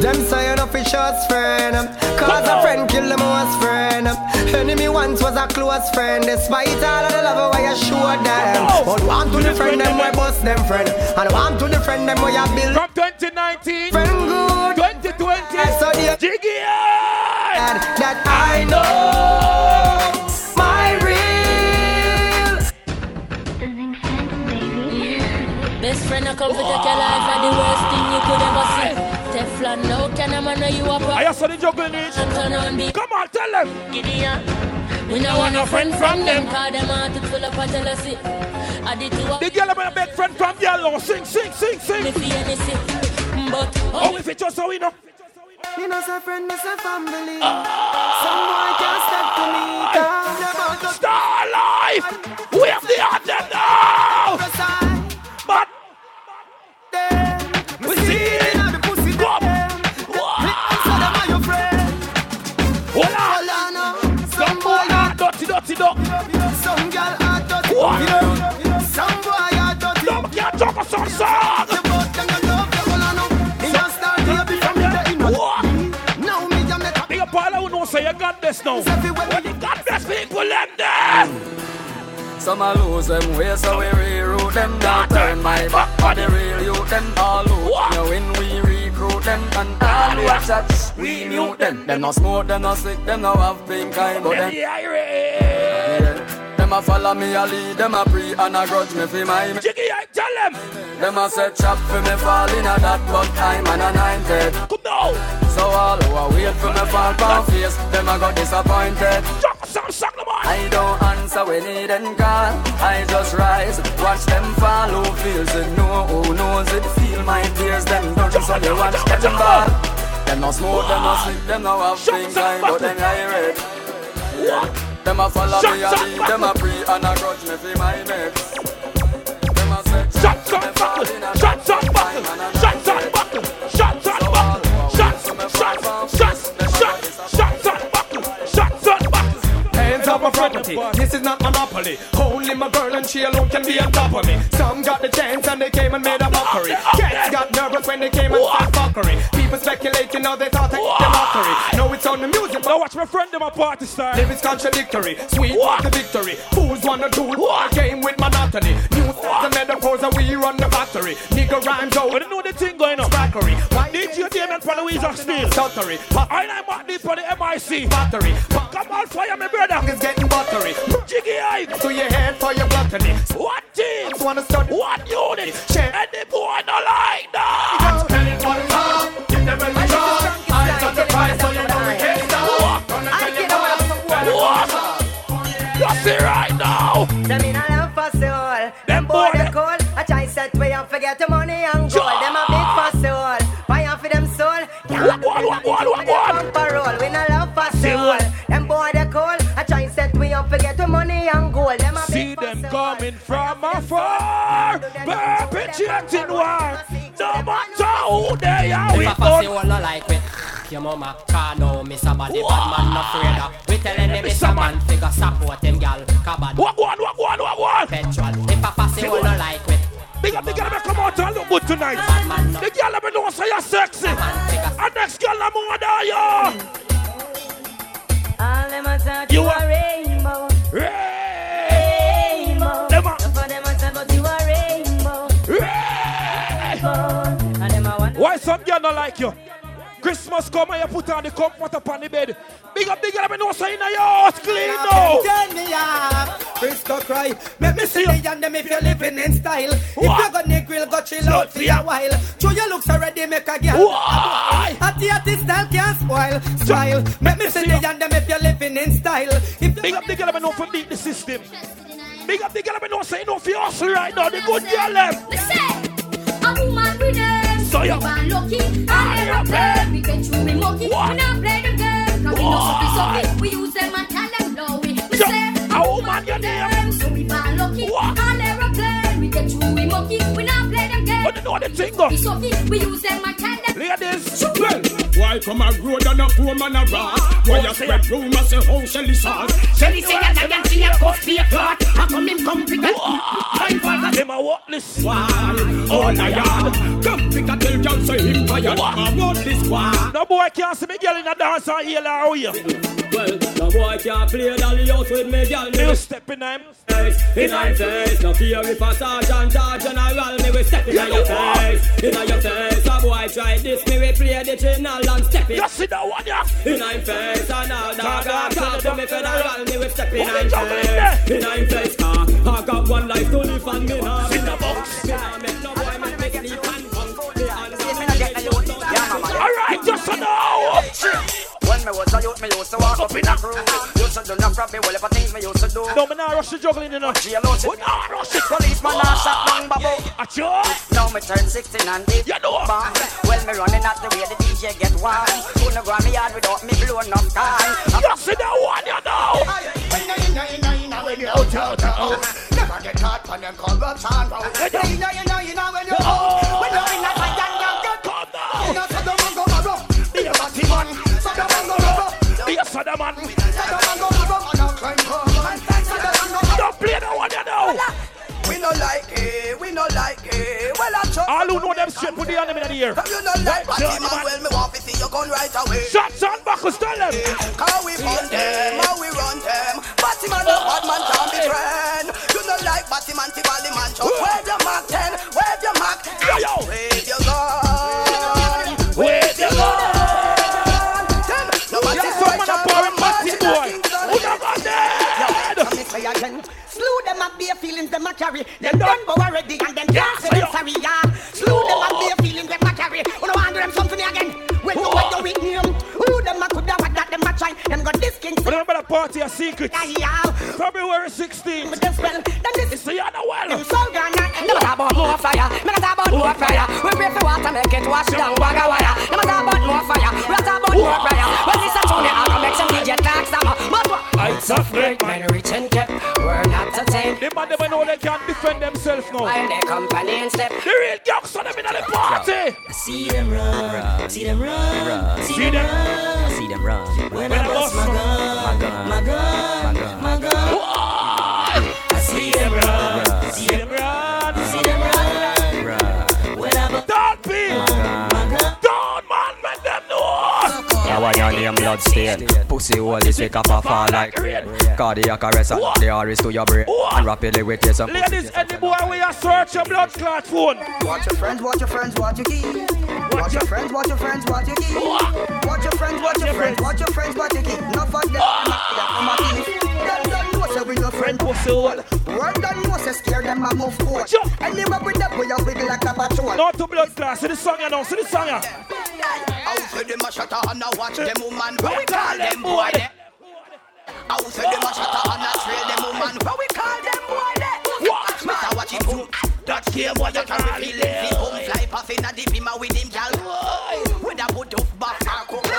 Speaker 36: Them say you're not shots friend Cause a friend kill them was friend Enemy once was a close friend Despite all of the love why you show them But want to the friend them why bust them friend And want to defend them why you build
Speaker 21: From 2019
Speaker 36: Friend good
Speaker 21: 2020
Speaker 36: So the
Speaker 21: Jiggy
Speaker 36: That I know My real
Speaker 9: Best friend, I come to take your life and the worst thing you could ever see. Teflon, no can a man know you a pro.
Speaker 21: I saw the juggling it.
Speaker 9: Turn on me.
Speaker 21: Come on, tell them.
Speaker 9: Gideon. We no want no friend from them. Cause them heart is full of jealousy. I did two
Speaker 21: The girl have a big friend from yellow. Sing, sing, sing, sing.
Speaker 9: Me feel anything. But
Speaker 21: oh, oh if it just so we know.
Speaker 36: Me no say friend, me say family. Some boy can't step to me. Cause them
Speaker 21: Star life. We have the anthem now. But
Speaker 36: we see it in the pussy. Go. So them are your friend.
Speaker 21: Hold on.
Speaker 36: Hold on now. Some boy are
Speaker 21: dirty, dirty, dirty.
Speaker 36: Some girl are dirty.
Speaker 21: What? Talk a song
Speaker 36: them them? Now
Speaker 21: say you got this now. When you people them there.
Speaker 38: Some a lose them way, so we reroute them. Don't turn my back on the real youth. Them all who you win, we recruit them. And all a chat, we mute them. Them no smoke, them no sick, them no have pink eye, but them. Yeah. Them a follow me, a lead, them a pre and a grudge me fi my me.
Speaker 21: Jiggy, I tell them.
Speaker 38: Them a set trap for me fall in a that, but I'm an anointed.
Speaker 21: Come now.
Speaker 38: So all who a wait for me fall pound face, them a got disappointed.
Speaker 21: Some suck them on.
Speaker 38: I don't answer when they then call. I just rise, watch them fall. Who feels it? Know who knows it? Feel my tears. Them don't so they watch them ball. Them no smoke, them no sleep, them no have eye, but them I red. Them a follow me a lead, them a pre and a grudge me fi my mates. Them a set
Speaker 21: shots on buckle, shots on buckle,
Speaker 26: My property, this is not monopoly. Only my girl and she alone can be on top of me. Some got the chance and they came and made a mockery. Cats got nervous when they came and started fuckery. People speculating now they thought I the mockery. No, it's on the music.
Speaker 21: Now watch my friend in my party style.
Speaker 26: Lyrics contradictory, sweet what? the victory. Fools wanna do what? game with monotony. News the metaphors and we run the factory. Nigga rhymes out.
Speaker 21: I don't know the thing going on.
Speaker 26: Crackery.
Speaker 21: DJ Damon for Louisa Steel.
Speaker 26: Stuttery.
Speaker 21: I Mark Deep for the MIC.
Speaker 26: Battery.
Speaker 21: Come on, fire me brother.
Speaker 26: It's getting buttery.
Speaker 21: Jiggy eye.
Speaker 26: To your head for your gluttony.
Speaker 21: What team?
Speaker 26: Just wanna start
Speaker 21: What unit?
Speaker 26: Share.
Speaker 21: And the boy no like that.
Speaker 26: Tell it one time. Give them a try. I got the price so you know we can't stop. Gonna tell you
Speaker 21: What? You see right now.
Speaker 50: Them in a love for soul.
Speaker 21: Them
Speaker 50: boy
Speaker 21: boy-
Speaker 50: they cool. I try set way and forget the money and gold. Them a big for soul. Fire for them soul. Can't do
Speaker 21: What, what, what, what, what? See them coming from afar, perpetuating war. No matter who they are, we
Speaker 51: If a fussy one no like we Your mama car no miss a body Bad man no afraid of We telling them it's a man Figure support him gal Cabad
Speaker 21: What one, what one, what one?
Speaker 51: Petrol If a fussy one no like we
Speaker 21: Big up the girl that come out and look good tonight. The girl that know say you're sexy. And next girl that more than you.
Speaker 50: All them a talk
Speaker 21: You a-.
Speaker 50: Rainbow.
Speaker 21: Why some girl not like you? Christmas come and you put on the comfort upon the bed. Big up the girl that know say in your house clean now.
Speaker 52: Turn me up, Frisco cry. Make me see the and them if you're living in style. If you got the grill, go chill out for a while. Show your looks already, make a girl.
Speaker 21: Why?
Speaker 52: At the artist style can't spoil. Smile. Make me see the and them if you're living in style. If
Speaker 21: Big up the girl that know for beat the system. Big up the girl that know say no for hustle right now. The good girl them.
Speaker 8: A woman with them.
Speaker 21: So you-
Speaker 8: We born lucky. I play. We get through we monkey. We not play the game. We know something something. We use them and tell them no. We say.
Speaker 21: a woman your
Speaker 8: them. So we born lucky. I never play. We get through we monkey. We not play them game.
Speaker 21: But You know the thing go.
Speaker 53: So we use them and tell them.
Speaker 21: Ladies.
Speaker 54: Well, why from a road and a poor man a rat? Why you spread rumors say how Shelly sauce?
Speaker 53: Shelly say that I can see a cup be a clot. How come him come pick a time for that?
Speaker 21: Them a what this?
Speaker 54: Why? Oh, na yard. Come pick a tell girl say him tired. I want this one.
Speaker 21: No boy can't see me girl in a dance and heal her how you.
Speaker 54: Well, no boy can't play dolly house with me girl.
Speaker 21: Me will step in him.
Speaker 54: In my face, no fear if a sergeant or general, me will step in your face. In your face, a boy try this, me will play the channel and step in.
Speaker 21: You see that one, yeah?
Speaker 54: In my face, and all dog a talk to me federal, me will step in
Speaker 21: What
Speaker 54: my
Speaker 21: is happening there?
Speaker 54: face. In my face, car, I got one life to live and me nah
Speaker 21: In the box.
Speaker 54: Me nah make no boy make me sleep and fun.
Speaker 21: Alright, just so know.
Speaker 55: Me was a youth, me used to walk up in a crew. Used to do no problem, well, if I things me used to do.
Speaker 21: No, me not rush the juggling, you know.
Speaker 55: Jail out
Speaker 21: We not rush it.
Speaker 55: Policeman a shot down babu.
Speaker 21: At you.
Speaker 55: Now me turn 16 and it
Speaker 21: You know.
Speaker 55: bang. Well, me running at the way the DJ get wild. Couldn't go on me yard without me blow enough time.
Speaker 21: You see that one, you know.
Speaker 55: Never get caught on them corruption road. You know, you know, you know when you go rub.
Speaker 21: Don't play that one, you know.
Speaker 55: We no like it, we no like it. Well, I trust
Speaker 21: All who know them straight put the enemy in the ear.
Speaker 55: you no like
Speaker 21: Right,
Speaker 55: Batty
Speaker 21: shut
Speaker 55: man, well, me want to see you gun right away.
Speaker 21: Shots and buckles, tell them.
Speaker 55: How we fund them, how we run them. Batty man, no oh. bad man can be friend. You no like Batty man, Tivoli man, just wave your mark 10, wave your mark.
Speaker 21: Yo, yo.
Speaker 55: Wave your gun.
Speaker 56: Bare feelings them a carry. Them
Speaker 21: done.
Speaker 56: go already and them
Speaker 21: Yeah,
Speaker 56: can't say
Speaker 21: so
Speaker 56: them
Speaker 21: you-
Speaker 56: sorry, yeah. Slew them up bare feelings them a carry. Who no want them something again? When you when you with him, who them a coulda what that them a try? Them got this king.
Speaker 21: Remember the party, a secret.
Speaker 56: Yeah, yeah.
Speaker 21: February 16th.
Speaker 56: But them spell, them this
Speaker 21: So you know well.
Speaker 56: them soul gone a talk about more fire. A talk about more fire. We pray for water make it wash down of wire. A talk about more fire. We a talk about more fire.
Speaker 21: Themselves now.
Speaker 56: Find their company and step.
Speaker 21: The real gangster them in the party.
Speaker 56: See them run, see them run,
Speaker 21: See them.
Speaker 56: run.
Speaker 57: See them run.
Speaker 56: When
Speaker 21: When
Speaker 56: I
Speaker 21: I
Speaker 56: bust
Speaker 21: bust
Speaker 56: my
Speaker 21: my
Speaker 56: gun, my gun, my gun,
Speaker 57: name blood stain Pussy hole this week up a fall like rain Cardiac arrest and the RS to your brain And rapidly we take some
Speaker 21: Ladies, any boy we are search your blood clot phone.
Speaker 55: Watch your friends, watch your friends, watch your key. Watch your friends, watch your friends, watch your key. Watch your friends, watch your friends, watch your friends, watch your key. Not for them, not for my teeth. Them say we your friend pussy hole. Word don't say scare them a move forward.
Speaker 21: Sure.
Speaker 55: Anywhere with them we a wiggle like a patrol.
Speaker 21: Not to blood clot. See the song you know. See the song you.
Speaker 55: Out for them a shut and a watch them woman. What we call them boy them. Out for them a shut and a trail them woman. What we call them boy.
Speaker 21: Watch
Speaker 55: Me watch it boom. That care boy you carry feeling. The home fly puff inna the bima with him gal. With a put off back and come.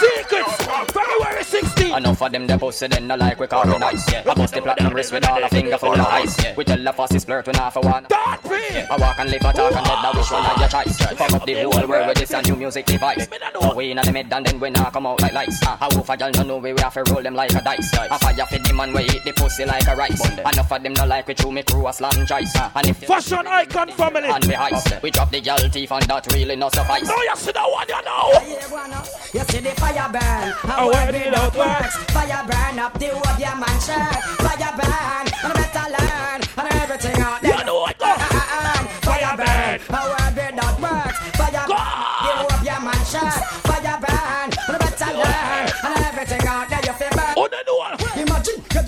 Speaker 21: Secrets. February 16th.
Speaker 57: Enough of them they pussy then no like we call it nice yeah. I bust the platinum wrist with all a finger full of ice yeah. We tell the fastest flirt when half a one
Speaker 21: Don't be.
Speaker 57: I walk and live a talk and let the wish one of your choice Fuck up the whole world with this a new music device So we in the mid and then we now come out like lights uh, How if a girl no know we, we have to roll them like a dice I fire for the man we eat the pussy like a rice Enough of them no like we chew me crew a slam choice uh, And if
Speaker 21: Fashion icon family.
Speaker 57: and we ice We drop the girl teeth and that really not suffice
Speaker 21: Now you see the one you know.
Speaker 56: You see the fire burn,
Speaker 21: Oh,
Speaker 56: how
Speaker 21: where
Speaker 56: well
Speaker 21: did
Speaker 56: it
Speaker 21: it
Speaker 56: works. Fire burn up the whole of your man. Fire burn, and I better learn, and everything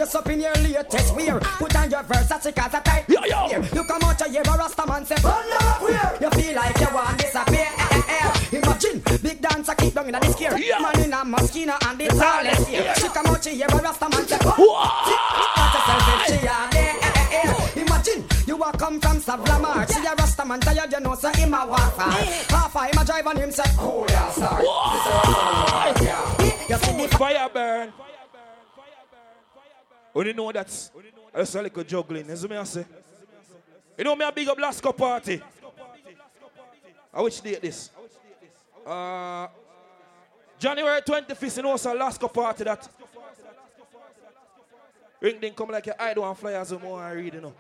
Speaker 56: You're up in your latest wear. Put on your Versace cause a tight
Speaker 21: Yo, yo.
Speaker 56: here. You come out your a Rasta man say, Run up where? You feel like you want disappear. Eh, eh, eh. Imagine big dancer keep down in the scare.
Speaker 21: Yeah.
Speaker 56: Man in a Moschino and the tallest here. She come out your a Rasta man say,
Speaker 21: Why?
Speaker 56: Got herself if are there. Imagine you a come from Savlamar. See a Rasta man tired, you know, so him a walk far. Half a him a drive on him say, Oh yeah, sorry. You
Speaker 21: Fire burn. When you know that, that's a little juggling. You see me I say? You know me a big up Lasco party. Uh, which date this? Uh, January 25th in also Alaska party that. Ring ding come like I don't want flyers more I read, you know.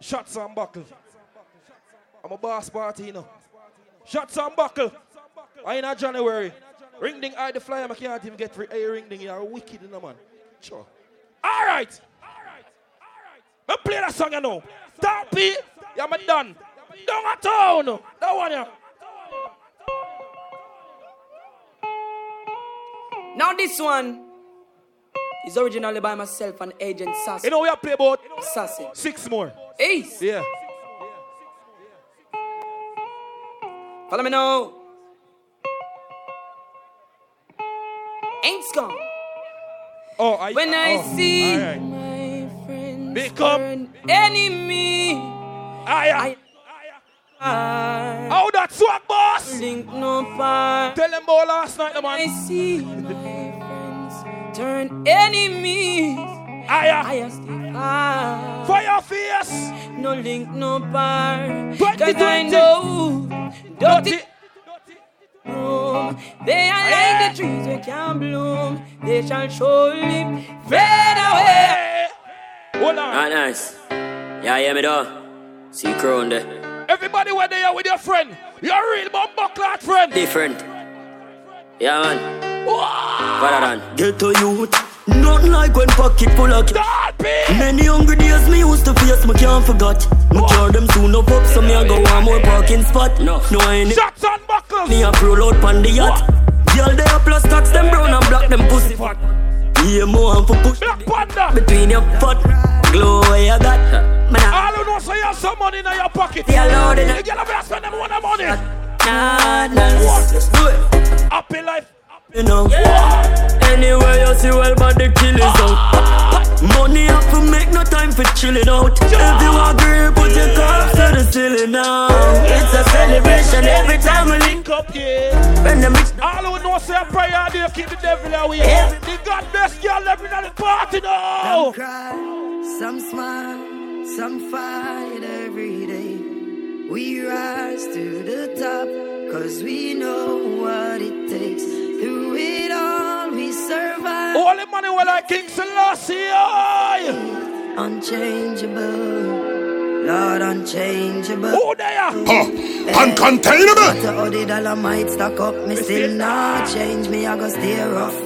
Speaker 21: Shots and buckle. I'm a boss party, you know. Shots and buckle. I in a January. Ring ding I the flyer, I can't even get free. Hey, ring ding, you're wicked, you know, man. Sure. All right. Me play that song, you know. Stop it. Yeah, me done. Down a town. That one, yeah.
Speaker 9: Now this one is originally by myself and Agent Sassy.
Speaker 21: You know we have play about
Speaker 9: Sassy.
Speaker 21: six more.
Speaker 9: Ace.
Speaker 21: Yeah.
Speaker 9: Follow me now. Ain't gone.
Speaker 21: Oh, I,
Speaker 9: When I
Speaker 21: oh,
Speaker 9: see
Speaker 21: all right.
Speaker 9: my friends
Speaker 21: Become
Speaker 9: turn enemy,
Speaker 21: I,
Speaker 9: I
Speaker 21: How that swag, boss?
Speaker 9: link no part.
Speaker 21: Tell them about last night, man.
Speaker 9: I see my friends turn enemies.
Speaker 21: I,
Speaker 9: I.
Speaker 21: Fire face.
Speaker 9: No link, no bar.
Speaker 21: 20,
Speaker 9: Cause I
Speaker 21: 20.
Speaker 9: know dirty room. They are like the trees we can bloom. They shall surely fade away.
Speaker 21: Hold on.
Speaker 58: Ah, nice. Yeah, hear me though. See crown there.
Speaker 21: Everybody where they are with your friend. You're a real bumbo clot friend.
Speaker 58: Different. Yeah, man. Father than.
Speaker 57: Get to youth. Nothing like when pocket full of cash. Many hungry days me used to face, me can't forget. Me cure them soon up up, so me a go one more parking spot. No, no I ain't
Speaker 21: Shots and buckles.
Speaker 57: Me a pro load pan the yacht. Girl they a plus tax them brown and black them pussy fat. Yeah, more and for push
Speaker 21: Black Panda.
Speaker 57: between your foot. Glow where you got. Man, I
Speaker 21: All you know say you have some money in your pocket.
Speaker 57: Yeah, Lord, in
Speaker 21: You
Speaker 57: it.
Speaker 21: get up and spend them one money.
Speaker 57: nah, nah. Let's do it.
Speaker 21: Happy life.
Speaker 57: You know. Anywhere you see well, but the kill is out. Money up to make no time for chilling out. If you agree, put your cups to the ceiling now. It's a celebration every time we link.
Speaker 21: Up, yeah.
Speaker 57: When the mix
Speaker 21: All you know say a prayer day keep the devil away. The God bless girl living at the party now.
Speaker 19: Some cry, some smile, some fight every day. We rise to the top, cause we know what it takes. Through it all, we survive.
Speaker 21: All the money well like King Selassie. aye.
Speaker 19: Unchangeable, Lord, unchangeable.
Speaker 21: Who they are?
Speaker 12: Huh. Eh. Uncontainable.
Speaker 19: Matter how the dollar might stack up, me still not change. Me, I go stay rough.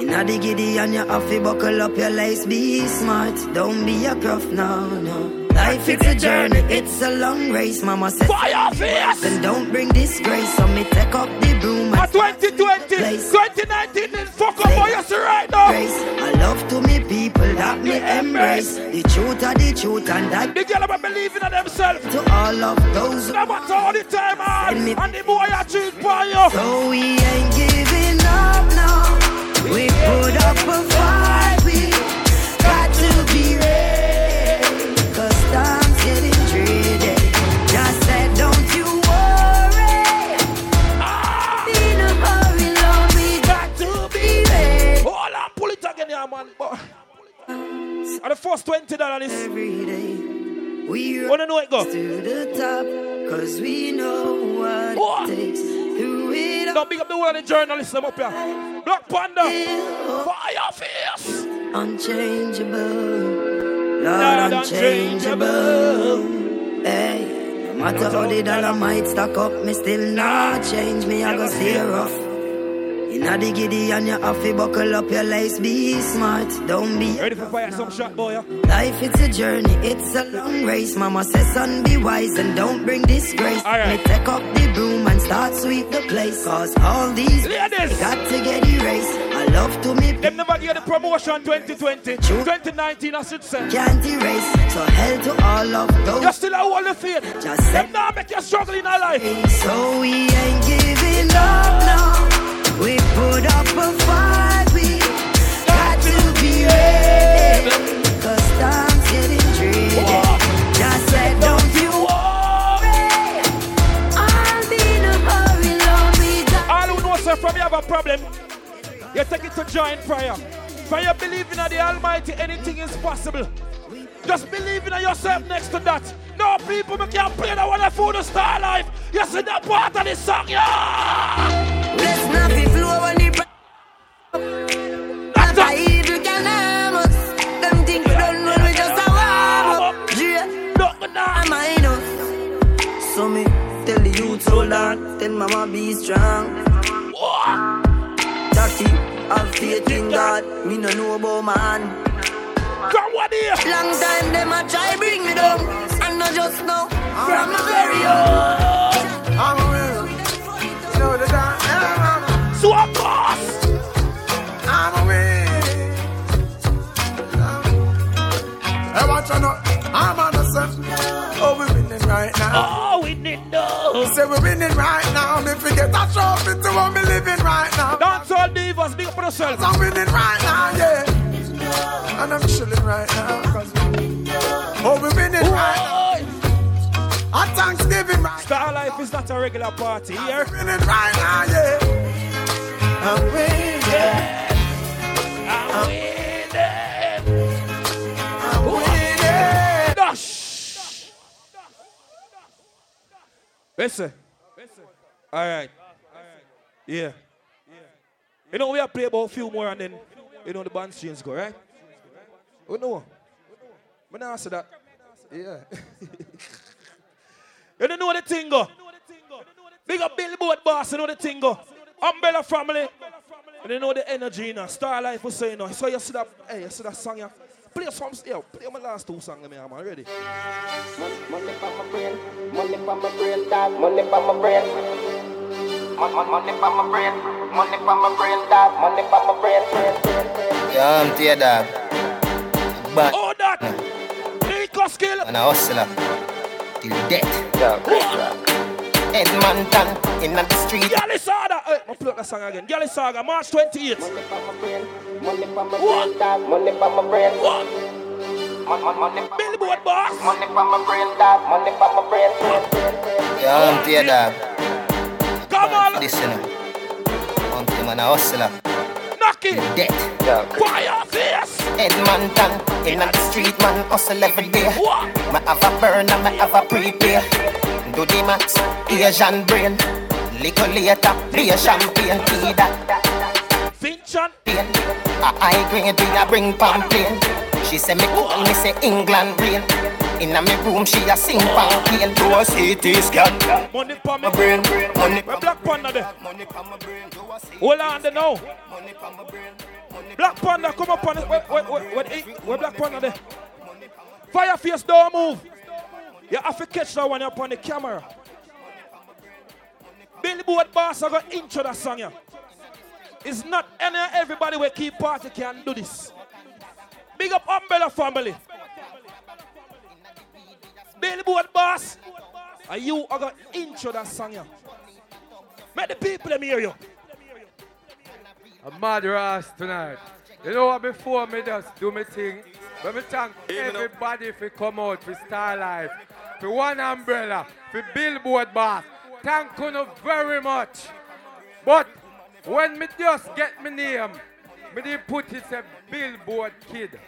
Speaker 19: Inna the giddy and you have to buckle up your lace. Be smart, don't be a gruff, no, no. Life it's a journey, it's a long race. Mama said,
Speaker 21: Fire face.
Speaker 19: Then don't bring disgrace. So me take up the broom
Speaker 21: A
Speaker 19: and
Speaker 21: 2020, 2019 is fuck up for you right now.
Speaker 19: grace. I love to me people that me embrace. The truth are the truth and that
Speaker 21: The girl ever believing in themselves.
Speaker 19: to all of those who
Speaker 21: No all the time, man. And the boy I choose for you.
Speaker 19: So we ain't giving up now. We put up a fight.
Speaker 21: Yeah, man. But, and the first twenty dollars.
Speaker 19: Every day. We
Speaker 21: Wanna know it go?
Speaker 19: to the top. Cause we know what
Speaker 21: What?
Speaker 19: it takes. Through it.
Speaker 21: Don't big up the one of the journalists up here. Black Panda. Fire face.
Speaker 19: unchangeable, Lord
Speaker 21: Lord
Speaker 19: unchangeable. Hey, no matter how the dollar might stack up, me still not change. Me I go stay rough. Inna the giddy and you have to buckle up your lace. Be smart, don't be.
Speaker 21: Ready for fire some shot, boy? Yeah?
Speaker 19: Life it's a journey, it's a long race. Mama says, son, be wise and don't bring disgrace.
Speaker 21: Alright.
Speaker 19: Me take up the broom and start sweep the place. Cause all these
Speaker 21: Ladies.
Speaker 19: got to get erased. I love to me
Speaker 21: Them never give the promotion 2020. 2019, I should say.
Speaker 19: can't erase. So hell to all of those.
Speaker 21: You're still a hold the faith.
Speaker 19: Just
Speaker 21: Them now make you struggle in our life.
Speaker 19: So we ain't giving up now. You worry. I'll be in a hurry, Lord. We got
Speaker 21: All who know, sir, from you have a problem, you take it to joint prayer. For you believe in the Almighty, anything is possible. Just believe in yourself next to that. No people, we can't play that one for the star life. You see that part of the song, yeah.
Speaker 19: Let's not So me tell the youth hold on, tell mama be strong. Jackie, have faith in God. Me no know about man.
Speaker 21: Come on here.
Speaker 19: Long time them a try bring me down, and not just now. From the very young.
Speaker 26: I'm winner. You know the time.
Speaker 21: So boss.
Speaker 26: I'm a winner. Hey, watch out now. I'm on the set. Oh, we're winning right now.
Speaker 21: Oh, we need no.
Speaker 26: Say we're winning right now. Me forget a trophy to what me living right now.
Speaker 21: Dance all divas, big up on yourself.
Speaker 26: I'm winning right now, yeah. And I'm chilling right now. Cause oh, we're winning right now. On Thanksgiving right
Speaker 21: Star Life is not a regular party here.
Speaker 26: We're winning right now, yeah. I'm winning.
Speaker 21: I'm winning.
Speaker 26: Winning.
Speaker 21: Dash. Listen. All right. Yeah. You know, we have play about a few more and then, you know, the band strings go, right? Oh, we know. But now answer that. Yeah. you don't know the thing go. Big up Billboard boss, you know the thing go. Umbrella family. And you know the energy, you know. Star Life was saying, you know. So you see that, hey, you see that song, yeah? Play some, yeah, play my last two songs, man, I'm ready.
Speaker 59: Money for my brain, money for my brain, dog. Money for my brain. Mon- mon- Money for my brain, money for my brain, dog. Money for my brain.
Speaker 46: Yeah, I'm tear dog. Back.
Speaker 21: Oh, that. Nico skill.
Speaker 46: And I hustler. Uh, till death.
Speaker 59: Yeah,
Speaker 46: Edmonton in the street.
Speaker 21: Gally Saga. Hey, I'll play that song again. Gally Saga, March 28th.
Speaker 59: Money for my brain, money for my brain, dog. Money for my brain.
Speaker 21: What?
Speaker 59: Mon- mon- Money for
Speaker 21: Billboard boss.
Speaker 59: money for my brain, dog. Money for my brain.
Speaker 46: Yeah, I'm tear dog.
Speaker 21: Come on.
Speaker 46: Listen. Eh. I'm tear man a hustler. Eh?
Speaker 21: Knock it.
Speaker 46: Death.
Speaker 59: Yeah.
Speaker 21: Fire face.
Speaker 46: Edmonton in the street man hustle every day. Me have a burner, me have a prepare. Do the max, Asian brain. Little later, be a champagne, tea that.
Speaker 21: Finchon.
Speaker 46: A high grade, we a bring pamphlet. She say me cool, me say England rain. Inna me room, she a sing pamphlet. Do a CT scan.
Speaker 21: Money for me.
Speaker 46: My brain, money.
Speaker 21: Where Black Panda there? Hold on there now. Black Panda, come up on it. Where, where, where, where, where, where Black Panda there? Fireface, don't move. You have to catch that one up on the camera. Billboard boss, I got intro that song here. It's not any everybody will keep party can do this. Big up Umbrella family. Billboard boss. And you are going to intro that song here. Make the people hear you.
Speaker 60: A mad ass tonight. You know what, before me just do my thing, let me thank everybody for come out for Star Life, for One Umbrella, for Billboard Boss. Thank you very much. But when me just get my name, me did put it a Billboard Kid.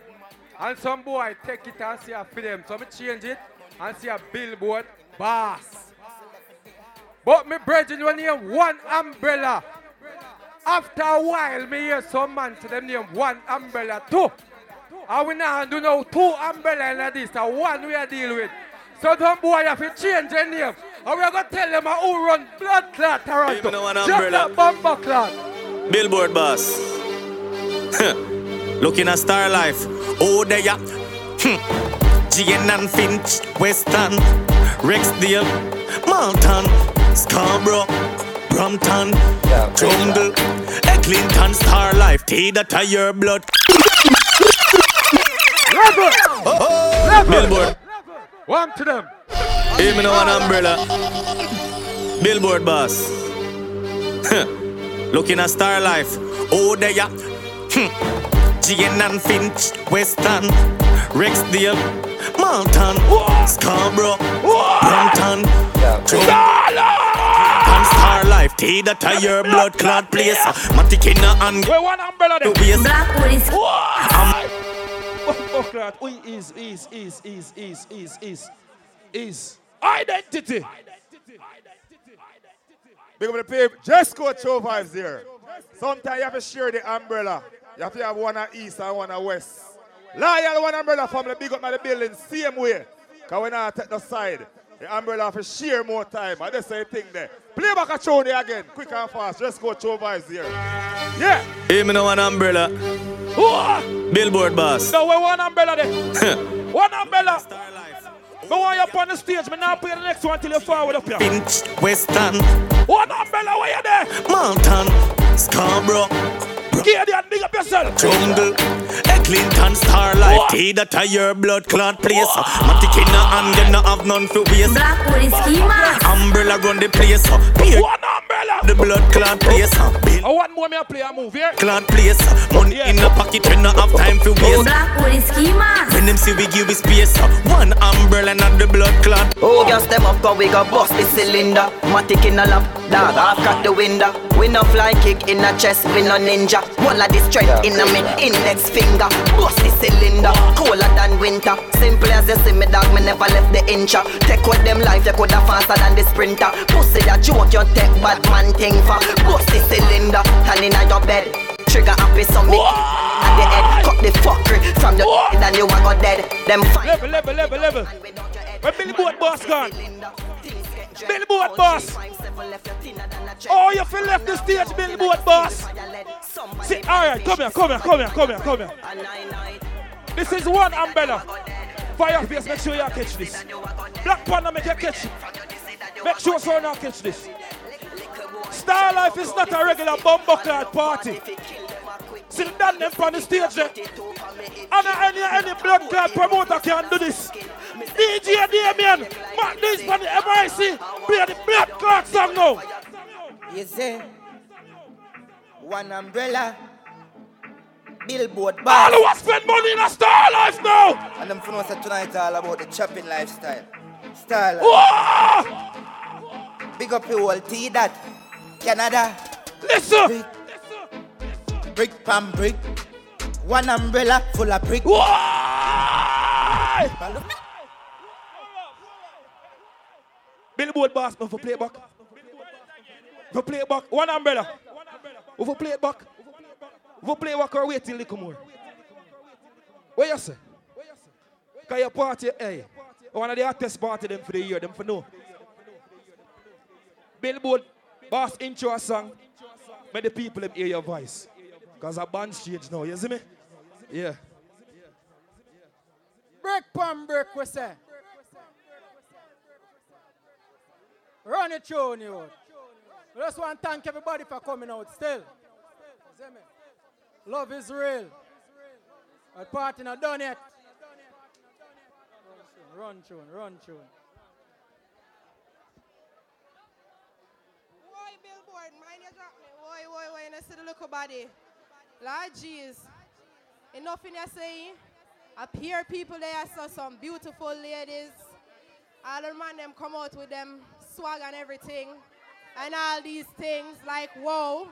Speaker 60: And some boy take it and see a them. So me change it and see a Billboard Boss. But me brethren when you one umbrella. After a while, me hear some man to them name one umbrella two. And we now do now two umbrella in this, and one we are deal with. So them boy have to change their name. And we are going to tell them who run blood clot Toronto.
Speaker 61: Even though one
Speaker 60: Just
Speaker 61: umbrella.
Speaker 60: that bumper clot.
Speaker 61: Billboard boss. Looking at Star Life. Oh, there ya. Hmm. Jane and Finch, Weston, Rexdale, Malton, Scarborough, Brampton, Jungle, Clinton, Star Life. Tea that are your blood. Billboard.
Speaker 60: One to them.
Speaker 61: Even though one umbrella. Billboard boss. Looking at Star Life. Oh, there ya. Hmm. Jane and Finch, Weston, Rexdale, Malton, Scarborough, Brampton, and Star Life. Tea that are your blood clot place. Matikina and
Speaker 21: Where one umbrella
Speaker 61: the waist.
Speaker 21: Blackwood is. Clot. We is, is, is, is, is, is, is, is. Identity.
Speaker 37: Big up the paper. Just go show vibes here. Sometimes you have to share the umbrella. You have to have one at east and one at west. Loyal one umbrella family, big up my building, same way. Because when I take the side, the umbrella have to share more time. I just say thing there. Play back a tune again, quick and fast. Let's go show vibes here. Yeah.
Speaker 61: Hey, me no one umbrella. Billboard boss.
Speaker 21: No, we one umbrella there. one umbrella. Me want you up on the stage. Me now play the next one till you forward up here.
Speaker 61: Pinch, Weston,
Speaker 21: One umbrella, where you there?
Speaker 61: Mountain, Scarborough,
Speaker 21: Gideon, big up yourself.
Speaker 61: Jungle, a Clinton Starlife, T that a your blood clot place. Matic in a hand, you no have none for waste.
Speaker 53: Blackwood is schema.
Speaker 61: Umbrella run the place. Beer,
Speaker 21: One umbrella.
Speaker 61: The blood clot place. Bill oh,
Speaker 21: I want more me a play a move here.
Speaker 61: clot place. Money in the pocket, you no have time for waste.
Speaker 53: Blackwood is schema.
Speaker 61: When them see we give we space, one umbrella not the blood clot.
Speaker 55: Oh, girl, step up, cause we got bust the cylinder. Matic in a lap, dog, half crack the window. We no fly kick in a chest, we no ninja. One of the strength in a me index finger. Bust the cylinder, colder than winter. Simple as you see me, dog, me never left the incha. Take out them life, you coulda faster than the sprinter. Pussy that joke, you take bad man thing for. Bust the cylinder, and in your bed. Trigger happy, so me at the head. Cut the fuckery from your head, and you a go dead. Them fine.
Speaker 21: Level, level, level, level. Where Billboard boss gone? Billboard boss. Oh, you feel left the stage, Billboard boss. See, all right, come here, come here, come here, come here, come here. This is one umbrella. Fireface, make sure you catch this. Black Panda, make you catch it. Make sure so you catch this. Star Life is not a regular bumbo clad party. The damn them on the stage. And any, any blood clot promoter can do this. DJ Damien, mark this for the MIC. Play the blood clot song now.
Speaker 10: You say one umbrella, billboard bar.
Speaker 21: All who spend money in a Star Life now.
Speaker 10: And them know say tonight all about the chopping lifestyle. Style.
Speaker 21: Whoa!
Speaker 10: Big up your whole T that. Canada.
Speaker 21: Listen.
Speaker 10: Brick, brick pam brick. One umbrella full of brick.
Speaker 21: Why? Billboard boss, no for play back. For play back, one umbrella. We for play it back. We for play back or wait till little more. What you say? Cause your party, hey, one of the hottest party them for the year, them for know. Billboard boss intro a song, make the people hear your voice. Cause a band change now, you see me? Yeah.
Speaker 62: Break pam break, we say. Run it through, you. We just want to thank everybody for coming out still. Love is real. Our party not done yet. Run tune, run tune.
Speaker 63: Why billboard? Mind you drop me. Why, why? You see the little body. Lord jeez. Enough in your saying. Up here, people there, I saw some beautiful ladies. All the man them come out with them swag and everything. And all these things, like, whoa.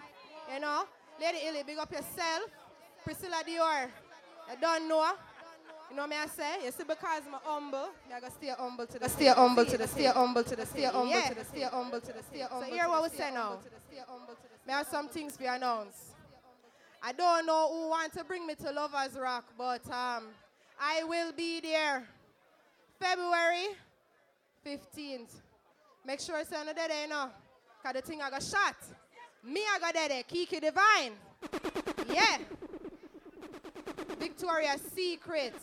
Speaker 63: You know? Lady Illy, big up yourself. Priscilla Dior. You don't know. You know what I say? You see, because I'm humble, I gotta stay humble to the stay humble to the stay humble to the stay humble to the stay humble to the stay humble. So here what we say now. May have some things we announce. I don't know who want to bring me to Lovers Rock, but um, I will be there February 15th. Make sure it's on the day, you know. Cause the thing I got shot. Me I got there, Kiki Divine. yeah. Victoria's Secret.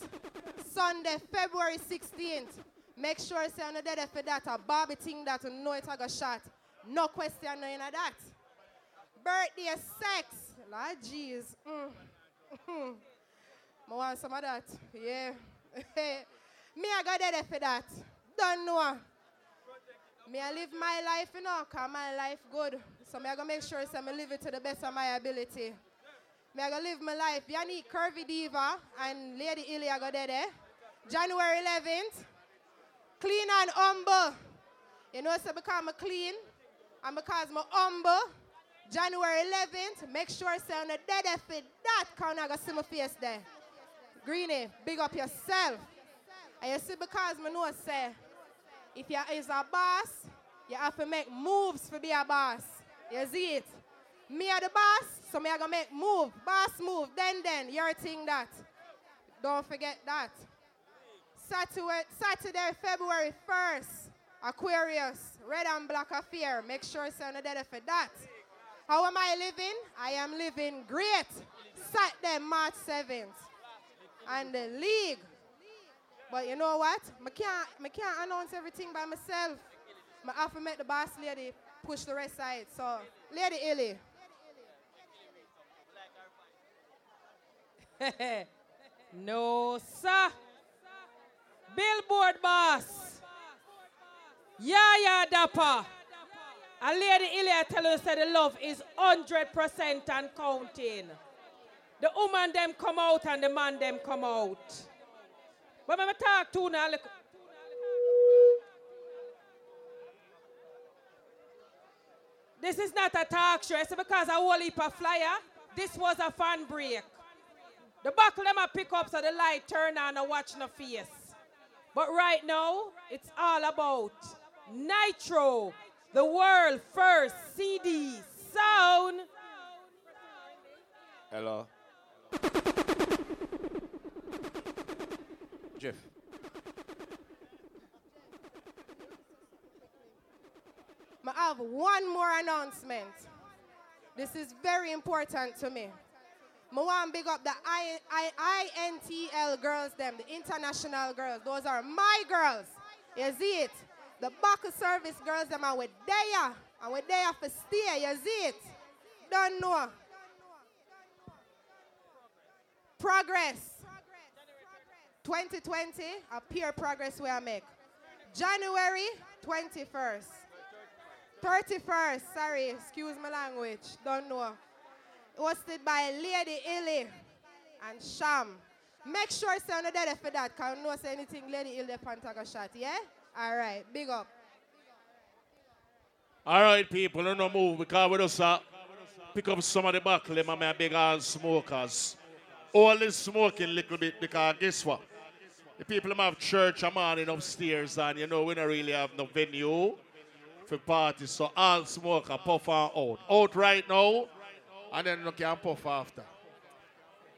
Speaker 63: Sunday, February 16th. Make sure it's on the day for that. A Barbie thing that you know it I got shot. No question, no in that. Birthday sex. Lord jeez. Mm. I want some of that. Yeah. Me I got there for that. Don't know. Me I live my life, you know, cause my life good. So me I gonna make sure so I live it to the best of my ability. Me I gonna live my life. Need Curvy Diva and Lady Illy I go there, eh? there. January 11th. Clean and humble. You know, so because I'm clean and because I'm humble. January 11th, make sure say on the dead eh, for that count I got see my face there. Greenie, big up yourself. And you see, because me know say, if you is a boss, you have to make moves for be a boss. You see it? Me are the boss, so me are gonna make move, boss move. Then then, you're thing that. Don't forget that. Saturday, Saturday, February 1st, Aquarius, Red and Black Affair. Make sure you're the dead for that. How am I living? I am living great. Saturday, March 7th. And the league. But you know what? I can't, I can't announce everything by myself. I have to make the boss lady push the rest side. So, Lady Illy.
Speaker 48: no, sir. Billboard boss. Yeah, Dapper. A lady Ilya tell us that the love is 100% and counting. The woman them come out and the man them come out. But when I talk to now. This is not a talk show. It's because a whole heap of flyer. This was a fan break. The buckle them a pick up so the light turn on and watch no face. But right now, it's all about Nitro, the world first CD sound.
Speaker 64: Hello. Jeff.
Speaker 63: I have one more announcement. This is very important to me. I want big up the I, I, INTL girls, them, the international girls. Those are my girls. You see it? The buckle service girls, them are with there. And with there for stay. You see it? Don't know. Progress. 2020, a peer progress we are make. January 21st. 31st, sorry, excuse my language, don't know. Hosted by Lady Illy and Sham. Make sure you sound dead for that, because no say anything Lady Illy Pantaga shot, yeah? All right, big up.
Speaker 3: All right, people, don't no move because we just uh, pick up some of the buckle, my big ass smokers. All this smoking a little bit because guess what? The people have church a morning upstairs and you know we don't really have no venue for parties. So all smoker puff on out. Out right now and then you can puff after.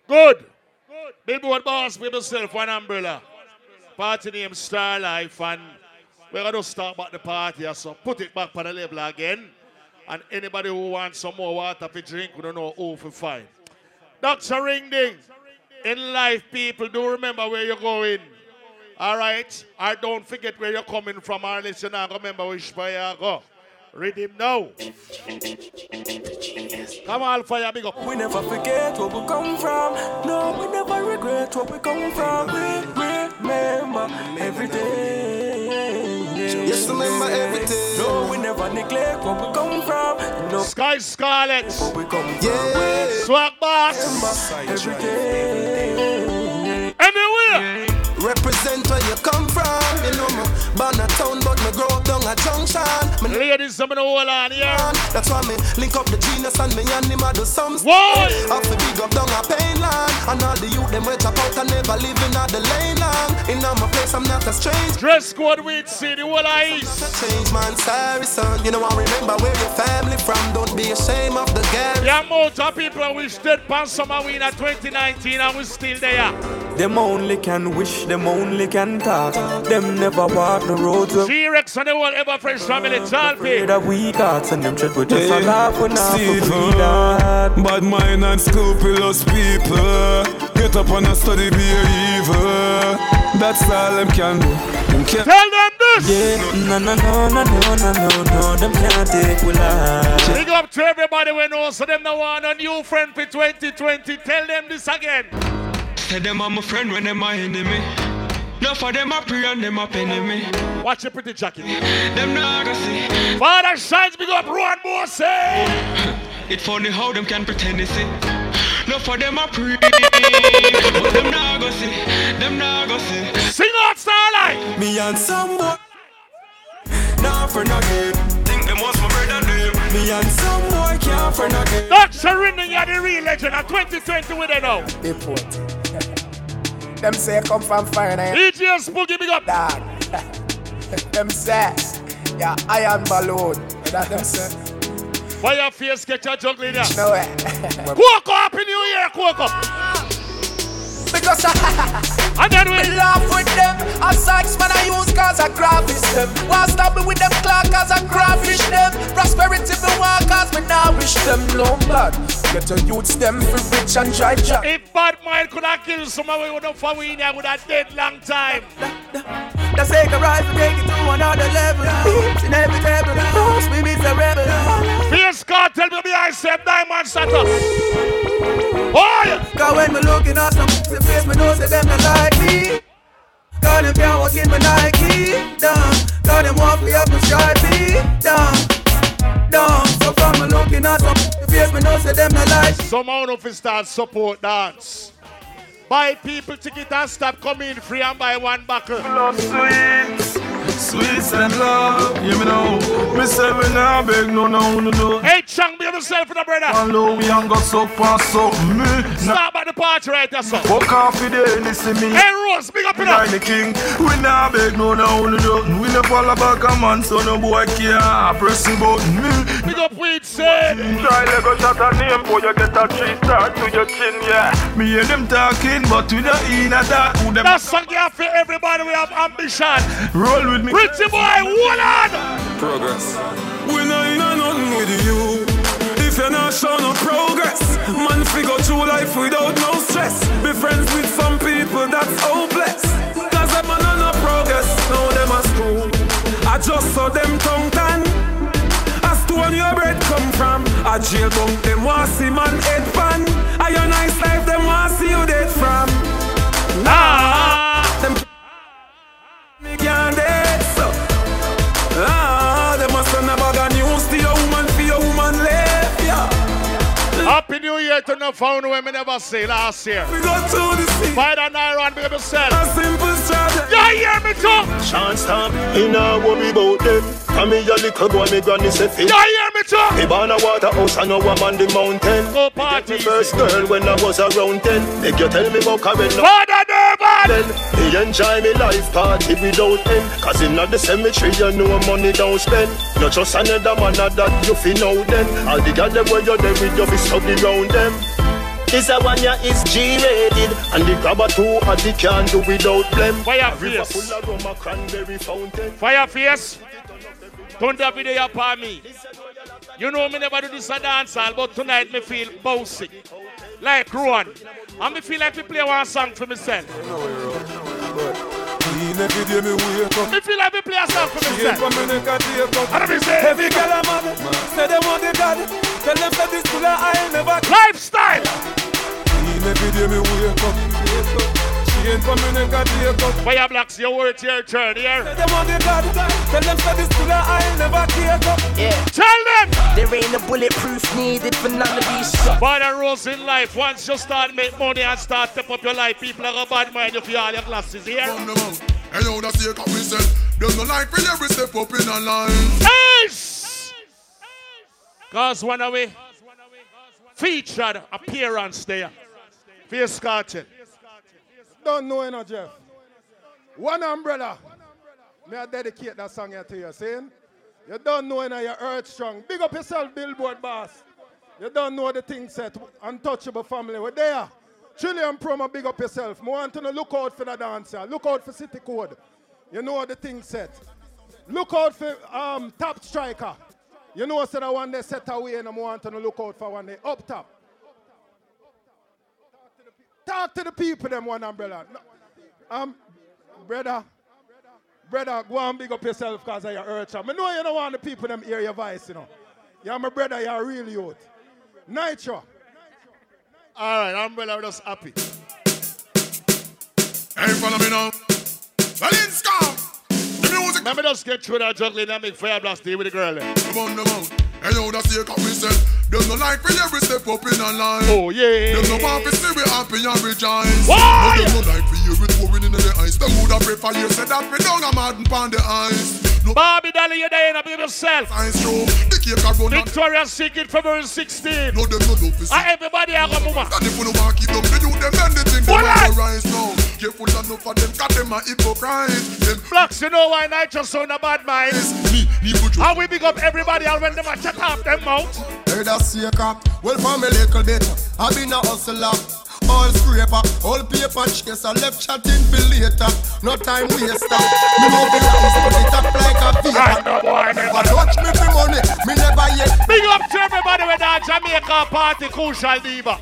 Speaker 3: Good. Good. Billboard boss with myself one umbrella. Party name Star Life and we're gonna start back the party so put it back on the label again. And anybody who wants some more water for drink, we don't know who for find. Dr. Ring Ding. In life, people, do remember where you're going. All right? I don't forget where you're coming from. Or listen, I remember which way you go. Read him now. Come on, fire, big up.
Speaker 26: We never forget where we come from. No, we never regret where we come from. We remember every day.
Speaker 36: Yes, remember everything.
Speaker 26: No, we never neglect where we come from. No,
Speaker 3: Sky Scarlet.
Speaker 26: where we come
Speaker 36: Yeah.
Speaker 3: Swag box.
Speaker 26: from. Every day.
Speaker 36: Represent where you come from. You know me, born a town, but me grow up down a junction. Me
Speaker 3: Ladies, some of the whole on here.
Speaker 36: That's why me link up the genius and me and him do some
Speaker 3: Why?
Speaker 36: Off the big up down a pain land And all the youth them wait up out and never living at the lane long In all my place I'm not a strange
Speaker 3: Dress code weed city, whole of east.
Speaker 36: Change man, sorry son You know I remember where your family from Don't be ashamed of the game
Speaker 3: The amount of people we dead pan summer win at 2019 and we still there.
Speaker 26: Them only can wish, them only can talk. Them never walk the roads where
Speaker 3: T-Rex and the whole ever fresh family, Talpi.
Speaker 26: afraid of we got and them tread with just a laugh when I that.
Speaker 38: Bad mind and scrupulous people Get up and a study be evil That's all them can do Them can
Speaker 3: Tell them this.
Speaker 26: Yeah, no, no, no, no, no, no, no, no, them can't take we life.
Speaker 3: Big up to everybody we know, so them now one a new friend for 2020. Tell them this again.
Speaker 38: Say them are my friend when them my enemy No for them a pray and them a penny me
Speaker 3: Watch your pretty jacket.
Speaker 38: Them not gonna see
Speaker 3: Father Shines, big up Rowan more say.
Speaker 38: It funny how them can pretend to see No for them a pray But them not gonna see Them not gonna see
Speaker 3: Sing out Starlight.
Speaker 26: Me and some boy, nah for nothing.
Speaker 38: Think them was my brother name
Speaker 26: Me and some boy can't for nothing.
Speaker 3: Dr. Rinning, you're the real legend of 2020 with it now.
Speaker 26: Airport. Them say come from fire now.
Speaker 3: DJ Spooky, big up.
Speaker 26: Dog. them say, yeah, iron balloon. That them say.
Speaker 3: Why your face get your juggling there?
Speaker 26: No way.
Speaker 3: Coco, happy new year, Coco.
Speaker 26: Because I,
Speaker 3: and then we
Speaker 26: laugh with them. I sex man I use cause I graphish them. Why stop me with them clock cause I crawfish them. Prosperity me want cause me now wish them no blood. Get your youths them for rich and try job.
Speaker 3: If bad mind could have killed someone, we would have found in here with a dead long time.
Speaker 26: The sake of rise, break it to another level. In every It's inevitable. Cross me, miserable.
Speaker 3: Fierce God, tell me I said diamond status. Oh, yeah.
Speaker 26: Cause when me looking at some the face, me know say them not like me. Cause them can't walk in my Nike. Down. Cause them want me up and stripey. Down. Down. So from me looking at some the face, me know say them not like me.
Speaker 3: Someone of us start support dance. Buy people ticket and stop coming free and buy one buckle.
Speaker 65: Love sweet, sweet and love. You know, me say we now beg no no no no.
Speaker 3: Hey, Chang, be yourself, for the brother.
Speaker 65: Hello, we ain't got so far so me.
Speaker 3: Stop at the party right there, son.
Speaker 65: Fuck off with the listen me.
Speaker 3: Hey, Rose, big up in
Speaker 65: Like the king, we now beg no no no no. We no fall back a man, so no boy care. Press the button me.
Speaker 3: Big up weed say.
Speaker 65: Try Lego shot a name, boy you get a three star to your chin, yeah. Me hear them talking, but we not in a that.
Speaker 3: That's song here for everybody. We have ambition.
Speaker 65: roll with me.
Speaker 3: Pretty boy, hold on.
Speaker 65: Progress. We not in nothing with you. If you're not showing no progress, man, figure through life without no stress. Be friends with some people that's hopeless. Cause man on no progress, now them a school. I just saw them tongue tan. As to when your bread come from, a jail bunk them want see man head pan. A your nice life them want see you dead from. Nah, them me can't to
Speaker 3: no found women never say last year.
Speaker 65: We go to the sea.
Speaker 3: By the Iron, big up yourself.
Speaker 65: A simple strategy.
Speaker 3: You hear me too?
Speaker 65: Can't stop. Me nah worry about them. Come me a little boy, me granny say fit.
Speaker 3: You hear me too?
Speaker 65: Me born a waterhouse, I know I'm on the mountain.
Speaker 3: Go
Speaker 65: Me
Speaker 3: party.
Speaker 65: me first girl when I was around ten. Make you tell me about Karen.
Speaker 3: Father Durban.
Speaker 65: Then me enjoy me life party without end. Cause in the cemetery you know money don't spend. Not just another man that you fi know then. All the girls them where you're there with you fi study round them. This a one ya is G-rated And the grabber too and the can do without blame
Speaker 3: Fire
Speaker 65: A river
Speaker 3: face.
Speaker 65: full of rum, a cranberry fountain
Speaker 3: Fire face. Turn that video up on me. You know me never do this a dance hall, but tonight me feel bossy. Like Rowan. And me feel like we play one song for myself.
Speaker 65: Every day me wake up
Speaker 3: Me feel like we play a song for myself.
Speaker 65: from me neck and take up
Speaker 3: And me say-
Speaker 65: Every girl I'm mad Say them want the God Tell them that this of I never
Speaker 3: Lifestyle
Speaker 65: Every day me wake up Wake up Change from me neck and take
Speaker 3: Fire blocks, your word, your turn here.
Speaker 65: Say them want the God Tell them that eh? this full of I never take up
Speaker 36: Yeah.
Speaker 3: Tell them.
Speaker 36: There ain't a bulletproof needed for none of these shots.
Speaker 3: By the rules in life, once you start make money and start step up your life, people are a bad mind if you all your glasses here.
Speaker 12: And you that's the we said There's no life for every step up in a line
Speaker 3: Ace! Cause one away featured appearance there. Face cartel.
Speaker 37: You don't know, know, Jeff. One umbrella. May I dedicate that song to you, saying? You don't know, know, you're earth strong. Big up yourself, Billboard boss. You don't know the thing set. Untouchable family. We're there. Trillion promo, big up yourself. I want to look out for the dancer. Look out for City Code. You know the thing set. Look out for um, Top Striker. You know, so the one they set away and I want to look out for one day. Up top. Talk to the people, them one umbrella. No, Um, brother, brother, go and big up yourself because of your earth. I know you don't want the people them hear your voice, you know. You're my brother, you're a real youth. Nitro.
Speaker 3: All right, umbrella, we're just happy.
Speaker 12: Hey, follow me now Valinska The music
Speaker 3: Let me just get through that juggling and make fire blast with the girl.
Speaker 12: Come on, come on And you that's the we said There's no life for every step up in a line
Speaker 3: Oh, yeah.
Speaker 12: There's no one for see we happy and rejoice
Speaker 3: Why?
Speaker 12: But there's no life for you with going in the ice The mood of pray for you Said that we don't a mad upon the ice
Speaker 3: Barbie Dolly, you're there, big yourself.
Speaker 12: The cake a run
Speaker 3: Victoria's Secret February 16.
Speaker 12: No, them no do fi
Speaker 3: Ah, everybody have a mama.
Speaker 12: And if you no want keep them, the youth them bend the thing. Them
Speaker 3: Alright.
Speaker 12: a rise now. Careful enough for them, 'cause them a hypocrite. Them
Speaker 3: Blacks, you know why Nitro sound a bad mind? Me, me How we big up everybody and when them a chat off them mouth.
Speaker 36: Hey, that's your crap. Well, for me little bit, I been a hustler. All scraper, all paper chaser, left chatting for later. No time waster. Me know the lies, but it up like a fever. Never touch me for money, me never yet.
Speaker 3: Big up to everybody with that Jamaica party, Crucial Diva.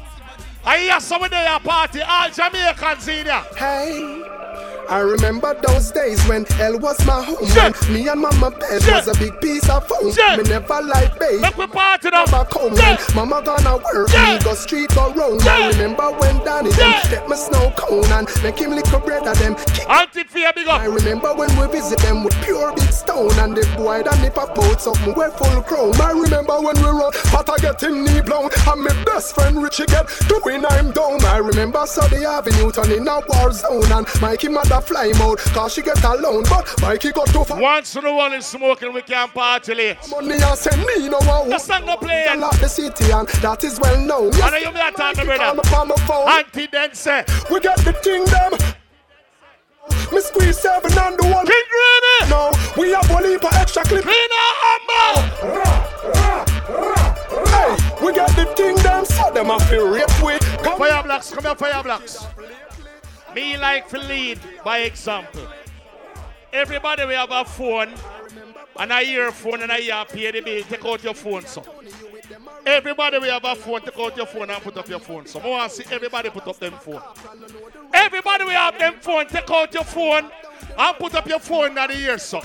Speaker 3: I hear some of their party, all Jamaicans in here.
Speaker 66: Hey, I remember those days when hell was my home. When me and mama bed was a big piece of foam. Me never like babe.
Speaker 3: Make me party now.
Speaker 66: Back home, when mama gonna work, me go street go round. I remember when Danny them get me snow cone and make him lick a bread of them.
Speaker 3: Auntie Fear, big up.
Speaker 66: I remember when we visit them with pure big stone and the boy that nip a out something wear full chrome. I remember when we run, but I get him knee blown. And my best friend Richie get doing I'm down. I remember Sunday Avenue turning a war zone and Mikey mother fly mode cause she get alone. But Mikey got too far.
Speaker 3: Once in a while is smoking, we can't party late.
Speaker 66: Money and send me no one.
Speaker 3: The song no play.
Speaker 66: I lock the city and that is well known.
Speaker 3: Yes, I know you be that time, brother.
Speaker 66: Me on my phone.
Speaker 3: Auntie say,
Speaker 66: We got the kingdom. Me squeeze seven and the one.
Speaker 3: King Granny.
Speaker 66: No, we have one heap of extra clip.
Speaker 3: Clean
Speaker 66: Hey, we got the thing them, so them a feel rape with. Come
Speaker 3: Fire blocks, come here, fire blocks. Me like to lead by example. Everybody we have a phone and a earphone and a ear pay. Take out your phone, so. Everybody we have a phone, take out your phone and put up your phone. So I want to see everybody put up them phone. Everybody we have them phone, take out your phone and put up your phone in the ear, so.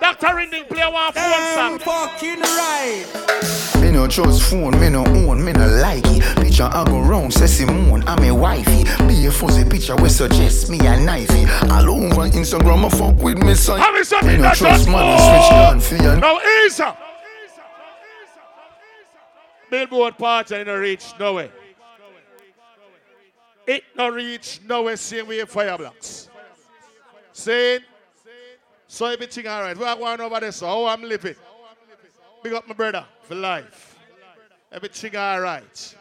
Speaker 3: Dr. Rinding play one phone song.
Speaker 67: fucking right.
Speaker 68: Me no trust phone, me no own, me no like it. Picture I go round, say Simone, I'm a wifey. Be a fuzzy picture we suggest me a knifey. All over Instagram, I fuck with me son.
Speaker 3: Have me something
Speaker 68: Me no
Speaker 3: that
Speaker 68: trust
Speaker 3: just
Speaker 68: man, I switch down for you.
Speaker 3: Now easy. Billboard party ain't no reach nowhere. It no reach nowhere same way fire blocks. Saying, so everything alright. We are going over oh, there, so how I'm living. Big up my brother for life. Everything alright.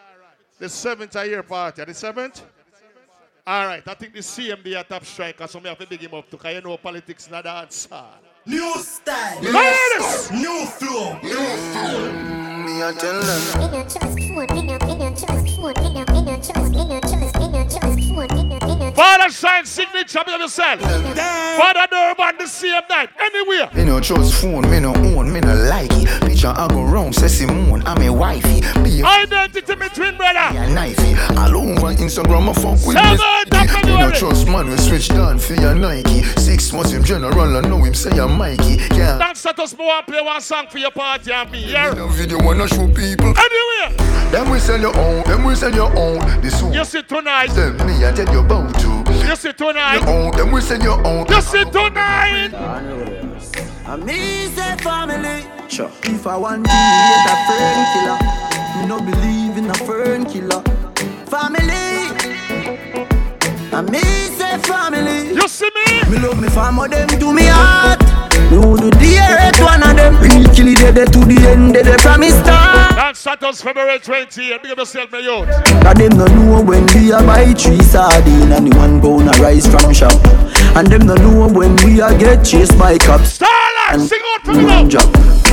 Speaker 3: The seventh of year party. The seventh? Alright, I think the CMD a top striker, so me have to big him up too, because you know politics not dance.
Speaker 67: New style.
Speaker 3: Ladies!
Speaker 67: New flow. New flow.
Speaker 68: Me I tell them.
Speaker 3: Father sign signature of yourself. Father Durban the same night. Anywhere.
Speaker 68: Me no trust phone, me no own, me no like it. Picture I go round, say Simone, I'm a wifey. Be a
Speaker 3: Identity me twin brother.
Speaker 68: a knifey. All over Instagram, I fuck with
Speaker 3: Seven,
Speaker 68: me.
Speaker 3: top
Speaker 68: Me no trust man, we switch down for your Nike. Six months him general, I know him say I'm Mikey. Yeah.
Speaker 3: Thanks to us, more play one song for your party and be here.
Speaker 68: No video wanna show people.
Speaker 3: Anywhere.
Speaker 68: Them we sell your own, them we sell your own. This one.
Speaker 3: You see tonight.
Speaker 68: Them me I tell you about to.
Speaker 3: You see tonight.
Speaker 68: Your own, them we sell your own.
Speaker 3: You see tonight.
Speaker 67: And me say family.
Speaker 68: Sure.
Speaker 67: If I want to hate a fern killer, me no believe in a fern killer. Family. And me say family.
Speaker 3: You see me?
Speaker 67: Me love me family, them to me heart. Me who do the hate one of them. Real kill it, they to the end, they they promise start.
Speaker 3: That's Santos February 20. Big up yourself, my youth.
Speaker 67: Cause them no know when we a buy three sardine and the one pound a rice from shop. And them no know when we a get chased by cops.
Speaker 3: Starlight, sing out for me now.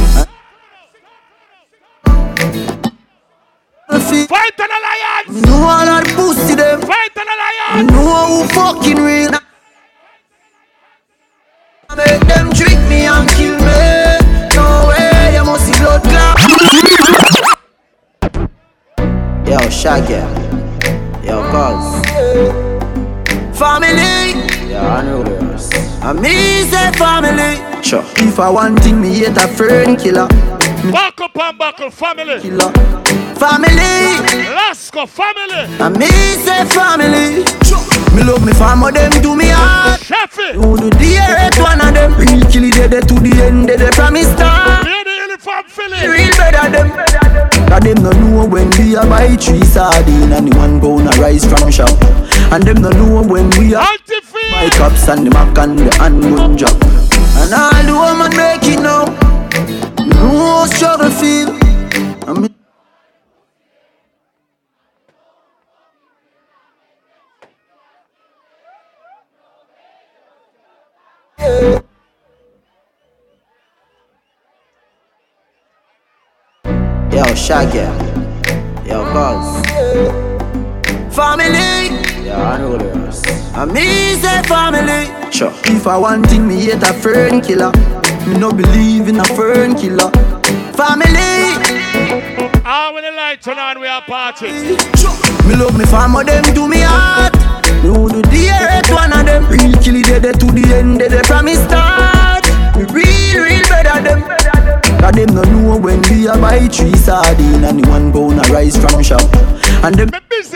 Speaker 3: Fight an alliance.
Speaker 67: Know all that pussy them.
Speaker 3: Fight an alliance.
Speaker 67: Know who fucking real. Make them trick me and kill me. No way, you must see blood clot.
Speaker 69: Yo, Shaggy. Yo, Cuz.
Speaker 67: Family.
Speaker 69: Yo, Unruly.
Speaker 67: And me say family.
Speaker 69: Sure.
Speaker 67: If I want thing, me hate a fern killer.
Speaker 3: Back up and buckle, family.
Speaker 67: Killer. Family.
Speaker 3: Lasco, family.
Speaker 67: And me say family. Me love me family, them to me heart.
Speaker 3: Sheffy.
Speaker 67: Who do the hate one of them? Real kill it, they they to the end, they they promise start.
Speaker 3: Uniform feeling.
Speaker 67: Real better them. Cause them no know when we a buy three sardine and the one pound a rice from shop. And them no know when we a buy cups and the mac and the handgun drop.
Speaker 14: And all the woman make it now. No struggle feel. I Yo, Shaggy. Yo, Buzz. Family. Yeah, I know this. I me say family. Sure. If I want thing, me hate a fern killer. Me no believe in a fern killer. Family.
Speaker 3: Ah, when the light turn on, we are party.
Speaker 14: Me love me family, them do me heart. Me who do the earth, one of them. Real kill it, they to the end, they from me start. Me real, real better them. Cause them no know when we a buy three sardine and one pound a rice from shop. And them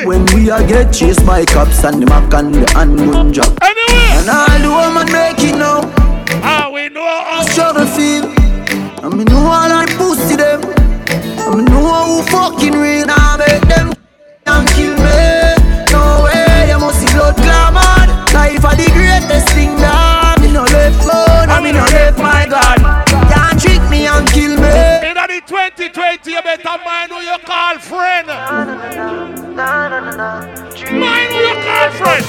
Speaker 14: when we a get chased by cops and the mac and the handgun anyway And all the woman make it now.
Speaker 3: Ah, we know how
Speaker 14: struggle feel. And me know all I pussy them. And me know who fucking real. Now
Speaker 3: 2020, you better mind who you call friend. Mind who you call friend.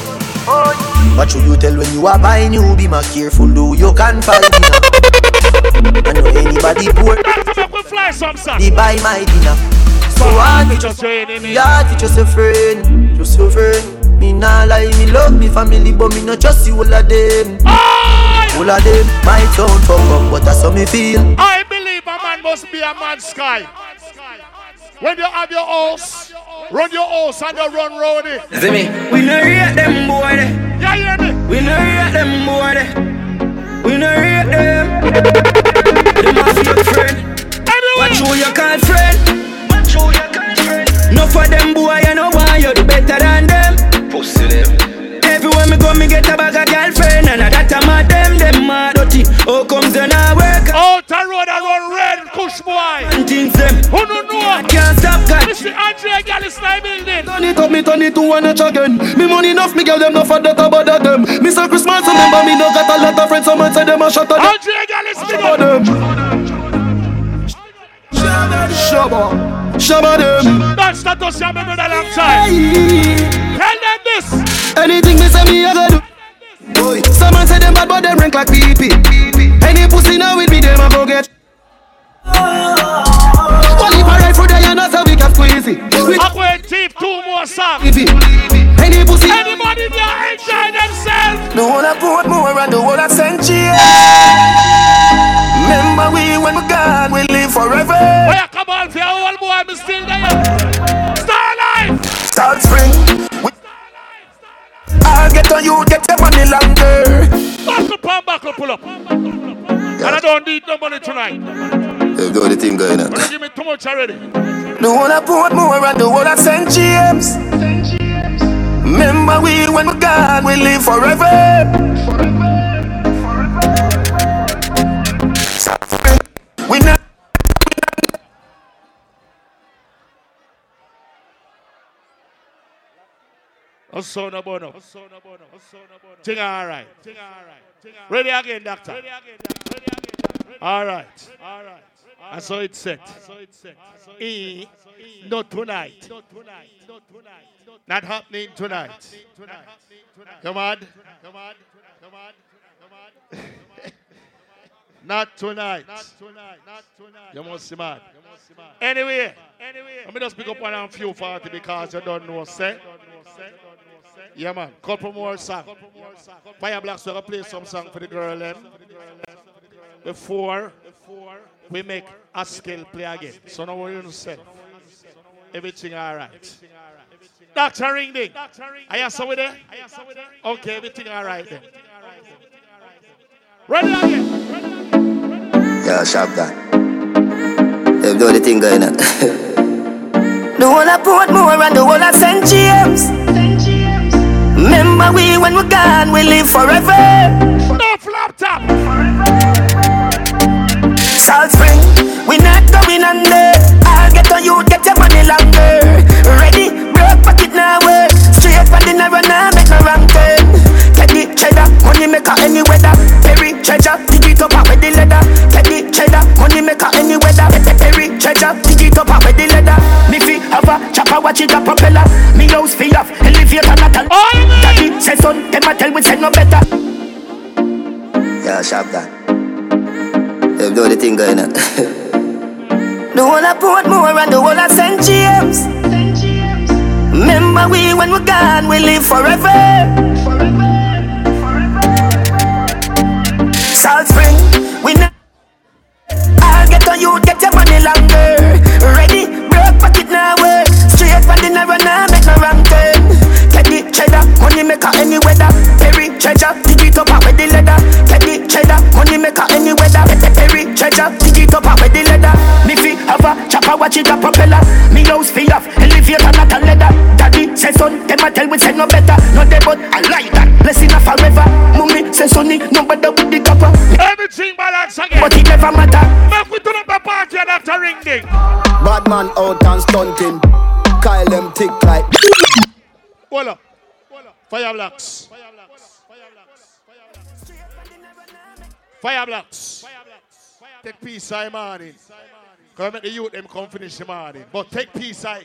Speaker 14: What should you tell when you are buying? You be more careful though you can find dinner I know anybody poor.
Speaker 3: Fly some
Speaker 14: They buy my dinner. So I
Speaker 3: just
Speaker 14: Yeah, it's just a friend Just a friend Me nah lie, me love me family But me not trust you all of them. All of them My town fuck up But that's how me feel.
Speaker 3: I believe a man must be a man's sky. When you have your house, run your house and you run round it.
Speaker 46: See me? We no rate them boy de.
Speaker 3: Yeah, hear me?
Speaker 46: We no rate them boy de. We no rate them. Them a fake friend. Watch who you call friend. Watch who you call friend. No for them boy, you know why you do better than them. Pussy them. Everywhere me go, me get a bag of girlfriend And a that a mad them, them mad dirty How comes they not work?
Speaker 3: Out the road and run kush boy
Speaker 46: things them
Speaker 3: Who no know?
Speaker 46: Can't stop catch
Speaker 3: Mr. Andre Gal is not building
Speaker 11: Turn it up, me turn it to one notch again? Me money enough, me girl them no for that about that them. Me say Christmas, remember me no got a lot of friends Someone say them a shot at them.
Speaker 3: Andre Gal is big
Speaker 11: Shabba them. Shabba Shabba them.
Speaker 3: That's not us, you remember that long time. Tell them this.
Speaker 11: Anything me say me I go do. Boy, someone say them bad but them rank like PP Any pussy now with me them a go get One if I ride for day and that's how we can squeeze it
Speaker 3: I'm going deep, two more songs.
Speaker 11: Any pussy.
Speaker 3: Anybody there enjoy themselves.
Speaker 46: The whole of Portmore and the whole of St. James Remember we when we gone, we live forever.
Speaker 3: Oh, Where come on for your old boy, I'm still there. Star Life.
Speaker 46: Salt Spring. We I'll get on you, get your money longer.
Speaker 3: Buckle, pump, buckle, pull up. And I don't need no money tonight
Speaker 46: Got the thing going on
Speaker 3: give me too much already
Speaker 46: The whole of Portmore and the whole of St. James Remember we when we gone, we live forever We not
Speaker 3: Oh, son of bono. Thing all right. Ready again, doctor. All right. All right. And so it's set. E, not tonight. Not happening tonight. Come on. Come on. Come on. Come on. Not tonight. You must be mad. Anyway, let me just pick up one and few forty because you don't know, say. Yeah, man. Couple more songs. Fire Blacks will play some song for the girl then. Before we make a skill play again. So now what you? Everything all right. Dr. Ring Ding. Are you so with there? Okay, everything all right then. Ready again.
Speaker 46: Yeah, sharp that. They've done the thing going on. the whole of Portmore and the whole of St. James. Remember we when we gone, we live forever.
Speaker 3: No flop top
Speaker 46: salt spring. We not going under. I'll get on you, get your money longer. Ready, broke pocket now work. Straight for the narrow now, make no wrong turn. Teddy the cheddar, money maker any weather. Perry treasure, dig it up
Speaker 3: out with the leather. Teddy the cheddar, money maker any weather. Perry treasure, dig it up out with the leather. Me fi have a chopper,
Speaker 14: watch it a propeller. Me house fi off, elevator not a. Daddy say son, them a tell we say no better.
Speaker 46: Yeah, sharp that. Them do the thing going on.
Speaker 14: The whole of Portmore and the whole of St. James. Remember we when we're gone, we live forever. forever, forever. Salt Spring, we know. I'll get on you, get your money longer. Ready, broke pocket now work. Straight from the narrow now, cheddar, money maker any weather. Perry treasure, dig it up with the leather. Get the cheddar, money maker any weather. Eh, eh, Perry treasure, dig it up with the leather. Me fi have a chopper, watch it a propeller. Me house fi off, elevator not a leather. Daddy say son, them a tell we say no better. No dey but I like that. Blessing a forever. Mummy say sonny, no better with the copper.
Speaker 3: Everything balance again.
Speaker 14: But it never matter.
Speaker 3: Make we turn up the party and after ring ding.
Speaker 70: Bad man out and stunting. Kyle them tick like.
Speaker 3: Hold up. Fire blocks. Fire blocks. Take peace I morning. Come make the youth them come finish the morning. But take peace I.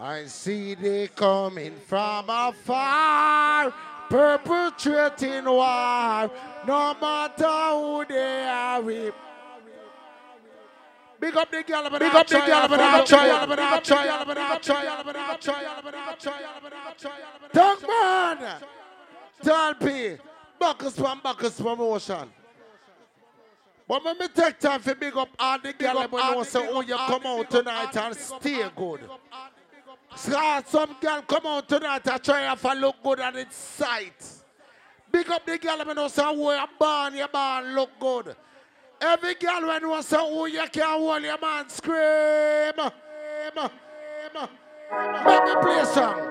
Speaker 7: I see they coming from afar, perpetrating war. No matter who they are, we. Big up the girl, but
Speaker 3: Big up the girl, but I try,
Speaker 7: but I try, but I try, but I try, but I try. Tongue man, Tall P, Buckles from Buckles promotion. But when me take time for big up all the girls, but know say, oh, you come out tonight and stay good. So some girl come out tonight and try to look good at its sight. Big up the girl, but know say, oh, you born, you born look good. Every girl when you say, oh, you can't hold your man, scream. Make me play a song.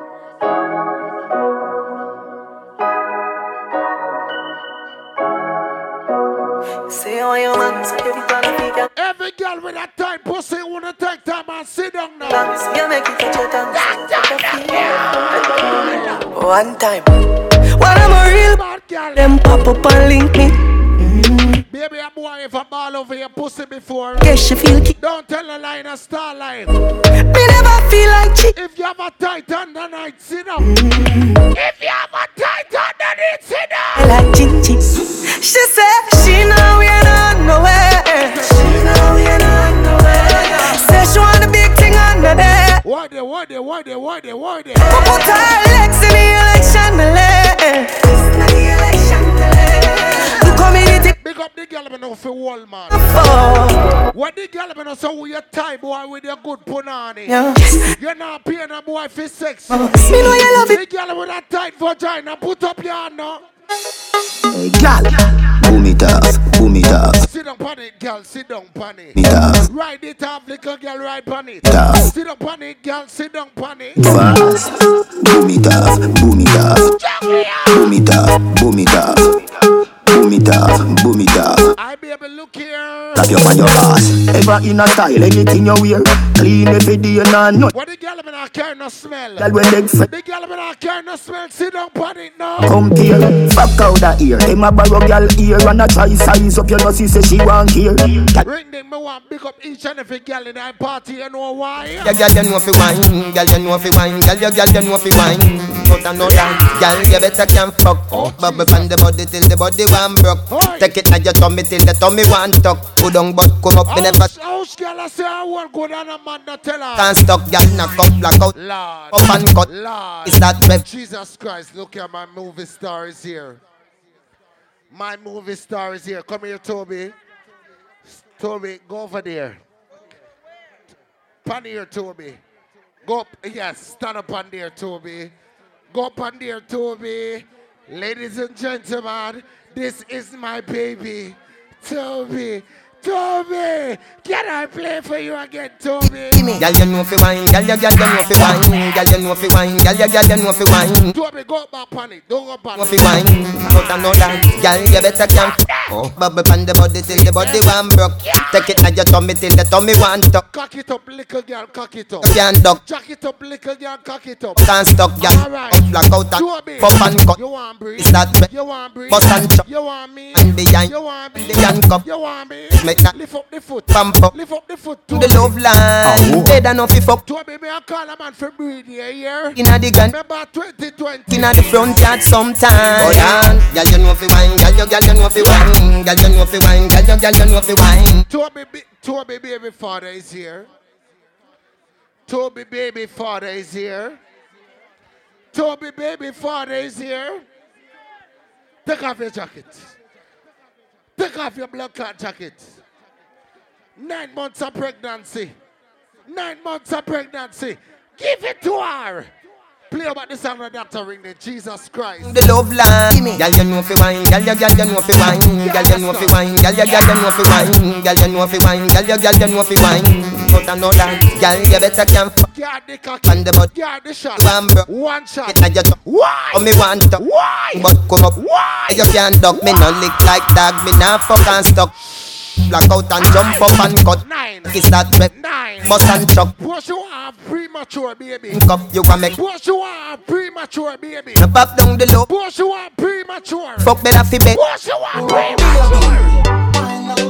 Speaker 14: Say all your man, so every time I figure.
Speaker 7: Every girl with that time pussy wanna take time and sit down now.
Speaker 14: You make it touch your tongue. One time. When I'm a real
Speaker 7: bad girl,
Speaker 14: them pop up and link me.
Speaker 7: Baby, a boy if I ball over your pussy before.
Speaker 14: Guess you feel ki-
Speaker 7: Don't tell a lie in a star line.
Speaker 14: Me never feel like cheat.
Speaker 7: If you have a tight undernight, sit down. Mm. If you
Speaker 14: the
Speaker 7: girl, but no so who you tie boy with your good punani.
Speaker 14: Yeah.
Speaker 7: You're not paying a boy for sex.
Speaker 14: Me know you love it.
Speaker 7: The girl with that tight vagina, put up your hand now.
Speaker 46: Hey, gal, boom it off, boom it off.
Speaker 7: Sit down on it, girl, sit down on it.
Speaker 46: Me off.
Speaker 7: Ride it off, little girl, ride on it.
Speaker 46: Yeah.
Speaker 7: Sit down on it, girl, sit down on it.
Speaker 46: Fast, boom it off, boom it off. Boom it off, boom it off. Boom it off, boom it off.
Speaker 7: I be able to look here.
Speaker 46: Clap your on your ass. Ever in a style, anything you wear. Clean every day and I know.
Speaker 7: What the girl me not carry no smell.
Speaker 46: Girl when leg fit
Speaker 7: The girl me not carry no smell. Sit down on it now.
Speaker 46: compare. Fuck out that ear. Them a borrow girl ear and a try size up your nussy say she want here.
Speaker 7: Ring them, me want big up each and every girl in that party. You know why?
Speaker 46: Yeah, girl, you know fi wine, girl, you know fi wine, girl, you girl, you know fi wine. But I know that, girl, you better can fuck. Oh. Bubble from the body till the body one broke. Take it now your tummy till the tummy one tuck. Put on butt, come up, me never
Speaker 7: House girl, I say I want good and a man not tell her.
Speaker 46: can't stop, girl, knock up, black out,
Speaker 7: Lord.
Speaker 46: up and cut.
Speaker 7: Lord.
Speaker 46: Is that rep?
Speaker 7: Jesus Christ, look at my movie star is here. My movie star is here. Come here, Toby. Toby, go over there. Pan here, Toby. Go up. Yes, stand up on there, Toby. Go up on there, Toby. Ladies and gentlemen, this is my baby, Toby. Toby, can I play for you again, Toby?
Speaker 46: Girl, you know fi wine, girl, you girl, you know fi wine, girl, you know fi wine, girl, you girl, you know fi wine.
Speaker 7: Toby, go back on it. Don't go back.
Speaker 46: Know fi wine, but I know that, girl, you better can. Oh, bubble from the body till the body one broke. Take it now your tummy till the tummy one tuck.
Speaker 7: Cock it up, little girl, cock it up.
Speaker 46: Can't duck.
Speaker 7: Jack it up, little girl, cock it up.
Speaker 46: Can't stop, girl.
Speaker 7: Alright.
Speaker 46: Up black out and pop and cut.
Speaker 7: You want breathe?
Speaker 46: Is that rep?
Speaker 7: You want breathe?
Speaker 46: Bust and chop.
Speaker 7: You want me?
Speaker 46: And behind
Speaker 7: You want me?
Speaker 46: the handcuff.
Speaker 7: You want me?
Speaker 46: Me make that
Speaker 7: Lift up the foot.
Speaker 46: pump up
Speaker 7: Lift up the foot.
Speaker 46: To the love line. Dead and off fuck
Speaker 7: Toby, me a call a man for breed here, here.
Speaker 46: inna the gun.
Speaker 7: Remember 2020.
Speaker 46: Inna the front yard sometime. Oh yeah, girl you know fi wine, girl you girl you know fi wine, girl you know fi wine, girl you girl you know fi wine.
Speaker 7: Toby, ba- Toby baby father is here. Toby baby father is here. Toby baby father is here. Take off your jacket. Take off your blood clot jacket. Nine months of pregnancy. Nine months of pregnancy. Give it to her. Play about the song of Dr. Ring the Jesus Christ.
Speaker 46: The love line. Girl you know fi wine, girl you girl you know fi wine, girl you know fi wine, girl you girl you know fi wine, girl you know fi wine, girl you girl you know fi wine. But another, girl you better can fuck
Speaker 7: Guard the cocky.
Speaker 46: on the butt.
Speaker 7: Guard the shot.
Speaker 46: One bro.
Speaker 7: One shot.
Speaker 46: It like you
Speaker 7: Why?
Speaker 46: Oh me want to
Speaker 7: Why?
Speaker 46: But come up
Speaker 7: Why?
Speaker 46: You can't duck me no lick like dog Me nah fuck and stuck Black out and jump up and cut
Speaker 7: Nine.
Speaker 46: Kiss that rep
Speaker 7: Nine.
Speaker 46: Bust and chuck
Speaker 7: What you want premature baby?
Speaker 46: Cup you can make
Speaker 7: What you want premature baby?
Speaker 46: Me pop down the low
Speaker 7: What you want premature?
Speaker 46: Fuck better fi bet
Speaker 7: What you want premature?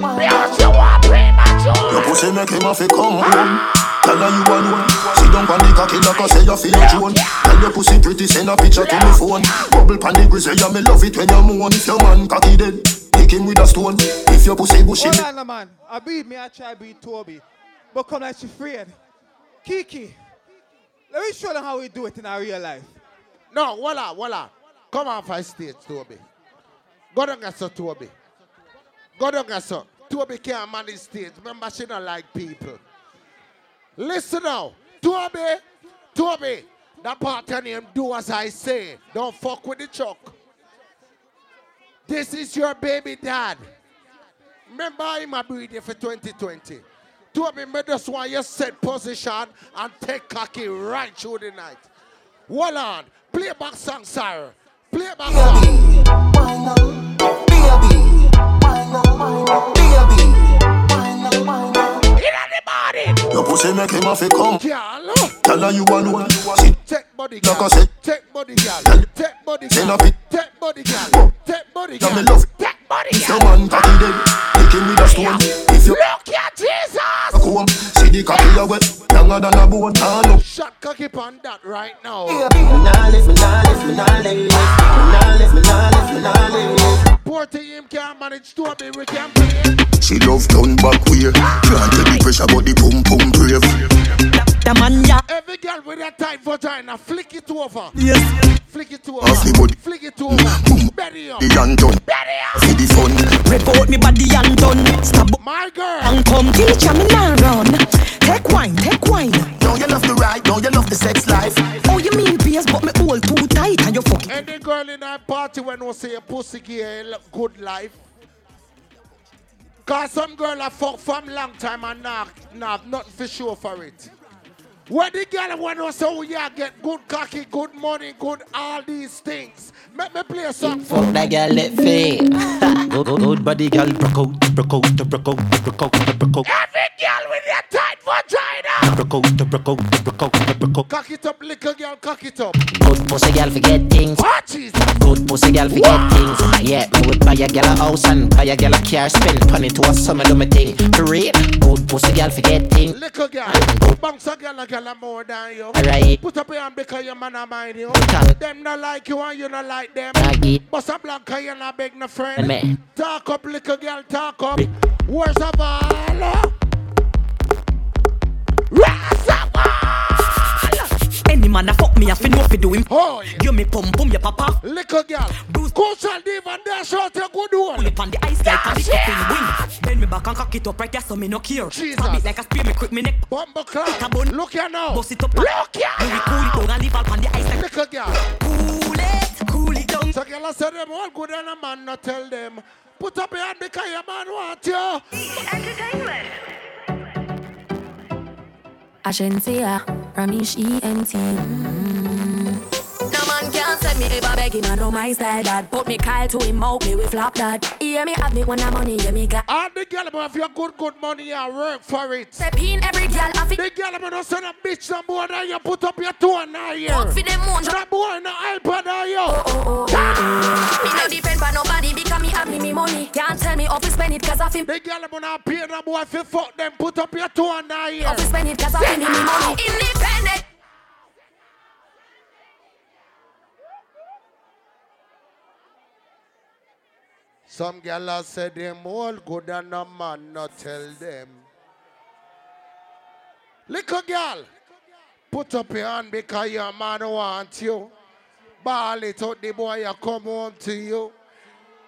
Speaker 7: What you want premature?
Speaker 71: Your pussy make him have to come home. Tell her you alone. Sit down on the cocky like I say you feel your drone. Tell your pussy pretty, send a picture to me phone. Bubble pan the grizzly, yeah, me love it when you moan. If your man cocky dead, kick him with a stone. If your pussy bushy,
Speaker 72: Hold on, no, man. I beat me, I try beat Toby. But come like she afraid. Kiki, let me show them how we do it in our real life.
Speaker 7: No, voila, voila. Come on for stage, Toby. Go down get so Toby. Go down get so. Toby can't manage stage. Remember, she don't like people. Listen now. Toby, Toby, that part of him do as I say. Don't fuck with the chuck. This is your baby dad. Remember him a breed for 2020. Toby, me just want you set position and take cocky right through the night. Hold on. Play back song, sir. Play back song.
Speaker 71: your pussy make him have to come.
Speaker 7: Girl,
Speaker 71: Tell her you alone. Sit
Speaker 7: take body,
Speaker 71: like I
Speaker 7: girl.
Speaker 71: say.
Speaker 7: Take body, girl. Take body,
Speaker 71: Send
Speaker 7: girl.
Speaker 71: a pic.
Speaker 7: Take body, girl. Take body,
Speaker 71: Yeah, me
Speaker 7: girl.
Speaker 71: love.
Speaker 7: Take body,
Speaker 71: If your
Speaker 7: girl.
Speaker 71: man cocky dead, kick him with a stone. If you
Speaker 7: Look at Jesus.
Speaker 71: back home, see the cocky you wet, younger than a bone. Ah, look.
Speaker 7: Shot cocky on that right now. Poor to him can't manage to be we can pay.
Speaker 71: She love turn back way. Can't take the pressure, but the pum pum brave.
Speaker 73: The man ya
Speaker 7: Every girl with that tight vagina, flick it over.
Speaker 73: Yes.
Speaker 7: Flick it
Speaker 71: Off
Speaker 7: over.
Speaker 71: the body.
Speaker 7: Flick it over. Mm, Betty up.
Speaker 71: The young done. See the fun.
Speaker 73: Report me body and done Stop
Speaker 7: My girl.
Speaker 73: and come teacher me now run Take wine, take wine
Speaker 71: Don't you love the ride? Don't you love the sex life?
Speaker 73: Oh you mean PS but me hold too tight and you fucking.
Speaker 7: Any girl in that party when we say a pussy girl, good life. Cause some girl a fuck from long time and not, not nothing for sure for it. When the girl when we say we yeah, get good cocky, good money, good all these things. Let me play a song for
Speaker 23: Fuck that girl, let fit. good, good, good body, girl, broke out, broke out, broke out, broke out, broke out.
Speaker 7: Every girl with their tight vagina.
Speaker 23: Broke out, broke out, broke out, broke out.
Speaker 7: Cock it up, little girl, cock it up.
Speaker 23: Good pussy, girl, forget things.
Speaker 7: What Jesus?
Speaker 23: Good pussy, girl, forget things. Yeah, me would buy a girl a house and buy a girl a car, spend money to a summer do me thing. For real, good pussy, girl, forget things.
Speaker 7: Little girl, bounce a girl, a girl a more than you.
Speaker 23: Alright.
Speaker 7: Put up your hand because your man a mind you.
Speaker 23: Okay.
Speaker 7: Them not like you and you not like them.
Speaker 23: Aggie.
Speaker 7: Bust a blank cause you not beg no friend.
Speaker 23: me.
Speaker 7: Talk up, little girl, talk up. Where's a ball?
Speaker 73: Man a fuck me a fi know fi do him
Speaker 7: Oh, yeah.
Speaker 73: You me pum pum your papa
Speaker 7: Little girl, Coach and Dave and dash out your good one.
Speaker 73: Pull
Speaker 7: one.
Speaker 73: it on the ice like on the cup in wing Bend me back and cock it up right there so me no care
Speaker 7: Jesus.
Speaker 73: Pop it like a spear me quick me neck
Speaker 7: Bumbo
Speaker 73: It a bun
Speaker 7: Look here now.
Speaker 73: Bust it up
Speaker 7: Look
Speaker 73: Me we cool it down and leave all on the ice like
Speaker 7: Little girl.
Speaker 73: Cool it, cool it down
Speaker 7: So girl, I said them all good and a man not tell them. Put up your hand because your man want you.
Speaker 9: Agencia, Ramesh ENT. Mm. No man can Said me ever begging, I know my style that. Put me Kyle to him out, me we flop that. Hear me have me when I'm money, hear me got.
Speaker 7: All the girl about if you good, good money, you work for it.
Speaker 9: Step in every girl, I feel.
Speaker 7: The girl about no son of bitch, no more than you put up your toe now here.
Speaker 9: Work for them moon.
Speaker 7: That boy no iPad now you.
Speaker 9: Oh, oh, oh, oh. Me no depend on nobody because me have me, me money. Can't tell me how to spend it cause I feel.
Speaker 7: The girl about no pay no boy if you fuck them, put up your toe now here.
Speaker 9: How to spend it cause I feel me, me money. Independent.
Speaker 7: Some gyal say them all good and a man not tell them. Little girl, put up your hand because your man want you. Ball it out the boy you come home to you.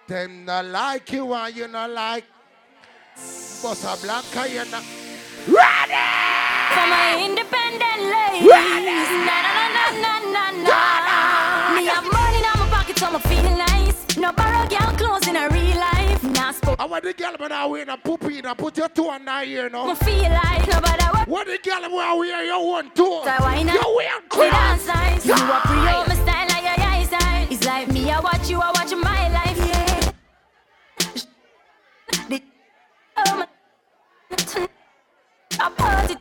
Speaker 7: Them not like you and you not like. But a black you not. Ready!
Speaker 9: For my independent ladies. Na na na na na na na. Me have money in my pocket, so I in a real life. Nah, spoke.
Speaker 7: I want the girl when I wear a poopy and put your toe on that here now.
Speaker 9: I feel like nobody what.
Speaker 7: What the girl when I wear your one toe?
Speaker 9: So why not?
Speaker 7: You wear clothes.
Speaker 9: You are pre my style like your eyes eyes. It's like me, I watch you, I watch my life. Yeah. The- oh, my- I party.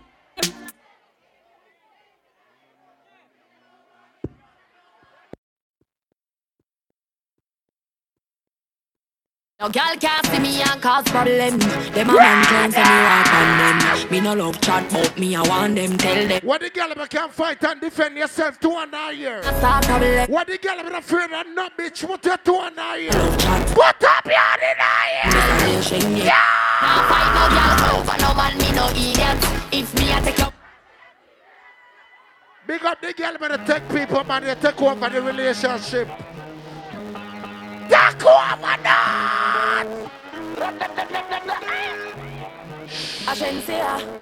Speaker 9: No girl can't see me and cause problem. Them a man claim say me walk on them. Me no love chat, but me I want them tell them.
Speaker 7: What the girl ever can fight and defend yourself to one eye here?
Speaker 9: Start problem.
Speaker 7: What the girl ever afraid of no bitch your two on eye here? Put up your eye.
Speaker 9: Yeah. Now fight no girl over no man, me no idiot. If me I take up.
Speaker 7: Big up the girl man take people man they take over the relationship. Take over that.
Speaker 9: I shouldn't say.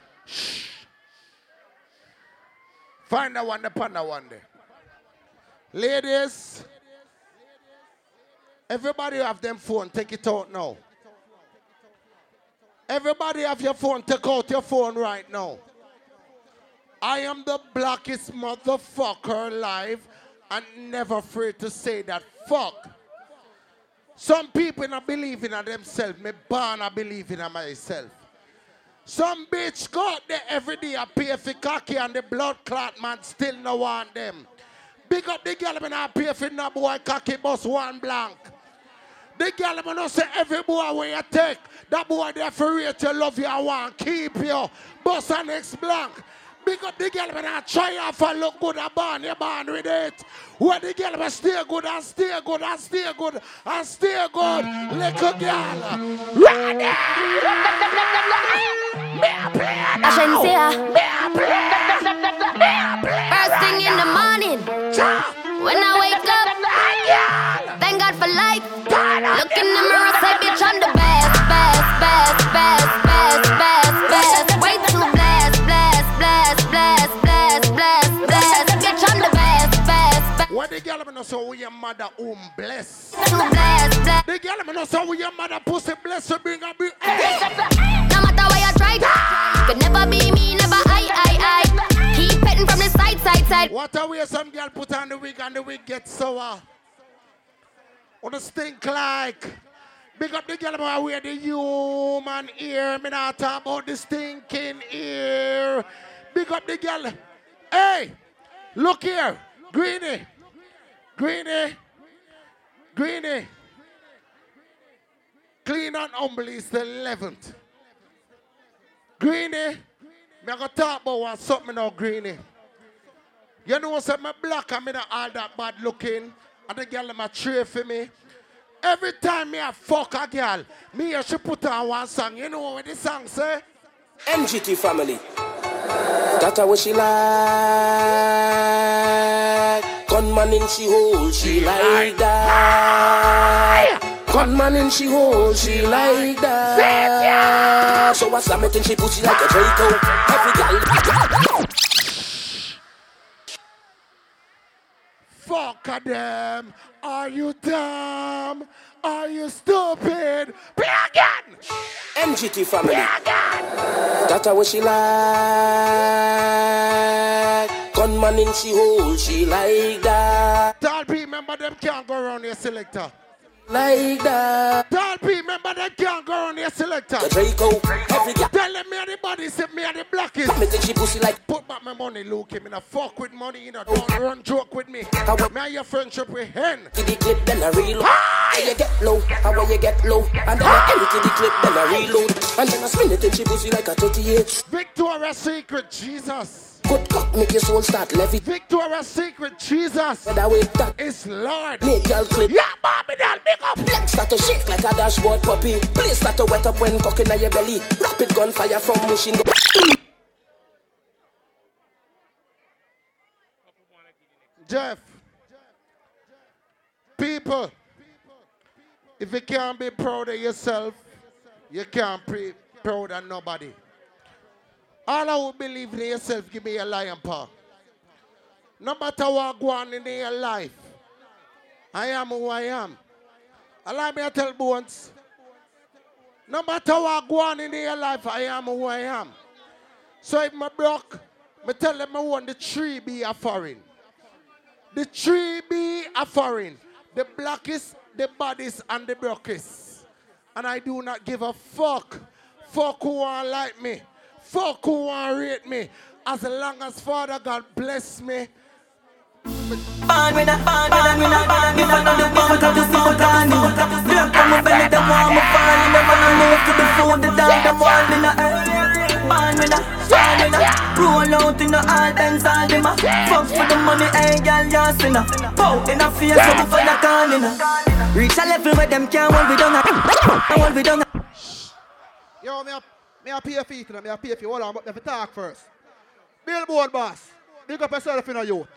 Speaker 7: Find a one, the panda one there. Ladies, everybody have them phone, take it out now. Everybody have your phone, take out your phone right now. I am the blackest motherfucker alive and never afraid to say that fuck. Some people not believe in themselves. Me born I believe in myself. Some bitch go there every day I pay for cocky and the blood clot man still no want them. Big up the girl when I pay for no boy cocky bus one blank. The girl when I say every boy where you take, that boy there for rate you love you and want keep you. Bus an next blank. Big up the girl when I try off and look good and born, you born with it. Where the girl when stay good and stay good and stay good and stay good. Little girl. Ready?
Speaker 9: I shouldn't say that. First thing in the morning, when I wake up, thank God for life. Look in the mirror, say, bitch, I'm the best, the
Speaker 7: girl when I say we your mother um bless.
Speaker 9: Too blessed, blessed.
Speaker 7: The girl when I say we your mother pussy bless to bring a big.
Speaker 9: No matter where you try, you could never be me, never I, I, I. Keep petting from the side, side, side.
Speaker 7: What a way some girl put on the wig and the wig gets sour. Or a stink like. Big up the girl about wear the human ear. Me not talk about the stinking ear. Big up the girl. Hey, look here. Greenie. Greenie. Greenie. Clean and humble is the 11th. Greenie. Me I go talk about one something now, Greenie. You know what I'm black and me not all that bad looking. And the girl my tray for me. Every time me a fuck a girl, me here she put on one song. You know what the song say?
Speaker 21: MGT family. That's what she like. Gunman in she hole, she like that. Gunman in she hole, she like that. So I slam it in she pussy like a Draco. Every girl.
Speaker 7: Fuck a them. Are you dumb? Are you stupid? Play again.
Speaker 21: MGT family. That's what she like. Gunman in she hole, she like that.
Speaker 7: P, remember them can't go around your selector.
Speaker 21: Like that.
Speaker 7: Tall P, remember them can't go around your selector.
Speaker 21: The Draco, every girl.
Speaker 7: Tell them me and the body, say me and the blackest.
Speaker 21: Me think she pussy like.
Speaker 7: Put back my money, Luke. Me not fuck with money, you know. Don't run joke with me.
Speaker 21: How
Speaker 7: Me and your friendship with hen.
Speaker 21: to the clip, then I reload. How you get low, how you get low, and then I empty the clip, then I reload, and then I spin it and she pussy like a 38.
Speaker 7: Victoria's Secret, Jesus.
Speaker 21: Make your soul start levy.
Speaker 7: Victoria's Secret, Jesus.
Speaker 21: I wait that
Speaker 7: It's Lord.
Speaker 21: make y'all clip.
Speaker 7: Yeah, Bobby, that big up.
Speaker 21: Legs start to shake like a dashboard puppy. Place start to wet up when cocking on your belly. Rapid gunfire from machine gun.
Speaker 7: Jeff. People, if you can't be proud of yourself, you can't be proud of nobody. All I will believe in yourself, give me a lion paw. No matter what go on in your life, I am who I am. Allow me to tell Bones. No matter what go on in your life, I am who I am. So if my broke, me tell them I want the tree be a foreign. The tree be a foreign. The blackest, the baddest, and the brokest. And I do not give a fuck. Fuck who want like me. Fuck who want rate me. As long as Father God bless me.
Speaker 19: Born with a, born with a, a, born with born my belly, falling. Never no move to the food, the dog, them want me not. Born with a, born with a, roll out in the all Benz, all them a. Fuck for the money, hey girl, you sinner. Pow in a face, so the corner. Reach a level where them can't hold we down. Hold we down.
Speaker 74: Yo, me a, me a pay to them, me a pay fee. Hold on, but have to talk first. Billboard boss, big up yourself in a youth.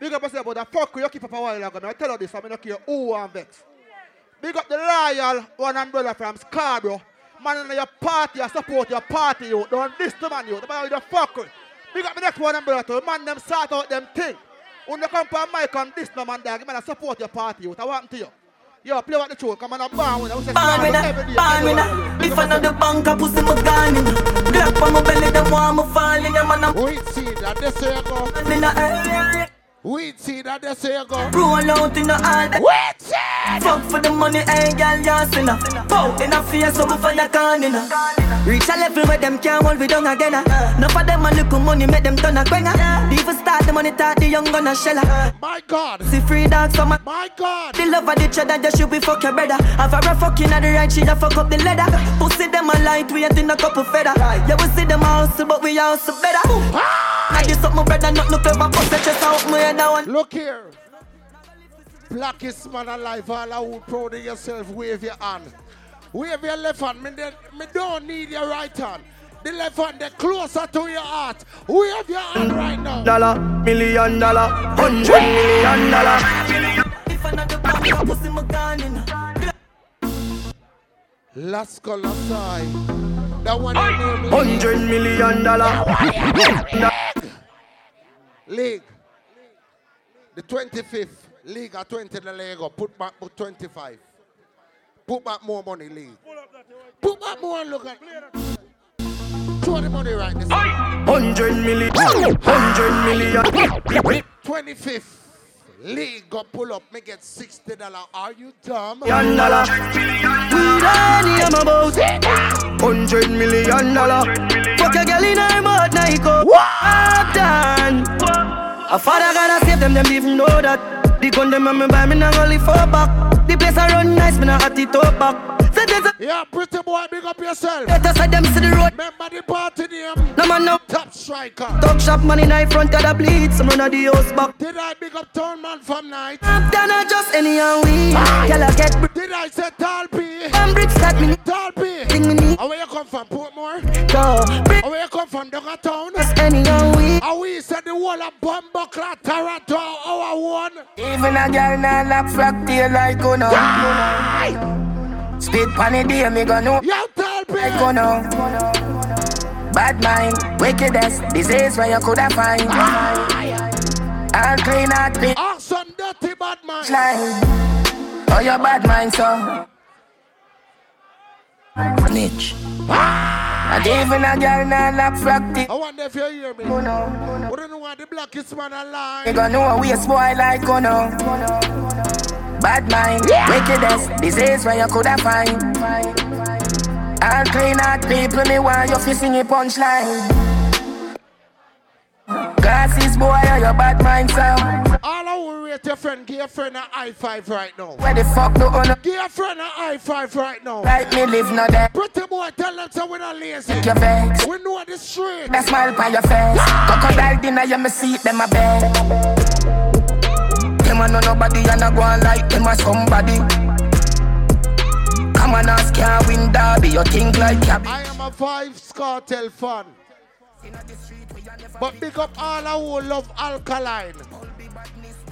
Speaker 74: Big up yourself, but the fuck you keep up a while ago. I tell you this, I don't care who I'm vex. Big up the loyal one umbrella from Scarborough. Man in your party, I support your party, you. Don't this to man, you. The man with the fuck with. Big up the next one umbrella too. Man them sort out them thing. When they come for a mic on this no man dog, man I support your party, you. I want to you. Yo, play what the tune, come on, I'm born with it. We
Speaker 19: with
Speaker 74: Scarborough
Speaker 19: a,
Speaker 74: every day.
Speaker 19: born with a. If I know the bank, I pussy my gun in. Black on my belly, the want me falling. Yeah, man, I'm
Speaker 7: Wait, see that you go.
Speaker 19: in a.
Speaker 7: Wait, see that they say you go.
Speaker 19: Roll out in the all
Speaker 7: Wait, see.
Speaker 19: Fuck for the money, hey girl, you sinner. Pow in a face, so for the corner. Reach a level where them can't hold we down again. uh. Enough of them a little money, make them turn a quenga. Even ah. start the money, talk the young gonna shella. Ah.
Speaker 7: My God.
Speaker 19: See free dogs, some
Speaker 7: My God.
Speaker 19: the love of the cheddar, just should be fuck your brother. Have a rough fucking at the right, she a fuck up the leather. Pussy them a light, we ain't in a couple feather. Yeah, we see them hustle, but we hustle better. I just up my brother, not no clever, bust the chest out my head down.
Speaker 7: Look here. Blackest man alive, all I would proud of yourself, wave your hand. Wave your left hand, me, de- me don't need your right hand. The left hand, they closer to your heart. Wave your hand right now.
Speaker 36: Dollar, million dollar, hundred million dollar.
Speaker 19: If another bang, I pussy my gun in.
Speaker 7: Las Colossi. That one
Speaker 36: Hundred million dollar.
Speaker 7: League. The 25th. League at 20 the Lego. Put back put 25. Put back more money, League. Put back more and look at. Throw the money right this
Speaker 36: Hundred million. Hundred million.
Speaker 7: 25th. League go pull up, make it $60. Are you dumb?
Speaker 36: Million dollar. We done I'm about hundred million dollar. Fuck a girl in her mouth, now you go. What done? A father gotta save them, them even know that. The gun them and me buy me now only four back. The place I run nice, me now hot it up back. Say there's a
Speaker 7: Yeah, pretty boy, big up yourself.
Speaker 36: better side them see the road.
Speaker 7: Remember the party name?
Speaker 36: No man no.
Speaker 7: Top striker.
Speaker 36: Talk shop money in front of the bleed. Some run of the house back.
Speaker 7: Did I big up Town Man from night?
Speaker 36: Up down not just any and we. Girl I get br-
Speaker 7: Did I say Tall P?
Speaker 36: them bricks that me
Speaker 7: Tall P.
Speaker 36: Bring me need.
Speaker 7: Oh, where you come from? Portmore?
Speaker 36: Go.
Speaker 7: And oh, where you come from? Town?
Speaker 36: Just any and we.
Speaker 7: And we said the wall of Bumbuckler, Toronto, our one.
Speaker 75: Even a girl nah lock flock tail like Uno. Spit pan the day, me go know.
Speaker 7: Yo, Tall P.
Speaker 75: Like Uno. Bad mind, wickedest, disease where you coulda find. All clean out me
Speaker 7: Awesome, dirty bad man.
Speaker 75: line. Oh, your bad mind, so. Snitch.
Speaker 76: And even a girl not like fracty.
Speaker 7: I wonder if you hear me.
Speaker 76: Oh no.
Speaker 7: What do you want the blackest man alive?
Speaker 76: You gonna know a waste boy like oh no. Bad mind, wickedness, disease where you coulda find. All clean out people, me want you fi sing a punchline. Glasses boy, or your bad mind sound.
Speaker 7: All I will rate your friend, give your friend a high five right now.
Speaker 76: Where the fuck do you
Speaker 7: Give your friend a high five right now.
Speaker 76: Like me live no there.
Speaker 7: Pretty boy, tell them so we not lazy.
Speaker 76: Your vex.
Speaker 7: We know the street.
Speaker 76: That smile on your face. Crocodile dinner, you me see them a bed. Them a know nobody and a go on like them a somebody. Come on, ask can't win derby. You think like cabby.
Speaker 7: I am a Vybz Kartel fan. But big up all who love Alkaline.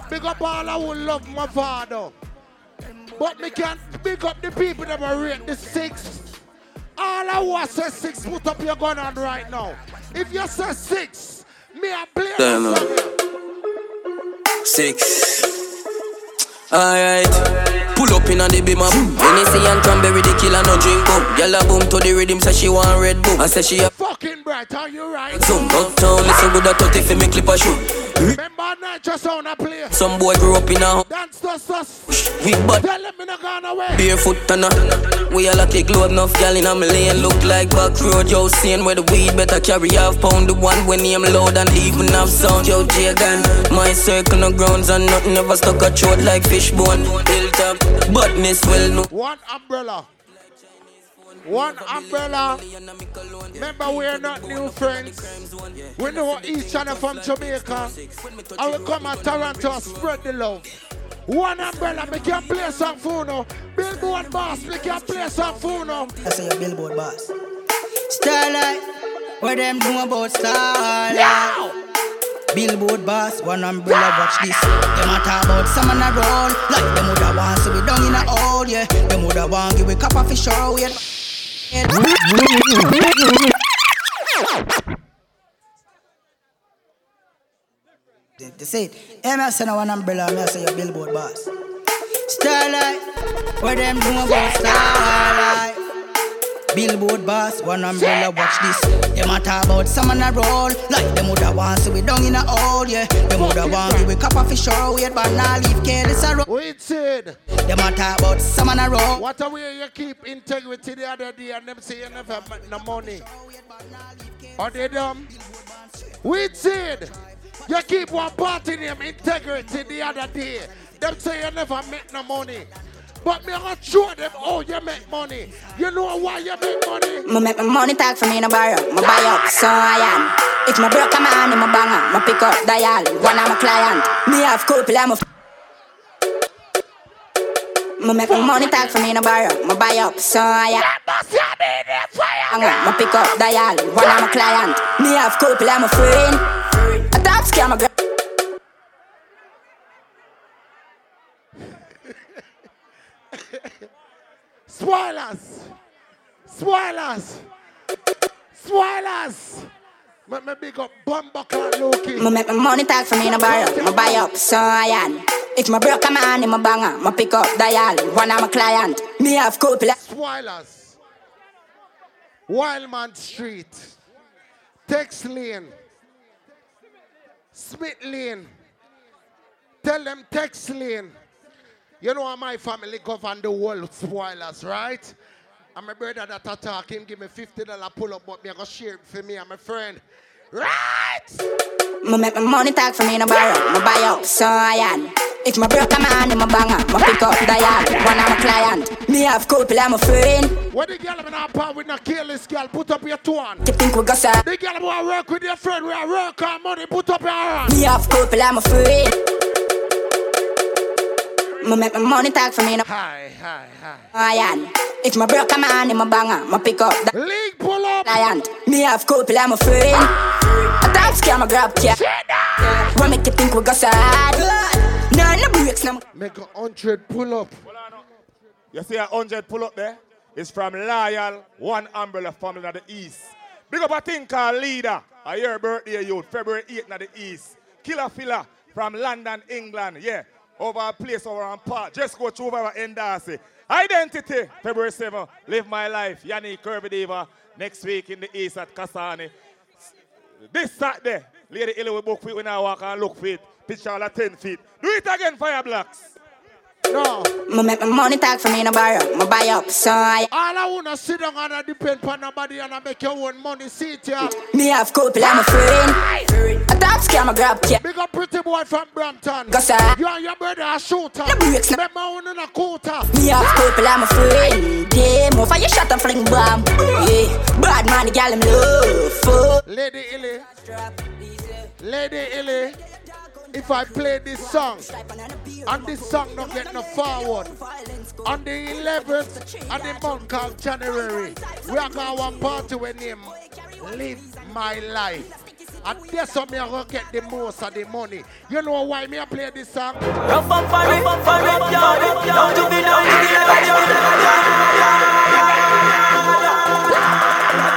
Speaker 7: Big up all who love my father. But me can't big up the people that will rate the six. All who say six, put up your gun on right now. If you say six, me I play
Speaker 75: Damn,
Speaker 7: this
Speaker 75: no.
Speaker 7: song.
Speaker 75: Six. Alright. Pull up in on the beam up. Hennessy and cranberry, the killer no drink up. Gyal a boom to the rhythm, say she want red boom. I say she a
Speaker 7: Fucking bright, are you right?
Speaker 75: zoom. Uptown, listen good a 30 fi me clip a shoe.
Speaker 7: Remember Nitro Sound I play.
Speaker 75: Some boy grew up in a
Speaker 7: Dance dust dust.
Speaker 75: we bad.
Speaker 7: Tell them me not gone away.
Speaker 75: Barefoot and a We all a take load enough gal in a lane Look like back road Yo saying where the weed better carry half pound The one when name loud and even have sound Yo Jagan My circle no grounds and nothing ever stuck a throat like fishbone Hilltop Badness well no
Speaker 7: One umbrella. One umbrella. Remember, we're not new friends. We know each other from Jamaica. I will come at Toronto and spread the love. One umbrella, make you play some Funo. Billboard boss, make you play some Funo.
Speaker 19: I say your billboard boss. Starlife, what them know about Starlife? Billboard boss, one umbrella, watch this. Them a talk about some on a roll. Like them woulda want to be down in a hole, yeah. Them woulda want give we cup of fish or they say, hey, I say no one umbrella, I say your billboard boss. Starlife, what them know about Starlife? Billboard boss, one umbrella, watch this. Them a talk about some on a roll. Like them woulda want to be down in a hole, yeah. Them woulda want give we cup of fish or wait, but now leave careless a roll.
Speaker 7: Wait, Sid.
Speaker 19: Them a talk about some on a roll.
Speaker 7: What a way you keep integrity the other day and them say you never make no money. Are they dumb? Wait, Sid. You keep one party name integrity the other day. Them say you never make no money. But me gonna show them how you make money. You know why you make money?
Speaker 56: Me make my money talk for me no borrow. Me buy up, so I am. If my broke a man, I'm a banger. Me pick up dial, one of my client. Me have couple, I'm a. F- me make my money talk for me no borrow. Me buy up, so I am. Me pick up dial, one of my client. Me have couple, I'm a friend. A top scam, a girl.
Speaker 7: Spoilers! Spoilers! Spoilers! Let me big up Bumbucker Loki.
Speaker 56: Me make my money talk for me in no borrow. Me buy up, so I am. If my broke a man, I'm a banger. Me pick up dial, one of my client. Me have couple.
Speaker 7: Spoilers. Wildman Street. Tex Lane. Smith Lane. Tell them Tex Lane. You know how my family govern the world spoilers, right? And my brother that attack him give me $50 pull up, but me I go share it for me and my friend. Right!
Speaker 56: Me make my money talk for me no borrow. Me buy up, so I am. If my broke a man, I'm a banger. Me pick up dial, one of my client. Me have couple, I'm a friend.
Speaker 7: What the girl in our part with not kill this girl, put up your two hand.
Speaker 56: You think we go sir?
Speaker 7: The girl who work with your friend, we are work on money, put up your hand.
Speaker 56: Me have couple, I'm a friend. Me make my money talk for me no.
Speaker 7: Hi, hi, hi.
Speaker 56: I am. If my broke a man, I'm a banger. Me pick up the
Speaker 7: League pull up.
Speaker 56: client. Me have couple, I'm a friend. A top scam, a grab cat. Ah. What make you think we go sad? Nah, no breaks, no.
Speaker 7: Make a hundred pull up.
Speaker 21: You see a hundred pull up there? It's from Loyal, one umbrella family in the east. Big up a thing called Leader. A year birthday youth, February 8th in the east. Killer Filler from London, England. Yeah. Over a place over on park. Just go through over Darcy. Identity, February 7th. Live my life. Yanni Kirby Diva. Next week in the east at Kasane. This Saturday, Lady Illy will book feet when I walk and look feet. Picture all at 10 feet. Do it again, Fire Blacks.
Speaker 7: No.
Speaker 77: Me make my money talk for me no borrow. Me buy up, so I
Speaker 7: All I wanna sit down and I depend on nobody and I make your own money. See it here.
Speaker 77: me have couple I'm a friend. A top scam a grab kid.
Speaker 7: Big up pretty boy from Brampton.
Speaker 77: Go sir.
Speaker 7: You and your brother are shooter.
Speaker 77: The breaks now.
Speaker 7: Remember one in a quarter.
Speaker 77: Me have couple I'm a friend. Yeah, move for your shot and fling bomb. Yeah, bad man the gal him love.
Speaker 7: Lady Illy. Lady Illy. If I play this song and this song don't get no forward, on the 11th of the month called January, we are going to have party with name Live My Life. And that's how me are going to get the most of the money. You know why me I play this song?
Speaker 75: Rough it, yard. Young juvenile, living like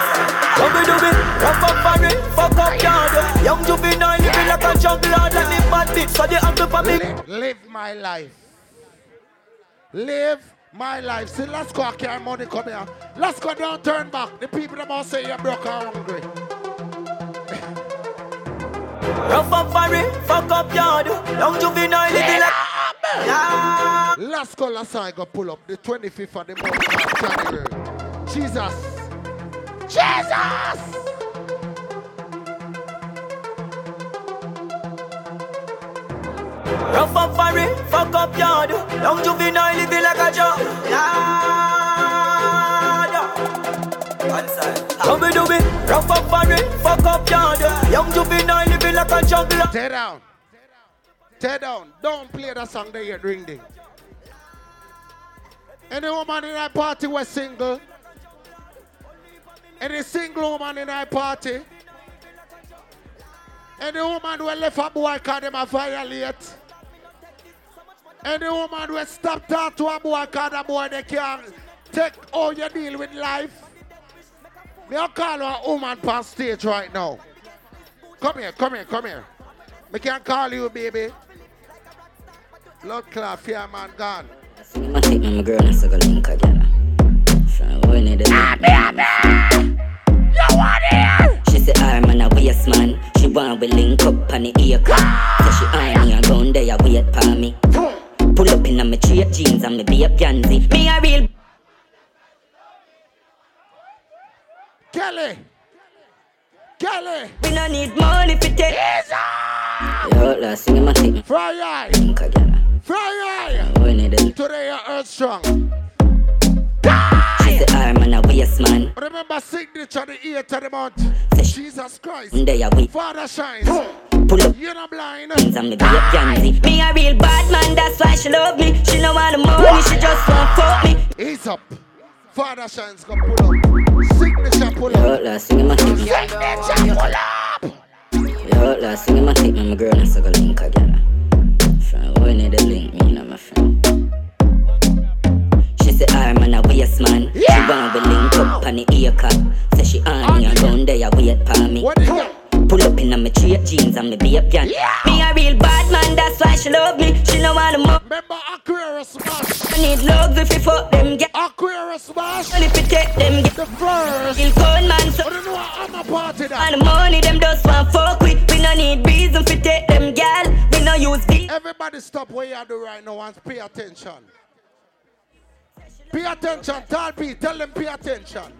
Speaker 75: a Dubby dubby, rough up for it, fuck up yard. Young juvenile, living like a jungle, like the bad bitch, so they have to for me.
Speaker 7: Live, my life. Live my life. See, let's go I carry money, come here. Let's go down, turn back. The people that must say you're broke and hungry.
Speaker 75: Rough up for it, fuck up yard. Young juvenile, living like yeah.
Speaker 7: Let's go, let's I go pull up the 25th of the month of January. Jesus. Jesus!
Speaker 75: Rough up for it, fuck up yard. Young juvenile, living like a job. Yard. One side. Dubby dubby, rough up for it, fuck up yard. Young juvenile, living like a juggler.
Speaker 7: Tear down. Tear down. Don't play that song there yet, ring ding. Any woman in that party was single. Any single woman in our party. Any woman who left a boy cause them a violate. Any woman who stop talk to a boy cause a boy they can't take all you deal with life. Me I call a woman on stage right now. Come here, come here, come here. Me can call you baby. Blood clot, fear man gone.
Speaker 77: I take my girl and suck a link again. From when it is.
Speaker 75: You want it?
Speaker 77: She say I'm a waist man. She want we link up on the acre. Say she eyeing a gun there wait for me. Pull up in a me straight jeans and me be a pansy. Me a real
Speaker 7: Kelly! Kelly!
Speaker 77: We no need money for take. Yo, last thing I'ma take
Speaker 7: Fry eye!
Speaker 77: again.
Speaker 7: Fry eye!
Speaker 77: When it is.
Speaker 7: Today you're earth strong.
Speaker 77: She say I'm on a waist man.
Speaker 7: Remember signature the 8th of the month. Jesus Christ.
Speaker 77: There wait.
Speaker 7: Father shines.
Speaker 77: Pull up.
Speaker 7: You're not blind.
Speaker 77: And me be a pansy. Me a real bad man, that's why she love me. She no want the money, she just want fuck me.
Speaker 7: Ease up. Father shines go pull up. Signature pull
Speaker 77: Yo,
Speaker 7: up.
Speaker 77: last thing take
Speaker 7: Signature pull up.
Speaker 77: Yo, last thing I'ma take my girl and suck a link again. From when it the link, me and my friend. Say I'm on a waist man. She want we link up on the acre. Say she on me and down there wait for me. Pull up in a me straight jeans and me be a gal. Me a real bad man, that's why she love me. She no want the money.
Speaker 7: Remember Aquarius smash.
Speaker 77: I need love if you fuck them get.
Speaker 7: Aquarius smash.
Speaker 77: Only if you take them get.
Speaker 7: The first.
Speaker 77: Real con man, so
Speaker 7: I don't know I'm a party
Speaker 77: and
Speaker 7: that.
Speaker 77: the money them just want fuck with. We no need reason for take them gal. We no use the.
Speaker 7: Everybody stop what you are do right now and pay attention. Pay attention, P, tell them pay attention.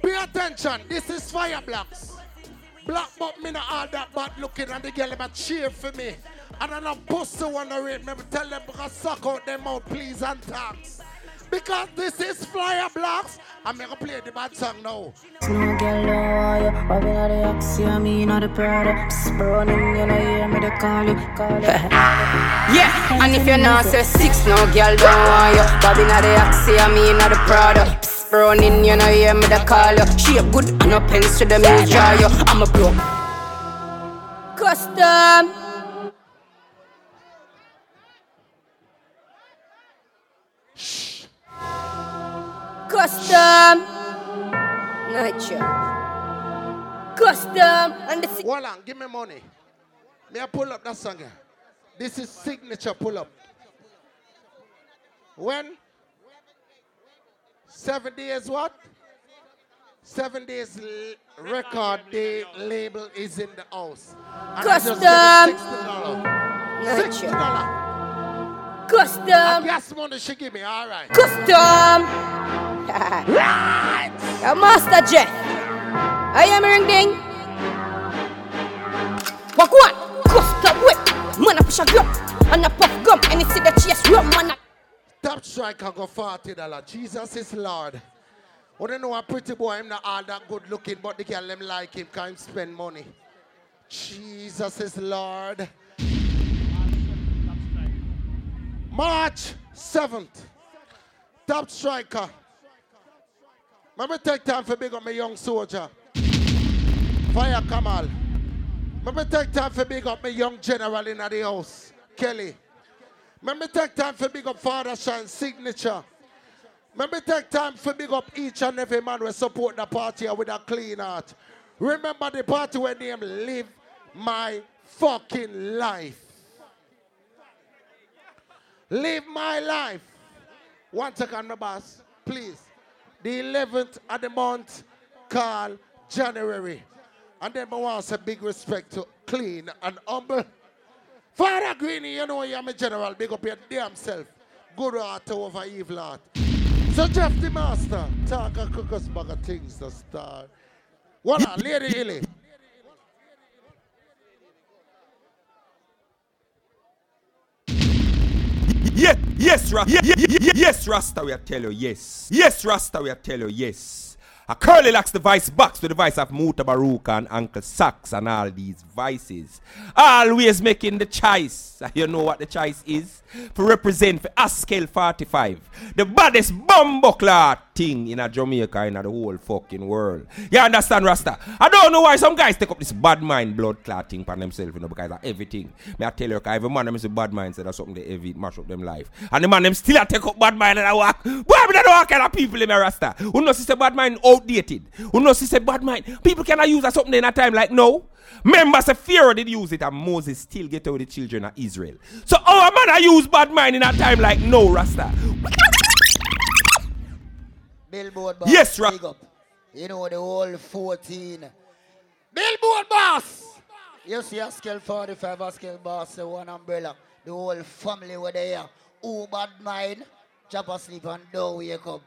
Speaker 7: Pay attention, this is Fire Blocks. Black but me not all that bad looking and the girl them a cheer for me. And I not pussy wanna rate me, but tell them because suck out them out please and thanks. Because this is Flyer Blocks. I'm gonna play the bad song now.
Speaker 78: No girl don't want you, but we not the oxy, I mean not the Prada. Psst, running, you know, hear me, they call you, call you.
Speaker 79: Yeah, and if you're not say six, no girl don't want you. Bobby not the oxy, I mean not the Prada. Psst, running, you know, hear me, they call you. She a good and no pens to them, you draw you. I'm a pro.
Speaker 77: Custom. Custom. Nature. Custom. And the
Speaker 7: on, give me money. May I pull up that song here? This is signature pull up. When? Seven days what? Seven days l- record day label is in the house. And
Speaker 79: Custom.
Speaker 7: just give her Sixty dollars.
Speaker 79: Custom.
Speaker 7: And gas money she give me, all right.
Speaker 79: Custom. Your master Jeff. I am ring ding. Walk one. Custom whip. Man, I push a gum. And a puff gum. And it's in the chest rum. Man, I-
Speaker 7: Top striker go forty dollar. Jesus is Lord. What you know a pretty boy, I'm not all that good looking, but the girl them like him, can him spend money. Jesus is Lord. March 7th. Top striker. Let me take time for big up my young soldier. Fire Kamal. Let me take time for big up my young general in the house. Kelly. Let me take time for big up Father Shine signature. Let me take time for big up each and every man who support the party with a clean heart. Remember the party where name Live My Fucking Life. Live my life. One second, my boss, please. The 11th of the month, call January. And then I want say big respect to clean and humble. Father Greeny, you know you're my general. Big up your damn self. Good heart over evil heart. So Jeff the Master, talk us bag of things start. What on, Lady Illy.
Speaker 80: Yes, yes, Rasta. Yes, yes, Rasta, we tell you, yes. Yes, Rasta, we tell you, yes. A curly locks the vice box with the vice of Mutabaruka and Uncle Sax and all these vices. Always making the choice. You know what the choice is? To represent for Askel 45. The baddest bumbuckler thing in a Jamaica in the whole fucking world. You understand, Rasta? I don't know why some guys take up this bad mind blood clotting for themselves, you know, because of everything. May I tell you, every man them is a bad mind, that's something they heavy mash up them life. And the man them still a take up bad mind and I walk. Boy, I don't what kind of people in my Rasta. Who knows if bad mind oh, outdated? Who knows if bad mind? People cannot use that something in a time like no. Members of Pharaoh did use it and Moses still get out the children of Israel. So our man I use bad mind in a time like no, Rasta.
Speaker 35: Billboard boss.
Speaker 80: Yes, Ra-
Speaker 35: Big up. You know the whole 14.
Speaker 7: Billboard boss.
Speaker 35: You see Askel 45, Askel boss, the one umbrella. The whole family were there. Who bad mind? Chop asleep and don't wake up.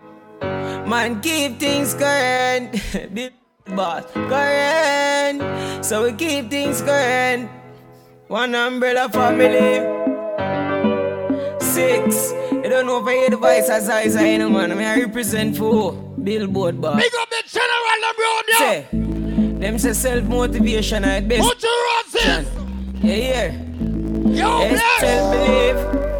Speaker 81: Man, keep things current. Boss, current. So we keep things current. One umbrella family. Six. You don't know if I hear the voice as I say, no man. I mean, I represent for Billboard boss.
Speaker 7: Big up the general them round there.
Speaker 81: Say, them say self motivation at best.
Speaker 7: Put your.
Speaker 81: Yeah, yeah.
Speaker 7: Yo,
Speaker 81: yes, self believe.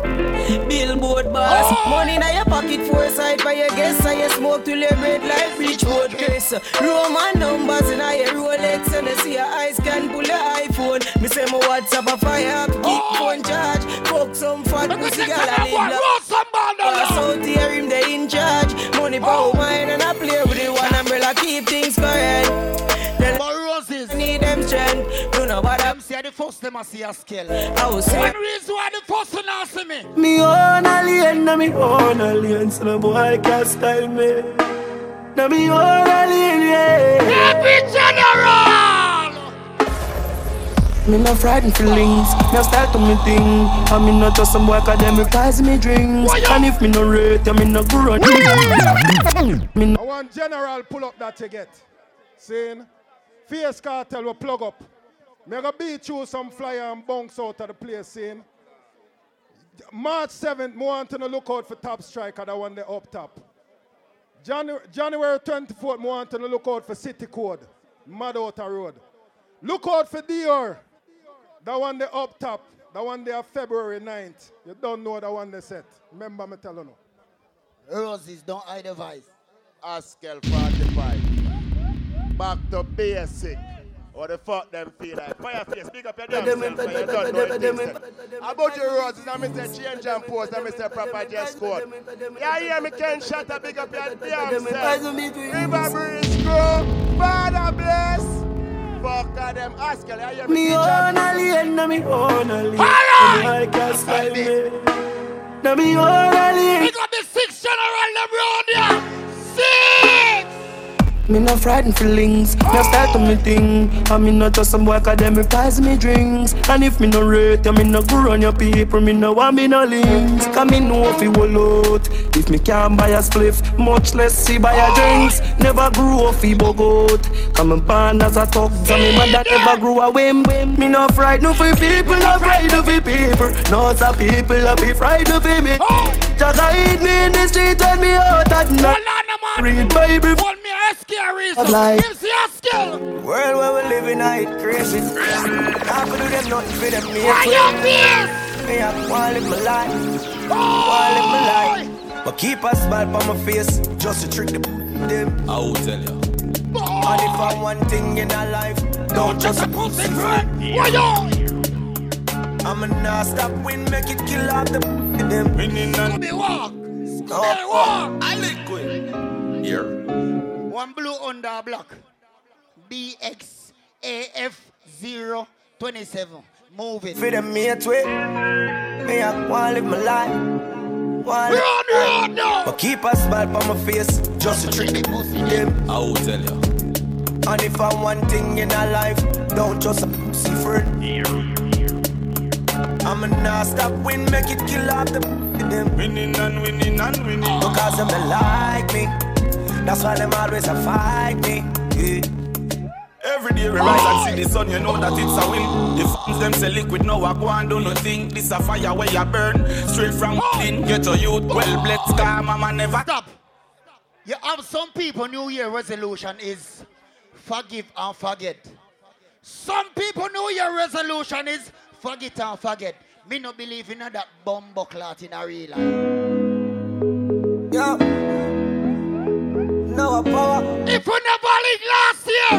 Speaker 81: Billboard boss.
Speaker 7: Oh.
Speaker 81: Money in your pocket, foresight by your guess. I you smoke till your bread like Bridgewood Grace. Roman numbers in your Rolex and I see your eyes can pull your iPhone. Me say my WhatsApp a fire up, keep
Speaker 7: Oh.
Speaker 81: phone charge. Fuck some fat pussy girl and live like.
Speaker 7: Roll some ball
Speaker 81: Pass out here, him they in charge. Money power mine and I play with the one umbrella, keep things current. Strength. What I'm
Speaker 35: see the first them a see a scale.
Speaker 81: I will say.
Speaker 7: One reason why the first one not see me.
Speaker 3: Me own alien, na me own alien, so no boy can style me. Na me own alien, yeah.
Speaker 7: Happy general.
Speaker 3: Me no frightened feelings, me style to me thing. And me not just some boy 'cause them cause me drinks. And if me no rate, ya me no grow. Me no
Speaker 37: I want general pull up that you get. Saying, Fierce Cartel will plug up. Me gonna beat you some flyer and bounce out of the place saying, March 7th, me want to look out for Top Striker, that one there up top. January, January 24th, me want to look out for City Code, Mad Outer Road. Look out for Dior, that one there up top. That one there February 9th. You don't know that one they set. Remember me telling you.
Speaker 35: Roses, don't hide the vice.
Speaker 7: Askel 45. Back to basic. What the fuck them feel like? Fireface, big up your damn self. but you don't know it them. About your roses, I'm Mr. Change and Post, I'm Mr. Proper Just Code. Yeah, hear me, Ken Shatter, big up your damn self. River Breeze Crew, Father bless. Fuck all them yeah, hear me,
Speaker 3: Me own alien, na me own alien. No boy can style me. Me own alien.
Speaker 7: Big up the six general them round here. Six!
Speaker 82: Me no frightened feelings, me start to me thing. I me not just some boy academic prize me drinks. And if me no rate you, me no grow on your people. Me no want me no links. Cause me know if you will out. If me can't buy a spliff, much less see buy a drinks. Never grew up fi bogot. Come and born as a talk, so me mother never grew a whim. Me no frightened for people, no frightened for people. No some people I be frightened for me. Just hide me in the street and me out at night. Read Bible.
Speaker 7: me ask you
Speaker 82: Like-
Speaker 7: Give me a skill.
Speaker 11: World where we live in, I it crazy. Can't do them nothing for them. Me
Speaker 7: Why
Speaker 11: a
Speaker 7: you
Speaker 11: twin.
Speaker 7: fierce?
Speaker 11: Me a wanna live my life. Wanna live my life. But keep a smile on my face, just to trick the them.
Speaker 83: I will tell you.
Speaker 11: And if I one thing in a life, don't just pussy
Speaker 7: Why you?
Speaker 11: I'ma not stop win, make it kill off the them.
Speaker 7: Winning and me walk. Stay walk.
Speaker 11: I liquid.
Speaker 83: Here.
Speaker 35: One blue under block. BXAF027. Move it.
Speaker 11: For them mate way, me a wanna live my life. Wanna live
Speaker 7: Run, run, no.
Speaker 11: But keep a smile on my face, just to trick the pussy them.
Speaker 83: I will tell you.
Speaker 11: And if I one thing in a life, don't just a pussy friend. I'ma not stop win, make it kill off the them.
Speaker 7: Winning and winning and winning.
Speaker 11: Because them they like me. That's why them always a fight me. Yeah.
Speaker 7: Every day we rise and see the sun, you know that it's a win. The fans them say liquid, no I go and do nothing. This a fire where you burn, straight from within. Get your youth well blessed, car mama never
Speaker 35: Stop. You have some people New Year resolution is forgive and forget. Some people New Year resolution is forget and forget. Me no believe in that bumbo clot in a real life.
Speaker 11: Yo. No power.
Speaker 7: If we never league last year,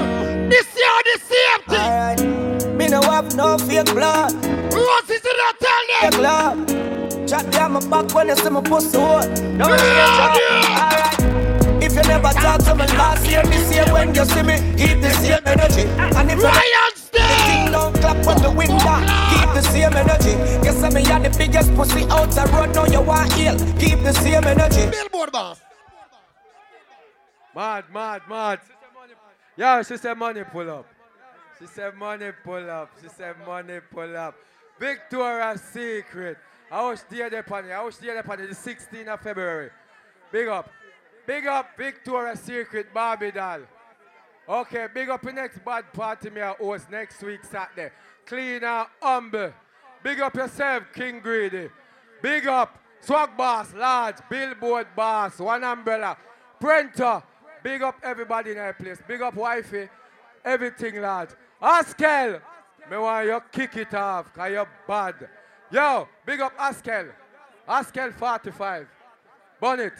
Speaker 7: this year the same thing.
Speaker 11: Alright. Me no have no fake blood.
Speaker 7: Roses in the tell
Speaker 11: Fake
Speaker 7: them.
Speaker 11: love. Chat down my back when you see my pussy hole. No change up. Alright. If you never talk to me last year, this year when you see me, keep the same energy. And if you
Speaker 7: Ryan
Speaker 11: the thing don't clap on the window, keep the same energy. You me are the biggest pussy out the road, now you want heal. Keep the same energy.
Speaker 7: Billboard boss.
Speaker 60: Mad, mad, mad. Yeah, she said money pull up. She said money pull up. She said money pull up. Victoria's Secret. I was there upon it. I was there upon it the 16th of February. Big up. Big up Victoria's Secret Barbie doll. Okay, big up the next bad party me host next week Saturday. Clean and humble. Big up yourself, King Greedy. Big up Swag Boss, Large, Billboard Boss, One Umbrella, Prenter. Big up everybody in that place. Big up Wifey. Everything, large. Askel, me want you kick it off, cause you're bad. Yo, big up Askel. Askel 45. Bonnet.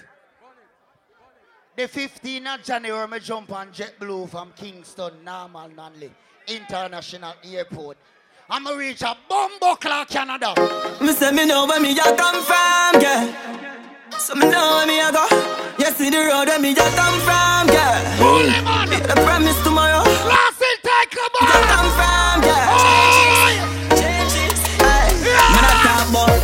Speaker 35: The 15th of January, me jump on JetBlue from Kingston, Norman, Manley, International Airport. I'ma reach a Bumbo Canada.
Speaker 11: Me say me know where me a come from, yeah. So me know me a go. You see the road where me a come from, yeah.
Speaker 7: Holy man.
Speaker 11: The promise tomorrow.
Speaker 7: Last in take a
Speaker 11: Me a come from, yeah. Changes, hey. Me not talk about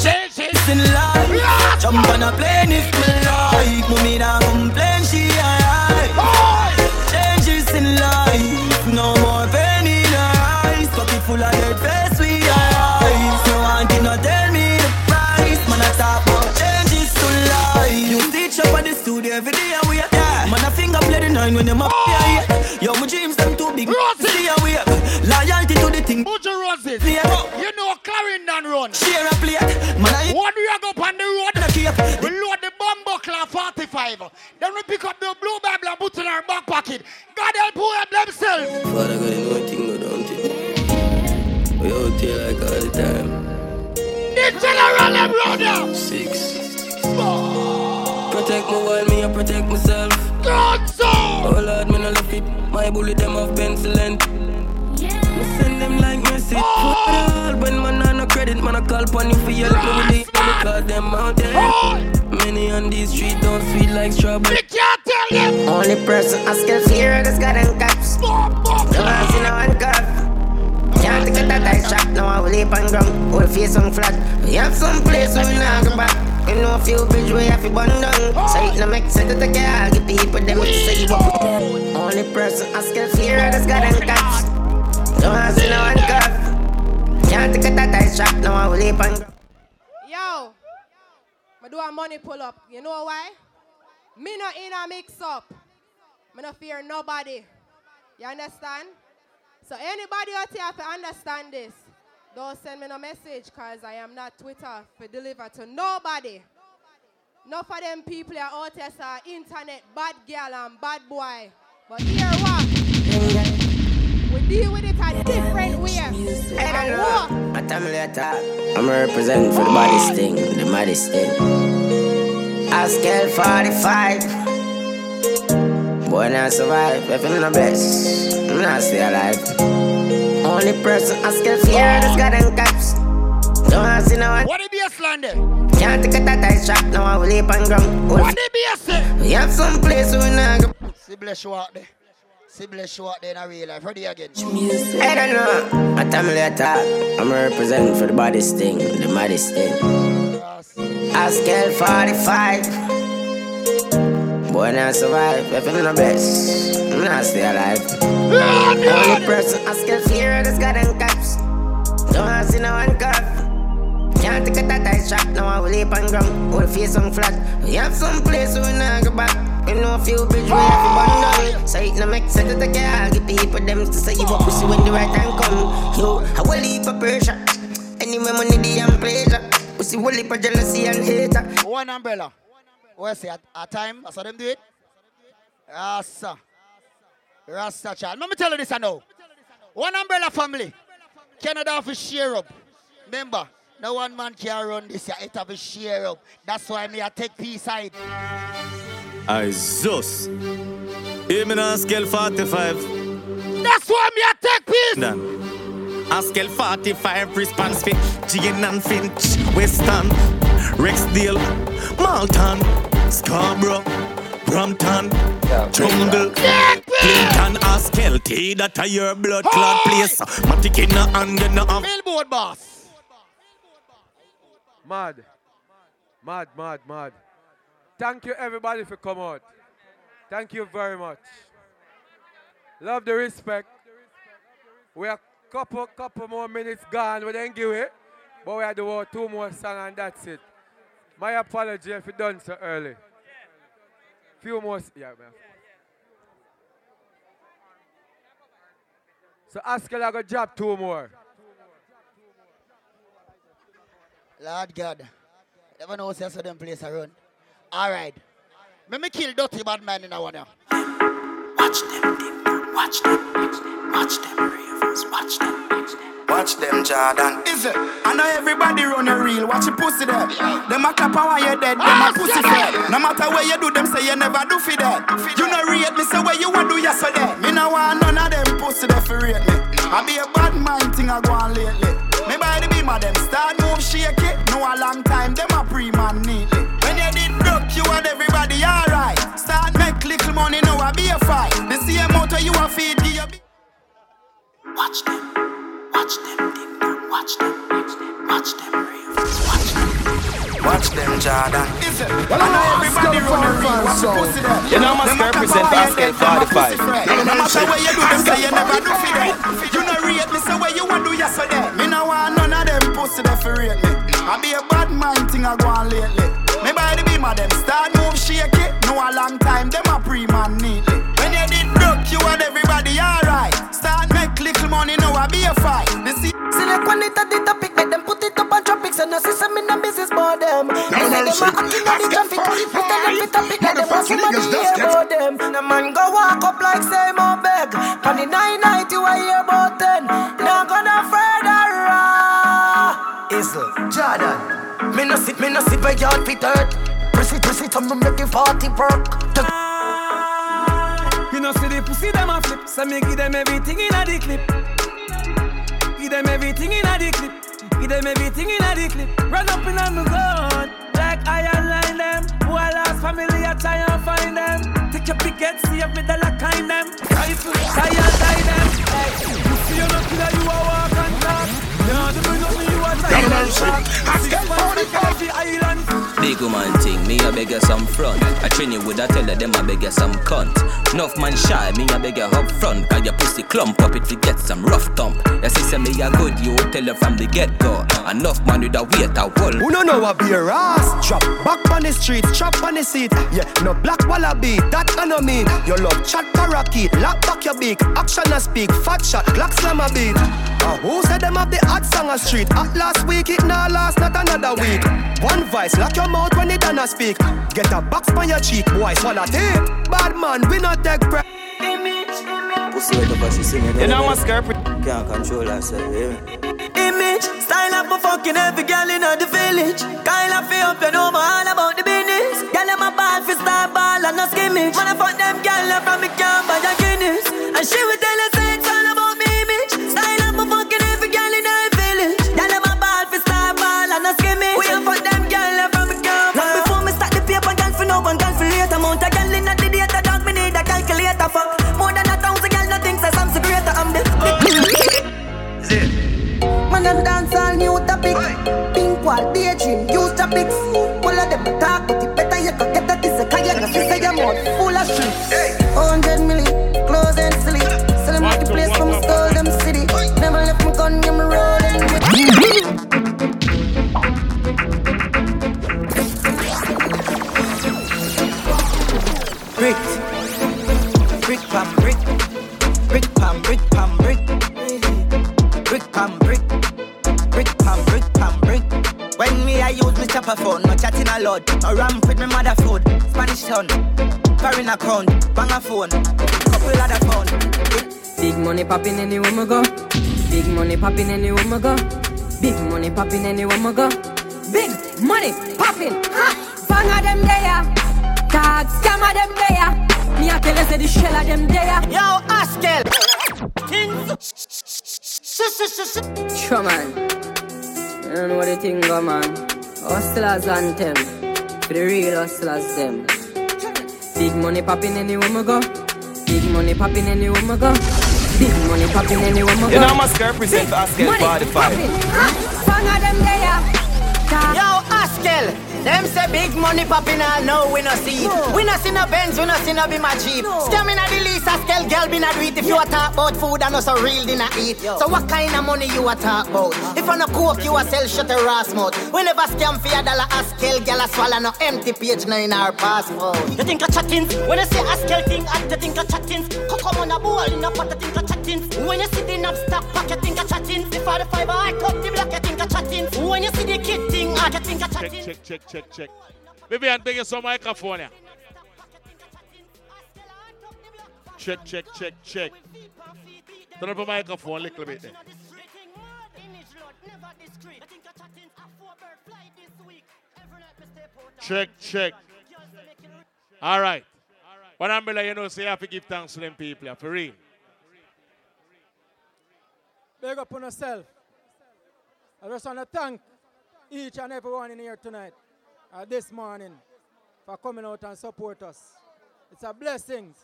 Speaker 7: Changes.
Speaker 11: in life. Jump on a plane if me like. Me not complain, she alright. Oh. Changes in life, no more pain in her eyes. Pocket full of when them up here. Yo, my dreams them too big. See how we Loyalty to the thing.
Speaker 7: Buju Roses.
Speaker 11: Yeah.
Speaker 7: You know Clarendon run.
Speaker 11: Share a plate. Man, I
Speaker 7: One we go up on the road.
Speaker 11: keep.
Speaker 7: We load the bumbo claw 45. Then we pick up the blue Bible and put it in our back pocket. God help who help themselves.
Speaker 84: Father God, you know one thing, no don't it. We out here like all the time.
Speaker 7: The general them brother.
Speaker 84: Six. Four. Protect me while me, I protect myself.
Speaker 7: God so.
Speaker 84: Oh Lord, me no left it. My bullet them off pencil length. Me send them like message. Oh. When man on no credit, man I call pon you for your help me with the them out there. Many on these streets don't sweet like strawberry.
Speaker 7: We can't tell them.
Speaker 85: Only person I still fear is God and cops. No one see no one cop. Can't take a that I shot, now I will leap on ground. Will face on flat. We have some place where we not go back. You know a few bridge we have to burn down. So it no make sense to take care. Give people them to say you up. Only person I still fear is God and cats. Don't ask no one cuff. Can't take a tight shot. No one will leap and.
Speaker 63: Yo, I do a money pull up. You know why? Me not in a mix up. Me not fear nobody. You understand? So anybody out here to understand this, don't send me no message because I am not Twitter for deliver to nobody. Enough of them people are out there say internet bad girl and bad boy. But here what? We deal with it a different way. And what?
Speaker 85: I'm representing for the baddest thing, the maddest thing. Askel 45. Boy, not survive. If I'm not blessed, I'm not stay alive. Only person I scale fear is God and cops. Don't ask no one.
Speaker 35: What the baseline there?
Speaker 85: Can't take a tight shot, now I will leap on ground.
Speaker 35: What the baseline?
Speaker 85: We have some place we not go.
Speaker 35: See bless you out there. See bless you out there in a real life. Ready again.
Speaker 85: I don't know. My family attack. I'm representing for the baddest thing, the maddest thing. Askel 45. Boy, not survive. If I'm not blessed, I'm not stay alive. Only person I scale fear is God and cops. Don't ask no one cuff. Can't take a tight shot, now I will leap on ground. Will face on flat. We have some place we not go back. We know a few bridge we have to burn down. So it no make sense to take care. Give people them to say you up pussy when the right time come. Yo, I will leave a pressure. Anyway, money the and pleasure. Pussy will leave a jealousy and hater.
Speaker 35: One umbrella. Where say at, at time? I saw them do it. Rasta. Rasta child. Let me tell you this I know. One umbrella family. Canada have to share up. Remember, no one man can run this. It have to share up. That's why me I take peace side.
Speaker 7: I Zeus. Me now, scale 45.
Speaker 35: That's why me I take peace.
Speaker 7: Done. On scale 45, response fit Jane and Finch, Weston, Rexdale, Malton, Scarborough, Brampton, Jungle, Clinton, Askel, T, that are your blood clot place. Matic in the hand, you know, have
Speaker 35: Billboard boss.
Speaker 60: Mad. Mad, mad, mad. Thank you everybody for coming out. Thank you very much. Love the respect. We are couple couple more minutes gone, we didn't give it. But we had to do two more songs and that's it. My apology if you done so early. Few more, yeah, man. So Askel I go drop two more.
Speaker 35: Lord God. Never know say so them place around. All right. Let me kill dirty bad man in a one now.
Speaker 86: Watch them, watch them, watch them ravens, watch them. Watch them, Jordan. Is it? I know everybody run a reel. Watch your pussy there. Them a clap while you dead. Them a ah, pussy fair. No matter where you do, them say you never do for that. You no rate me, say where you want do yesterday. Me no want none of them pussy there for rate me. I be a bad mind thing I go on lately. Me by the beam of them start move shake it. No a long time, them a pre-man neatly. When you did broke, you and everybody alright. Start make little money, now I be a fight. The same motor you a feed, give you. Watch them. Watch them, ding dong, watch them, watch them ravens, watch them. Watch them, Jordan. Is? Well, I know everybody run a ring. Watch the pussy there.
Speaker 87: You know, must represent basket 45.
Speaker 86: No matter where you do, them say you never do for that. You no rate me, say where you want do yesterday. Me no want none of them pussy there for rate me. I be a bad mind thing I go on lately. Me by the beam of them start move shake it. No a long time, them a pre-man neatly. When you did broke, you and everybody alright. Start make little money, now I be a fight. The see
Speaker 11: Select one it at the topic, make them put it up on tropics and no system in the business for them. They say them a acting on the traffic, we tell them it topic, let them want somebody hear about them. The man go walk up like say more beg, on the nine night you hear about ten. Now gonna further ah. raw. Isle, Jordan. Me no sit, me no sit where yard fit hurt. Press it, press it, I'm make it party work.
Speaker 26: You know see the pussy them a flip, so me give them everything in a the clip. Give them everything in a the clip. Give them everything in a the clip. Run up in on the gun, like iron line them. Who I lost family, I try and find them. Take your picket, see if me the lock kind them. Rifle, try and tie them. Hey, you see you not killer, you a walk and talk.
Speaker 88: Big woman thing, me a beg you some front. I train you with a tell them I beg you some cunt. Enough man shy, me a beg you up front. Cause your pussy clump up if you get some rough thump. You see, say me a good, you tell you from the get go. Enough man with a weight a wall.
Speaker 11: Who no know a beer ass? Chop back on the street, chop on the seat. Yeah, no black wallaby, that I no mean. Your love chat parakeet, lock back your beak. Action a speak, fat shot, clock slam a beat. Uh, who said them have the hot song a street? At last week, it now last, not another week. One voice, lock your mouth when it done a speak. Get a box on your cheek, boy, swallow tape. Bad man, we not take breath.
Speaker 89: Pussy wet up as she sing it.
Speaker 11: You know my
Speaker 89: skirt. Can't control herself, yeah.
Speaker 19: Image, style up for fucking every girl in the village. Kyle of feel up, you know my all about the business. Girl, them a ball for star ball and no skimmage. When I fuck them girl from me camp by the Guinness, and she would tell us
Speaker 90: topics. All of them talk, but it better you go get that this a kayak. Cause you say your mouth full of shit. Hundred million, close and the place from them city. Never left my gun, rolling
Speaker 19: Brick, use me chopper phone, no chatting a lot, no ramp with me mother food, Spanish town, foreign account, bang a phone, couple other phone.
Speaker 79: Big money popping anywhere me go. Big money popping anywhere me go. Big money popping anywhere me go. Big money popping. Ha! Bang of them there. Dog scam of them there. Me a tell you say the shell of them there.
Speaker 19: Yo, Askel.
Speaker 79: Sure man. I don't know what they think go man. Hustlers anthem. For the real hustlers them. Big money popping anywhere me go. Big money popping anywhere me go. Big money popping anywhere me go.
Speaker 11: You know my skirt present for Askel
Speaker 79: Money
Speaker 11: 45.
Speaker 79: popping. Ha! Bang of them there.
Speaker 19: Yo, Askel. Them say big money popping all no we no see. We no see no Benz, we no see no be my Jeep. Scamming at the lease, girl be not do it. If you a talk about food and no so real dinner eat. So what kind of money you a talk about? Uh-huh. If I no coke, you a sell shut your ass mouth. We never scam for a dollar, Askel girl a swallow no empty page no in our passport.
Speaker 9: You think of chattings When you say Askel thing hot, you think of chattings Coco on a bowl in a pot, you think of chattings When you see the knob stack pack, you think of chattings The 45 I cut the block, you think of chattings When you see the kid thing hot, you think of
Speaker 3: Check, check, check, check, check. Vivian, bring us some microphone here. Check, check, check, check. Turn up a microphone a little bit there. Check, check. All right. But umbrella, you know, say you have to give thanks to them people, for real.
Speaker 37: Big up on yourself. I just want to thank each and everyone in here tonight, uh, this morning, for coming out and support us. It's a blessing.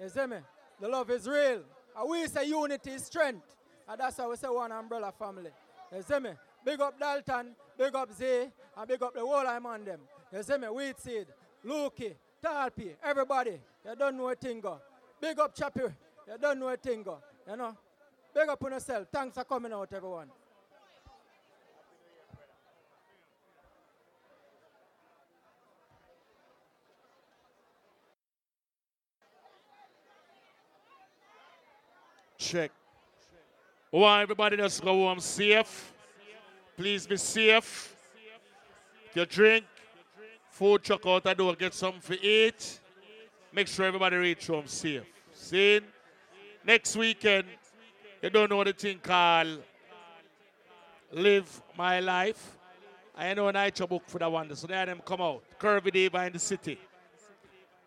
Speaker 37: You see me? The love is real. And we say unity is strength. And that's how we say one umbrella family. You see me? Big up Dalton, big up Z, and big up the whole I'm on them. You see me? Wheat seed, Lukey, Talpi, everybody. You don't know a thing. Big up Chappy. You don't know a thing. You know? Big up on yourself. Thanks for coming out, everyone.
Speaker 3: Check. Want everybody just go home safe. Please be safe. If you drink, food truck out the door, get something to eat. Make sure everybody reach home safe. See? Next weekend, you don't know the thing called Live My Life. I know an Aicha book for that one. So there them come out. Curvy Diva in the city.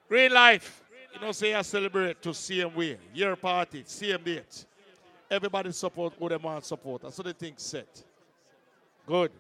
Speaker 3: Real life. You know, say I celebrate to same way. Year party, same date. Everybody support who they want support. That's what the thing set. Good.